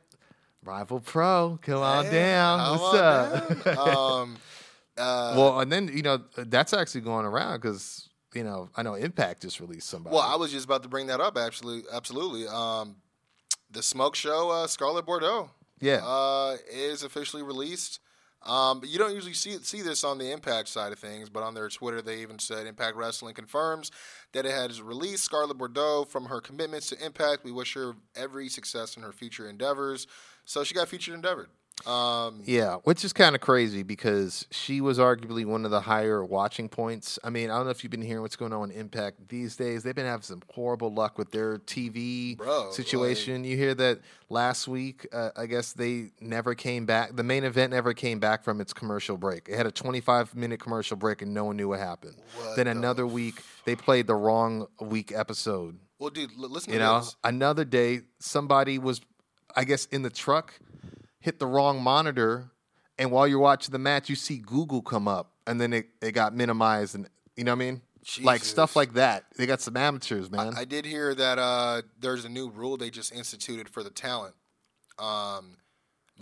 Rival Pro, come on Hey, down. What's up? that? <laughs> um, uh, well, and then you know that's actually going around because you know I know Impact just released somebody. well, I was just about to bring that up. Actually, absolutely. Um, the Smoke Show, uh, Scarlett Bordeaux, yeah, uh, is officially released. Um, but you don't usually see see this on the Impact side of things, but on their Twitter, they even said Impact Wrestling confirms that it has released Scarlett Bordeaux from her commitments to Impact. We wish her every success in her future endeavors. So she got featured in endeavored. Um, Yeah, which is kind of crazy because she was arguably one of the higher watching points. I mean, I don't know if you've been hearing what's going on in Impact these days. They've been having some horrible luck with their TV Bro, situation. you hear that last week, uh, I guess they never came back. The main event never came back from its commercial break. It had a 25 minute commercial break and no one knew what happened. What then the another week, they played the wrong week episode. well, dude, listen You to know, this. another day, somebody was, I guess, in the truck, hit the wrong monitor, and while you're watching the match, you see Google come up, and then it, it got minimized, and you know what I mean? Like stuff like that. They got some amateurs, man. I did hear that uh, there's a new rule they just instituted for the talent. Um,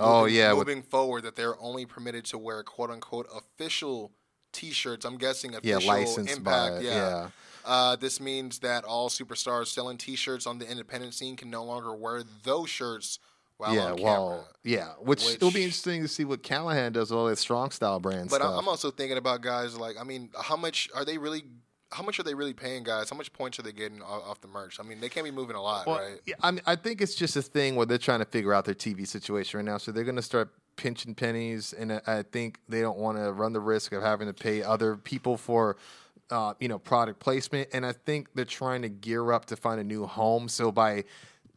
Oh, moving- yeah, with- moving forward, that they're only permitted to wear quote unquote official T-shirts. I'm guessing Yeah, official licensed impact. by yeah. yeah. Uh, this means that all superstars selling T-shirts on the independent scene can no longer wear those shirts while yeah, on camera. well, yeah. Which, it'll be interesting to see what Callihan does with all that strong style brand But stuff. I'm also thinking about guys like I mean, how much are they really? How much are they really paying guys? How much points are they getting off, the merch? I mean, they can't be moving a lot, Well, right? yeah, I mean, I think it's just a thing where they're trying to figure out their TV situation right now. So they're going to start pinching pennies, and I think they don't want to run the risk of having to pay other people for, uh, you know, product placement. And I think they're trying to gear up to find a new home. So by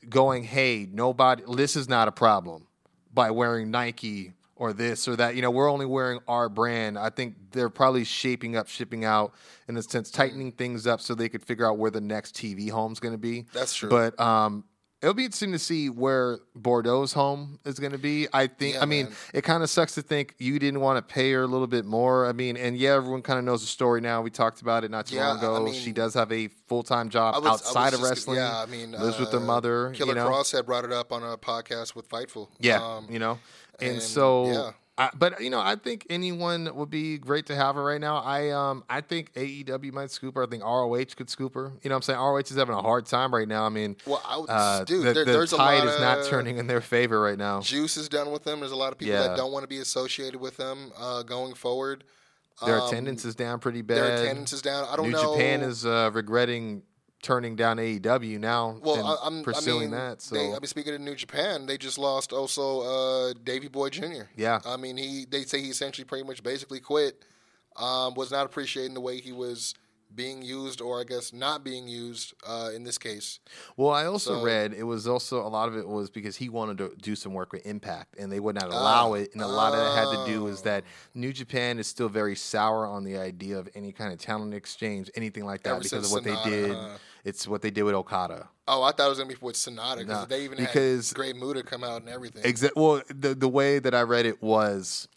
going, hey, nobody, this is not a problem by wearing Nike or this or that. You know, we're only wearing our brand. I think they're probably shaping up, shipping out in a sense, tightening things up so they could figure out where the next TV home's going to be. That's true. But um, it'll be interesting to see where Bordeaux's home is going to be. I think. Yeah, I mean, man. it kind of sucks to think you didn't want to pay her a little bit more. I mean, and yeah, everyone kind of knows the story now. We talked about it not too Yeah, long ago. I mean, she does have a full time job was- outside of wrestling. Yeah, I mean, lives with her uh, mother. Killer you know? Kross had brought it up on a podcast with Fightful. Yeah, Um, you know, and, and, so, yeah. I, but you know, I think anyone would be great to have her right now. I um, I think AEW might scoop her. I think ROH could scoop her. You know, what I'm saying ROH is having a hard time right now. I mean, Well, I would, uh, dude, the, there, the there's a tide lot is not turning in their favor right now. Juice is done with them. There's a lot of people Yeah. that don't want to be associated with them uh, going forward. Their Um, attendance is down pretty bad. Their attendance is down. I don't New know. Japan is uh, regretting turning down AEW now well, I'm pursuing I mean, that. So they, I mean, speaking of New Japan, they just lost also uh, Davey Boy Jr. Yeah. I mean, he they say he essentially pretty much basically quit. Um, was not appreciating the way he was being used, or I guess not being used uh, in this case. Well, I also So- read it was also a lot of it was because he wanted to do some work with Impact, and they would not allow Oh. it. And a lot of it had to do is Oh. that New Japan is still very sour on the idea of any kind of talent exchange, anything like that, because of what Sanada, they did. It's what they did with Okada. Oh, I thought it was gonna be with Sanada because Nah, they even because- had Great Muta come out and everything. Exa- well, the the way that I read it was.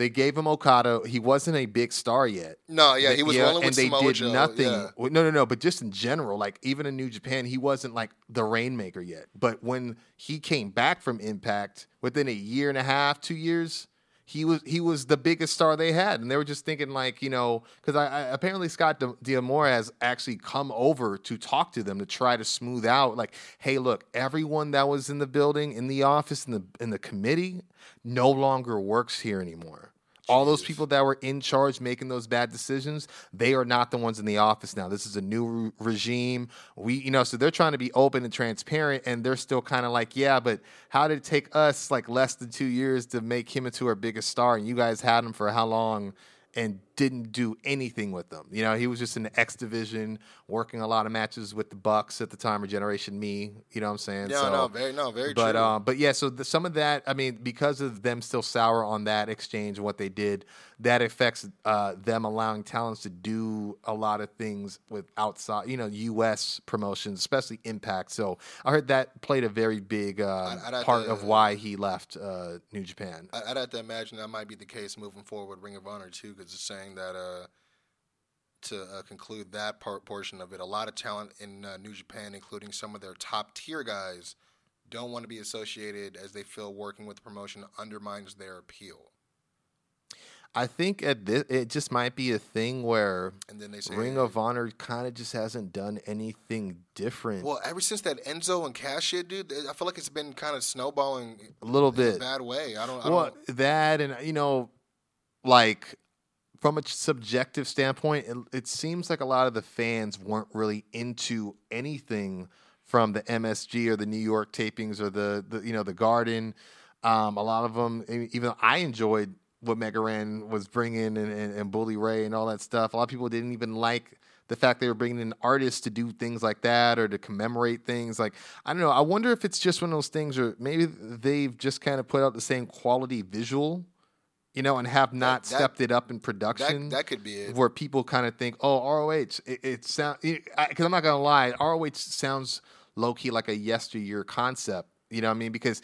They gave him Okada. He wasn't a big star yet. No, yeah, he was rolling and with they Samoa did Joe, nothing. yeah. No, no, no. But just in general, like even in New Japan, he wasn't like the rainmaker yet. But when he came back from Impact, within a year and a half, two years, he was he was the biggest star they had, and they were just thinking like you know because I, I apparently Scott D'Amore has actually come over to talk to them to try to smooth out like, hey, look, everyone that was in the building, in the office, in the in the committee, no longer works here anymore. All those people that were in charge making those bad decisions, they are not the ones in the office now. This is a new re- regime. We, you know, so they're trying to be open and transparent, and they're still kind of like, yeah, but how did it take us like less than two years to make him into our biggest star, and you guys had him for how long? And didn't do anything with them. You know, he was just in the X division, working a lot of matches with the Bucks at the time, or Generation Me. You know what I'm saying? no, So- no, very, no, very but true. um, but yeah, so the, some of that, I mean, because of them still sour on that exchange and what they did, that affects uh, them allowing talents to do a lot of things with outside, you know, U.S. promotions, especially Impact. So I heard that played a very big uh, I'd- I'd part to- of why he left uh, New Japan. I'd have to imagine that might be the case moving forward with Ring of Honor too, because it's saying that uh, to uh, conclude that part portion of it, a lot of talent in uh, New Japan, including some of their top tier guys, don't want to be associated as they feel working with the promotion undermines their appeal. I think at this, it just might be a thing where And then they say, Ring of Honor kind of just hasn't done anything different. Well, ever since that Enzo and Cass shit, dude, I feel like it's been kind of snowballing a little in a bit. bad way. I don't. I well, don't that and you know, like from a subjective standpoint, it, it seems like a lot of the fans weren't really into anything from the MSG or the New York tapings or the, the you know the Garden. Um, a lot of them, even though I enjoyed what Megaran was bringing and, and, and Bully Ray and all that stuff, a lot of people didn't even like the fact they were bringing in artists to do things like that or to commemorate things. Like I don't know. I wonder if it's just one of those things, or maybe they've just kind of put out the same quality visual, you know, and have not that- stepped it up in that production that could be it. where people kind of think, oh, ROH, it, it sounds, because I'm not going to lie, ROH sounds low key like a yesteryear concept. You know what I mean? Because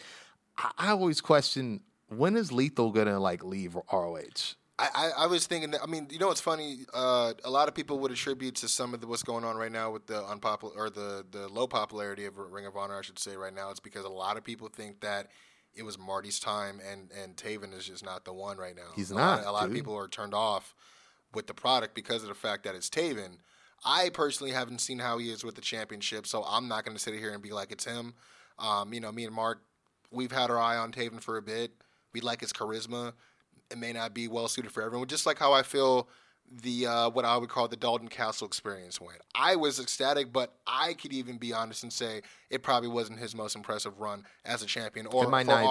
I, I always question when is Lethal going to like leave ROH? I, I, I was thinking that I mean you know what's funny uh, a lot of people would attribute to some of the, what's going on right now with the unpopular or the the low popularity of Ring of Honor I should say right now it's because a lot of people think that it was Marty's time and and Taven is just not the one right now. He's a not, Lot, a lot of people are turned off with the product because of the fact that it's Taven. I personally haven't seen how he is with the championship, so I'm not going to sit here and be like it's him. Um, you know, me and Mark, we've had our eye on Taven for a bit. We like his charisma. It may not be well suited for everyone, just like how I feel the uh, what I would call the Dalton Castle experience went. I was ecstatic, but I could even be honest and say it probably wasn't his most impressive run as a champion or for not even been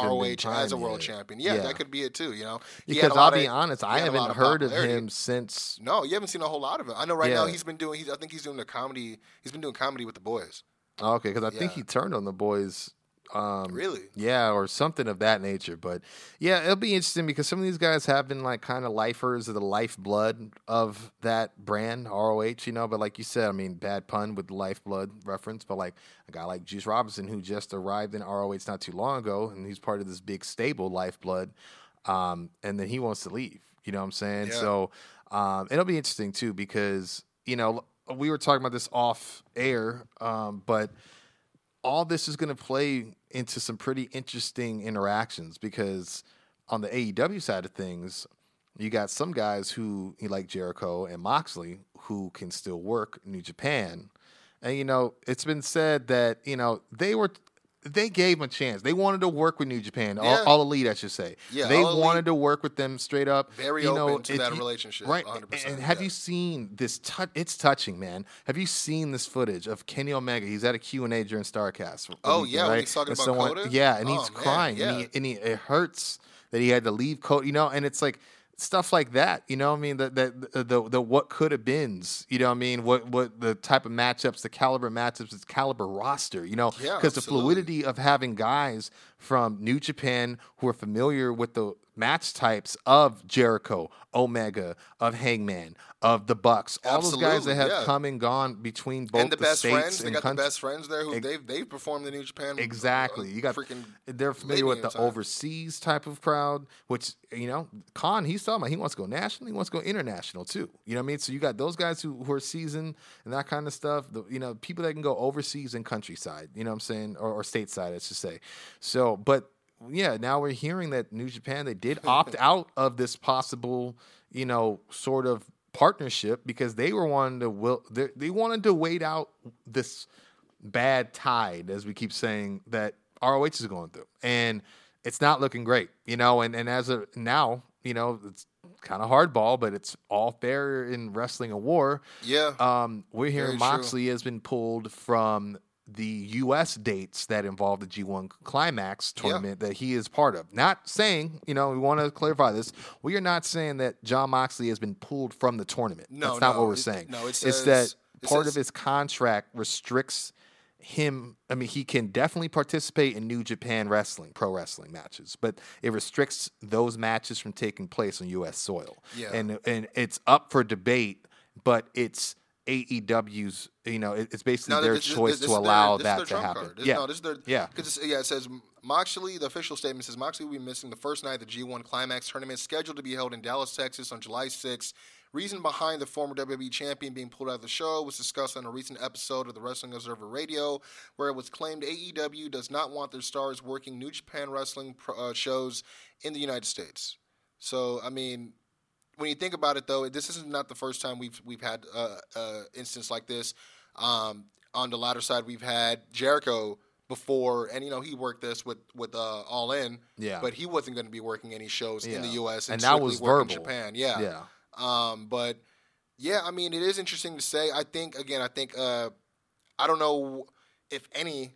ROH as a world yet. champion. Yeah, Yeah. that could be it too. You know, Because I'll be of- honest, I a haven't heard of him since. No, you haven't seen a whole lot of it. I know right now he's been doing. He's, I think he's doing the comedy. He's been doing comedy with the boys. Oh, okay, because I think he turned on the boys. Um, Really? Yeah, or something of that nature. But yeah, it'll be interesting because some of these guys have been like kind of lifers of the lifeblood of that brand, ROH, you know. But like you said, I mean, bad pun with the lifeblood reference, but like a guy like Juice Robinson who just arrived in ROH not too long ago and he's part of this big stable, lifeblood, um, and then he wants to leave. You know what I'm saying? Yeah. So um, it'll be interesting too because, you know, we were talking about this off air, um, but all this is going to play into some pretty interesting interactions because on the AEW side of things, you got some guys who like Jericho and Moxley who can still work New Japan. And you know, it's been said that, you know, they were they gave him a chance. They wanted to work with New Japan, Yeah. all, all elite, I should say. Yeah, they wanted to work with them straight up. Very you open know, to that you- relationship, right? 100%, And have yeah. you seen this? tou- it's touching, man. Have you seen this footage of Kenny Omega? He's at a Q and A during Starrcast. Oh, weekend, yeah, right? he's talking And about someone- Kota? Yeah, and Oh, he's man, crying, and, yeah. he, and he, it hurts that he had to leave Kota. You know, and it's like stuff like that. You know, what I mean, that the, the the what could have beens. You know, what I mean, what what the type of matchups, the caliber matchups, the caliber roster. You know, Yeah, because the fluidity of having guys from New Japan who are familiar with the match types of Jericho, Omega, of Hangman, of the Bucks, all those guys that have yeah. come and gone between both and the, best states friends, they got countries. the best friends there who Ex- they've they've performed in New Japan. uh, Exactly. You got freaking. they're familiar with the time. overseas type of crowd, which you know, Khan he's talking about. He wants to go national. He wants to go international too. You know what I mean? So you got those guys who, who are seasoned and that kind of stuff. The, you know, people that can go overseas and countryside. You know what I'm saying, or, or stateside, I should say. So, but yeah, now we're hearing that New Japan they did <laughs> opt out of this possible, you know, sort of partnership because they were wanting to will they, they wanted to wait out this bad tide, as we keep saying, that ROH is going through. And it's not looking great, you know, and, and as of now, you know, it's kind of hardball, but it's all fair in wrestling and war. Yeah. Um, we're hearing Very true. Moxley has been pulled from the U.S. dates that involve the G1 Climax tournament that he is part of. Not saying, you know, we want to clarify this. We are not saying that John Moxley has been pulled from the tournament. No, That's not no, what we're it- saying. no, it it's says- that it part says- of his contract restricts him. I mean, he can definitely participate in New Japan wrestling, pro wrestling matches, but it restricts those matches from taking place on U.S. soil. Yeah. And and it's up for debate, but it's AEW's. You know, it's basically No, their this- choice this to their- allow this that to happen. Yeah. no, this is their yeah. Because yeah, it says Moxley. The official statement says Moxley will be missing the first night of the G1 Climax tournament, scheduled to be held in Dallas, Texas, on July 6th. Reason behind the former WWE champion being pulled out of the show was discussed on a recent episode of the Wrestling Observer Radio, where it was claimed AEW does not want their stars working New Japan wrestling pro- uh, shows in the United States. So, I mean, when you think about it, though, this is not the first time we've we've had uh, uh, instance like this. Um, on the latter side, we've had Jericho before, and you know he worked this with with uh, All In. Yeah. but he wasn't going to be working any shows in the U.S. and, And that was verbal. Japan. Yeah, Yeah. Um, but yeah, I mean, it is interesting to say. I think again, I think uh, I don't know if any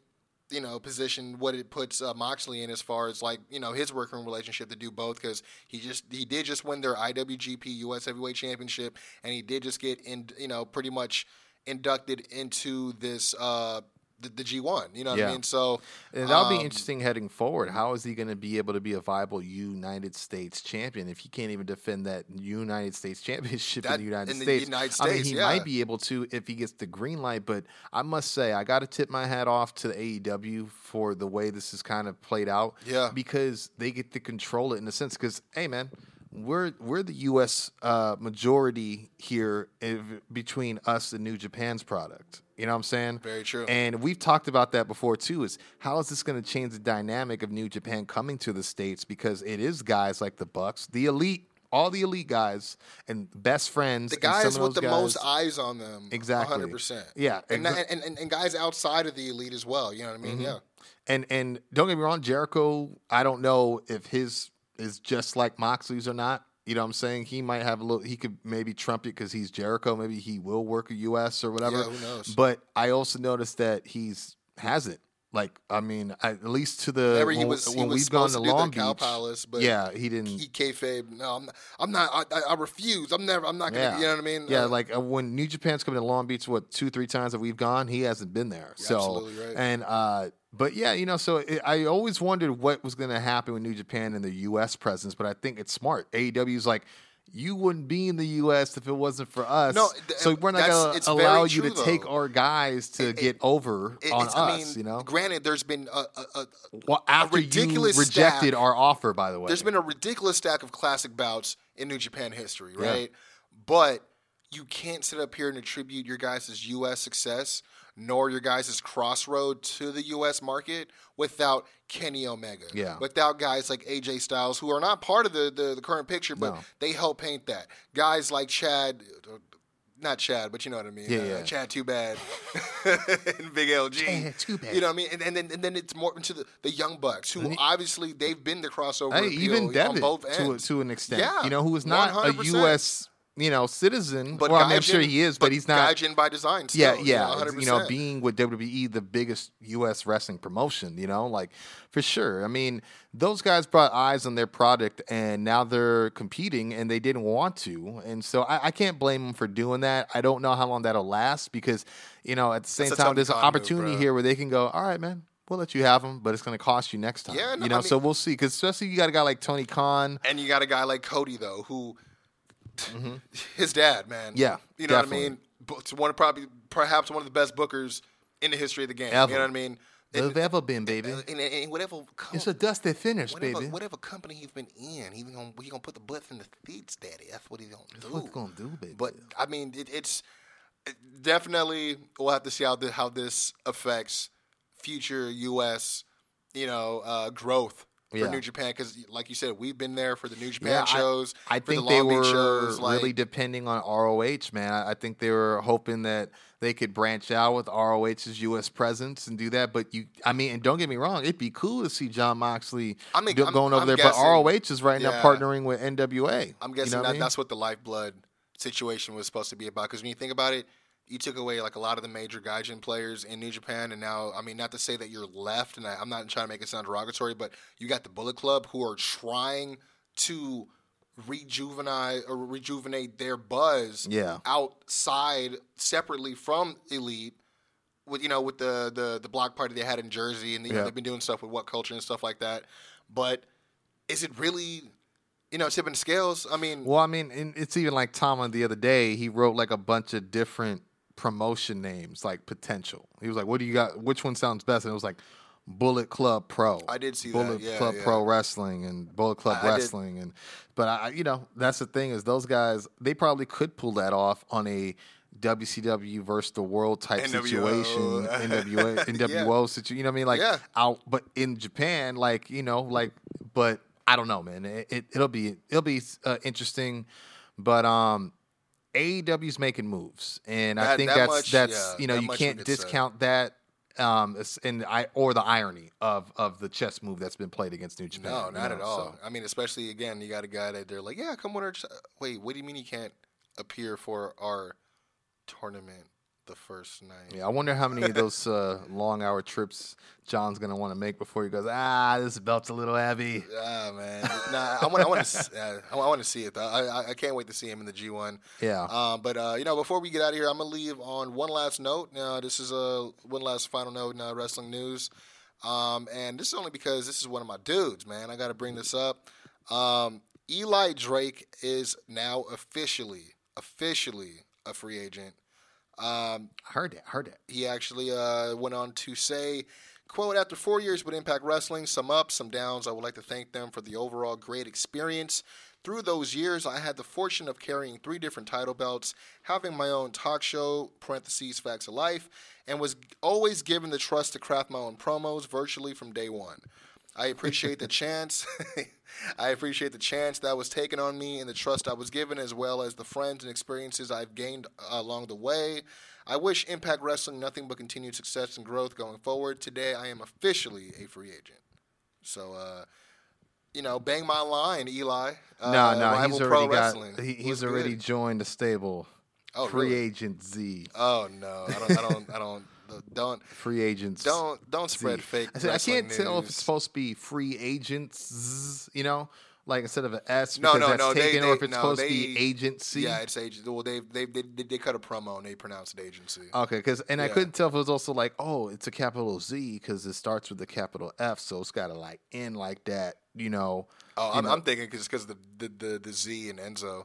you know position what it puts uh, Moxley in as far as like you know his working relationship to do both because he just he did just win their IWGP US Heavyweight Championship and he did just get in you know pretty much inducted into this uh the, the G1 you know what Yeah. I mean so And that'll be um, interesting heading forward. How is he going to be able to be a viable United States champion if he can't even defend that United States championship That- in the United in the States? United I mean, he yeah. might be able to if he gets the green light, but I must say, I got to tip my hat off to the AEW for the way this is kind of played out. Yeah. Because they get to control it in a sense. Because, hey, man, we're we're the U.S. Uh, majority here if, between us and New Japan's product. You know what I'm saying? Very true. And we've talked about that before too. Is how is this going to change the dynamic of New Japan coming to the states? Because it is guys like the Bucks, the elite, all the elite guys, and best friends. The guys with the those most eyes on them. Exactly. 100%. Yeah, And, exa- and, and, and guys outside of the elite as well. You know what I mean? Mm-hmm. Yeah. And and don't get me wrong, Jericho. I don't know if his is just like Moxley's or not. You know what I'm saying? He might have a little. He could maybe trump it because he's Jericho. Maybe he will work a US or whatever. Yeah, who knows? But I also noticed that he's hasn't. Like I mean, at least to the Remember, he when, he was we've gone to to Long Beach. Palace, but yeah, he didn't. he kayfabe. No, I'm not. I'm not I, I, refuse. I'm never. I'm not gonna. yeah, You know what I mean? Yeah, Uh, like uh, when New Japan's coming to Long Beach, what two, three times that we've gone, he hasn't been there. So, absolutely right. and uh, but yeah, you know, so it, I always wondered what was going to happen with New Japan and the U.S. presence, but I think it's smart. AEW's like. You wouldn't be in the U.S. if it wasn't for us. No, th- so we're not going to allow you true, to take our guys to It- get it- over it- on us. I mean, you know, granted, there's been a, a, a, well, after ridiculous you rejected stack- our offer, by the way, there's been a ridiculous stack of classic bouts in New Japan history, Yeah. right? But you can't sit up here and attribute your guys' U.S. success nor your guys' crossroad to the U.S. market without Kenny Omega. Yeah. Without guys like AJ Styles, who are not part of the, the, the current picture, but No. they help paint that. Guys like Chad. Not Chad, but you know what I mean. Yeah, Uh, yeah. Chad, too bad. and <laughs> Big LG. Chad, too bad. You know what I mean? And, and then and then it's more into the, the young bucks, who obviously they've been the crossover. Hey, even on both to, ends. to an extent. Yeah, you know, who is not a 100%. U.S. you know citizen. But well, I mean, I'm sure he is, but, he's not. Gaijin by design. yeah, Still, yeah. you know, 100%. You know, being with WWE, the biggest U.S. wrestling promotion. You know, like for sure. I mean, those guys brought eyes on their product, and now they're competing, and they didn't want to, and so I, I can't blame them for doing that. I don't know how long that'll last because, you know, at the same That's time, there's an con move, opportunity here where they can go, all right, man. We'll let you have them, but it's going to cost you next time. Yeah, no, you know. I so we'll see. Because especially you got a guy like Tony Khan. and you got a guy like Cody though, who <laughs> his dad, man. Mm-hmm. Yeah, you know definitely. what I mean. It's one of probably perhaps one of the best bookers in the history of the game. Ever. You know what I mean? They've ever been, baby. And whatever, co- It's a dusty finish, whatever, baby. whatever company he's been in, he's gonna he gonna put the butts in the seats, daddy. That's what he's gonna do. what he's gonna do, baby. But I mean, it, it's it definitely we'll have to see how this, how this affects future U.S. you know uh, growth for Yeah. New Japan because, like you said, we've been there for the New Japan Yeah, shows. I, for think the they were shows, like, really depending on ROH, man. I, I think they were hoping that they could branch out with ROH's U.S. presence and do that. But you, I mean, and don't get me wrong, it'd be cool to see John Moxley I mean, do- I'm- going over I'm there. guessing- but ROH is right now partnering with NWA. I'm You guessing know what that I that's what the lifeblood situation was supposed to be about. Because when you think about it, you took away like a lot of the major Gaijin players in New Japan, and now I mean, not to say that you're left, and I, I'm not trying to make it sound derogatory, but you got the Bullet Club who are trying to rejuvenate or uh, rejuvenate their buzz Yeah. outside separately from Elite. With you know, with the the the block party they had in Jersey, and you know, they've been doing stuff with WhatCulture and stuff like that. But is it really, you know, tipping scales? I mean, Well, I mean, it's even like Tomlin the other day. He wrote like a bunch of different promotion names, like potential. He was like, "What do you got? Which one sounds best?" And it was like Bullet Club Pro. I did see that, Bullet yeah, Club yeah. Pro Wrestling and Bullet Club I- I Wrestling, and but I, you know, that's the thing is those guys they probably could pull that off on a. WCW versus the world type NWO. situation, <laughs> NWA, NWO situation. You know what I mean? Like Yeah. out, but in Japan, like you know, like, but I don't know, man. It, it it'll be it'll be uh, interesting, but um, AEW's making moves, and I think that that's much, that's yeah, you know that you can't we could say. discount that. Um, and I or the irony of of the chess move that's been played against New Japan. no, you not know, at all. so. I mean, especially again, you got a guy that they're like, yeah, come with our. ch- Wait, what do you mean you can't appear for our tournament the first night? Yeah, I wonder how many of those uh, <laughs> long hour trips John's gonna want to make before he goes. Ah, this belt's a little heavy. Ah man, nah, I want, I want to, uh, I want to see it though. I, I, I can't wait to see him in the G one. Yeah. Um, but uh, you know, before we get out of here, I'm gonna leave on one last note. Now, this is a one last final note in uh, wrestling news, um, and this is only because this is one of my dudes, man. I got to bring this up. Um, Eli Drake is now officially, officially a free agent. Um, heard that. Heard that. he actually uh, went on to say, quote, after four years with Impact Wrestling, some ups, some downs, I would like to thank them for the overall great experience. Through those years, I had the fortune of carrying three different title belts, having my own talk show, parentheses, Facts of Life, and was always given the trust to craft my own promos virtually from day one. I appreciate the chance. <laughs> I appreciate the chance that was taken on me and the trust I was given, as well as the friends and experiences I've gained uh, along the way. I wish Impact Wrestling nothing but continued success and growth going forward. Today, I am officially a free agent. So, uh, you know, bang my line, Eli. Uh, no, no, Rival he's Pro already got. He, he's already good? joined the stable. Oh, Free really? agent Z. Oh no, I don't, I don't, I don't, don't, Free agents. don't, don't spread Z. fake. I, said, I can't tell if it's supposed to be free agents. You know, like instead of an S No, because no, that's no, they- taken, they- or if it's no, supposed to be agency. Yeah, it's agency. Well, they they they, they, they cut a promo and they pronounced it agency. Okay, because and I couldn't tell if it was also like, oh, it's a capital Z because it starts with the capital F, so it's got to like end like that, you know. oh, you I'm, know. I'm thinking because because the, the the the Z and Enzo,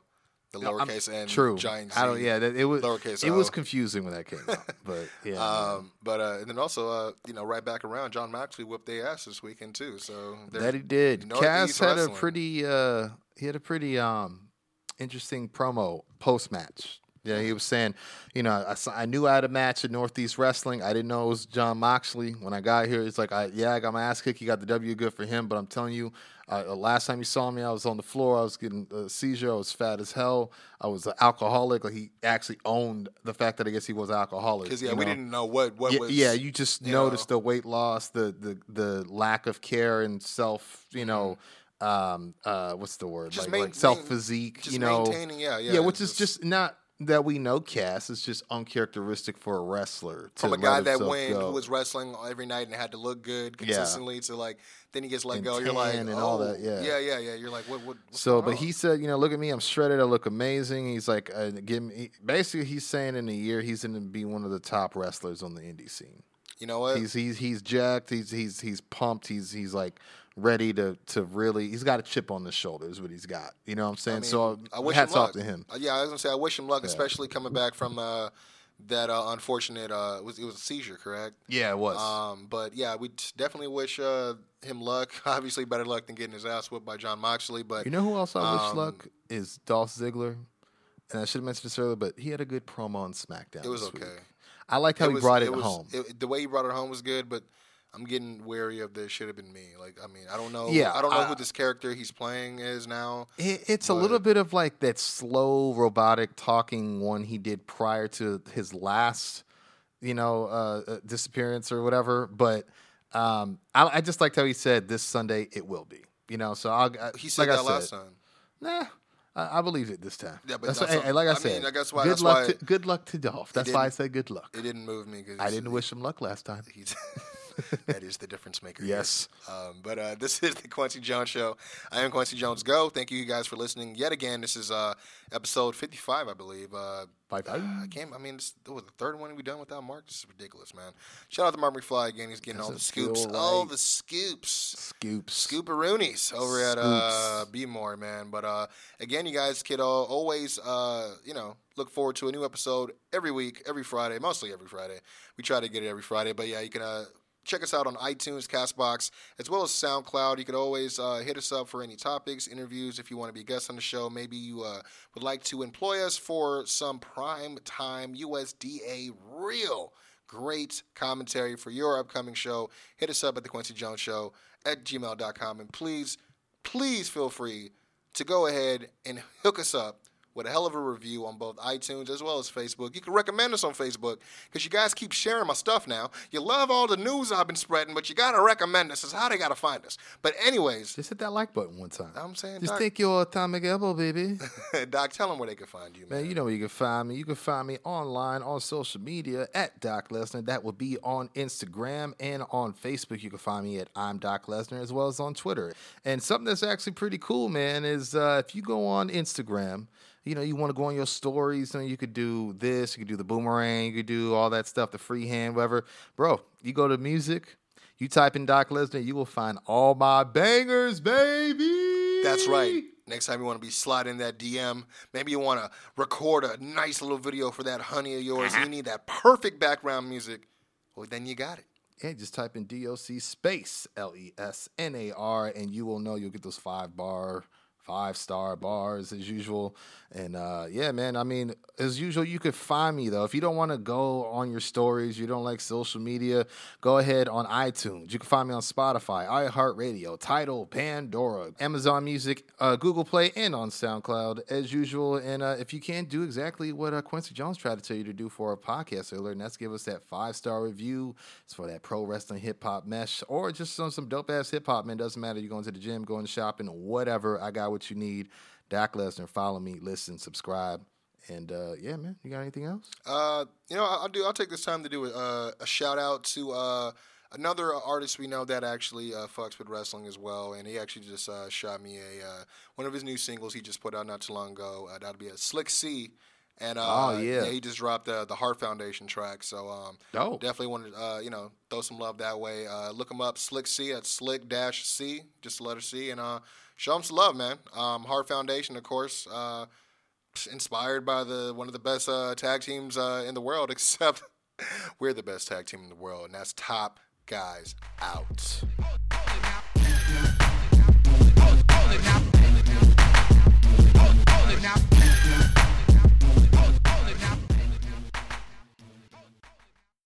the No, lowercase n, True. giant Z. I don't. Yeah, that, it was. lowercase It was confusing when that came out, <laughs> but yeah. Um, but uh, and then also, uh, you know, right back around, John Moxley whipped their ass this weekend too. So that he did. Northeast Cass had a pretty. uh He had a pretty um interesting promo post match. Yeah, he was saying, you know, I, I knew I had a match at Northeast Wrestling. I didn't know it was John Moxley. When I got here, it's like, I, yeah, I got my ass kicked. He got the W, good for him. But I'm telling you, uh, uh, last time you saw me, I was on the floor. I was getting a seizure. I was fat as hell. I was an alcoholic. Like he actually owned the fact that I guess he was alcoholic. because yeah, we know? didn't know what what yeah, was. yeah, you just you noticed know. the weight loss, the the the lack of care and self, you know, um, uh, what's the word? Mm-hmm. Just like, main- like self physique you know, maintaining, yeah, yeah, yeah, which is just- just not that we know Cass. is just uncharacteristic for a wrestler to from a guy that went go. who was wrestling every night and had to look good consistently to like then he gets let And go. You're like, tan oh, and all that, yeah. yeah, yeah, yeah. You're like, what, what? So, but on? he said, you know, look at me, I'm shredded, I look amazing. He's like, uh, give me. Basically, he's saying in a year he's going to be one of the top wrestlers on the indie scene. you know what? He's he's he's jacked. He's he's he's pumped. He's he's like ready to to really. He's got a chip on his shoulder. Is what he's got. You know what I'm saying? I mean, so I wish hats him off luck. to him. Uh, yeah, I was gonna say I wish him luck, especially coming back from uh, that uh, unfortunate. Uh, it was it was a seizure, correct? Yeah, it was. Um, but yeah, we t- definitely wish uh, him luck. <laughs> Obviously, better luck than getting his ass whipped by John Moxley. But you know who else I wish um, luck is Dolph Ziggler. And I should have mentioned this earlier, but he had a good promo on SmackDown. it was okay. week. I like how It he was- brought it, was- home. it- the way he brought it home was good, but I'm getting wary of this. Should have been me. Like, I mean, I don't know. Yeah, I don't know I- who this character he's playing is now. It, it's a little bit of like that slow robotic talking one he did prior to his last, you know, uh, uh, disappearance or whatever. But um, I, I just liked how he said this Sunday it will be. You know, so I'll. I, He said like I that last time. Nah, I, I believe it this time. Yeah, but that's that's what, hey, like I, I mean, said. I guess why- good luck. why to, good luck to Dolph. That's why I said good luck. It didn't move me because I didn't wish him luck last time. <laughs> <laughs> That is the difference maker. Yes. Um, but uh, this <laughs> is the Kwency Jones Show. I am Kwency Jones. Go. Thank you guys for listening yet again. This is uh, episode 55, I believe. Uh, bye. I can't. I mean, this it was the third one we done without Mark. This is ridiculous, man. Shout out to Mark McFly again. He's getting all the Doesn't scoops. All right. the scoops. Scoops. Scooperoonies over at uh, Be More, man. But uh, again, you guys uh, always, uh, you know, look forward to a new episode every week, every Friday, mostly every Friday. We try to get it every Friday, but yeah, you can uh, check us out on iTunes, Castbox, as well as SoundCloud. You could always uh, hit us up for any topics, interviews, if you want to be a guest on the show. Maybe you uh, would like to employ us for some prime time USDA real great commentary for your upcoming show. Hit us up at the Kwency Jones Show at gmail.com. And please, please feel free to go ahead and hook us up with a hell of a review on both iTunes as well as Facebook. You can recommend us on Facebook because you guys keep sharing my stuff now. You love all the news I've been spreading, but you got to recommend us. Is how they got to find us. But, anyways, Just hit that like button one time. I'm saying, Just Doc, think your atomic elbow, baby. <laughs> Doc, tell them where they can find you, man. Man, you know where you can find me. You can find me online on social media at Doc Lesnar. That would be on Instagram and on Facebook. You can find me at I'm Doc Lesnar as well as on Twitter. And something that's actually pretty cool, man, is uh, if you go on Instagram, you know, you want to go on your stories, you, know, you could do this, you could do the boomerang, you could do all that stuff, the freehand, whatever. Bro, you go to music, you type in Doc Lesnar, you will find all my bangers, baby. That's right. Next time you want to be sliding that DM, maybe you want to record a nice little video for that honey of yours. You need that perfect background music. Well, then you got it. Yeah, just type in DOC space L E S N A R and you will know you'll get those five bar, five star bars as usual. And uh, yeah, man, I mean, as usual, you could find me though. If you don't want to go on your stories, you don't like social media, go ahead on iTunes. You can find me on Spotify, iHeartRadio, Tidal, Pandora, Amazon Music, uh, Google Play, and on SoundCloud as usual. And uh, if you can't do exactly what uh, Kwency Jones tried to tell you to do for a podcast earlier, and that's give us that five star review. It's for that pro wrestling hip hop mesh or just some, some dope ass hip hop, man. Doesn't matter. You're going to the gym, going shopping, whatever. I got what you need. Doc Lesnar, follow me, listen, subscribe. And uh, yeah, man, you got anything else? Uh, you know, I'll do. I'll take this time to do a, a shout out to uh, another artist we know that actually uh, fucks with wrestling as well, and he actually just uh, shot me a uh, one of his new singles he just put out not too long ago. That'll be a Slick C, and uh, Oh, yeah. he just dropped the the Heart Foundation track. So um, Dope. definitely want to uh, you know throw some love that way. Uh, look him up, Slick C at Slick Dash C, just the letter C, and uh, show him some love, man. Um, Heart Foundation, of course. Uh, inspired by the one of the best uh, tag teams uh, in the world, <laughs> except we're the best tag team in the world, and that's Top Guys Out. Hold it now.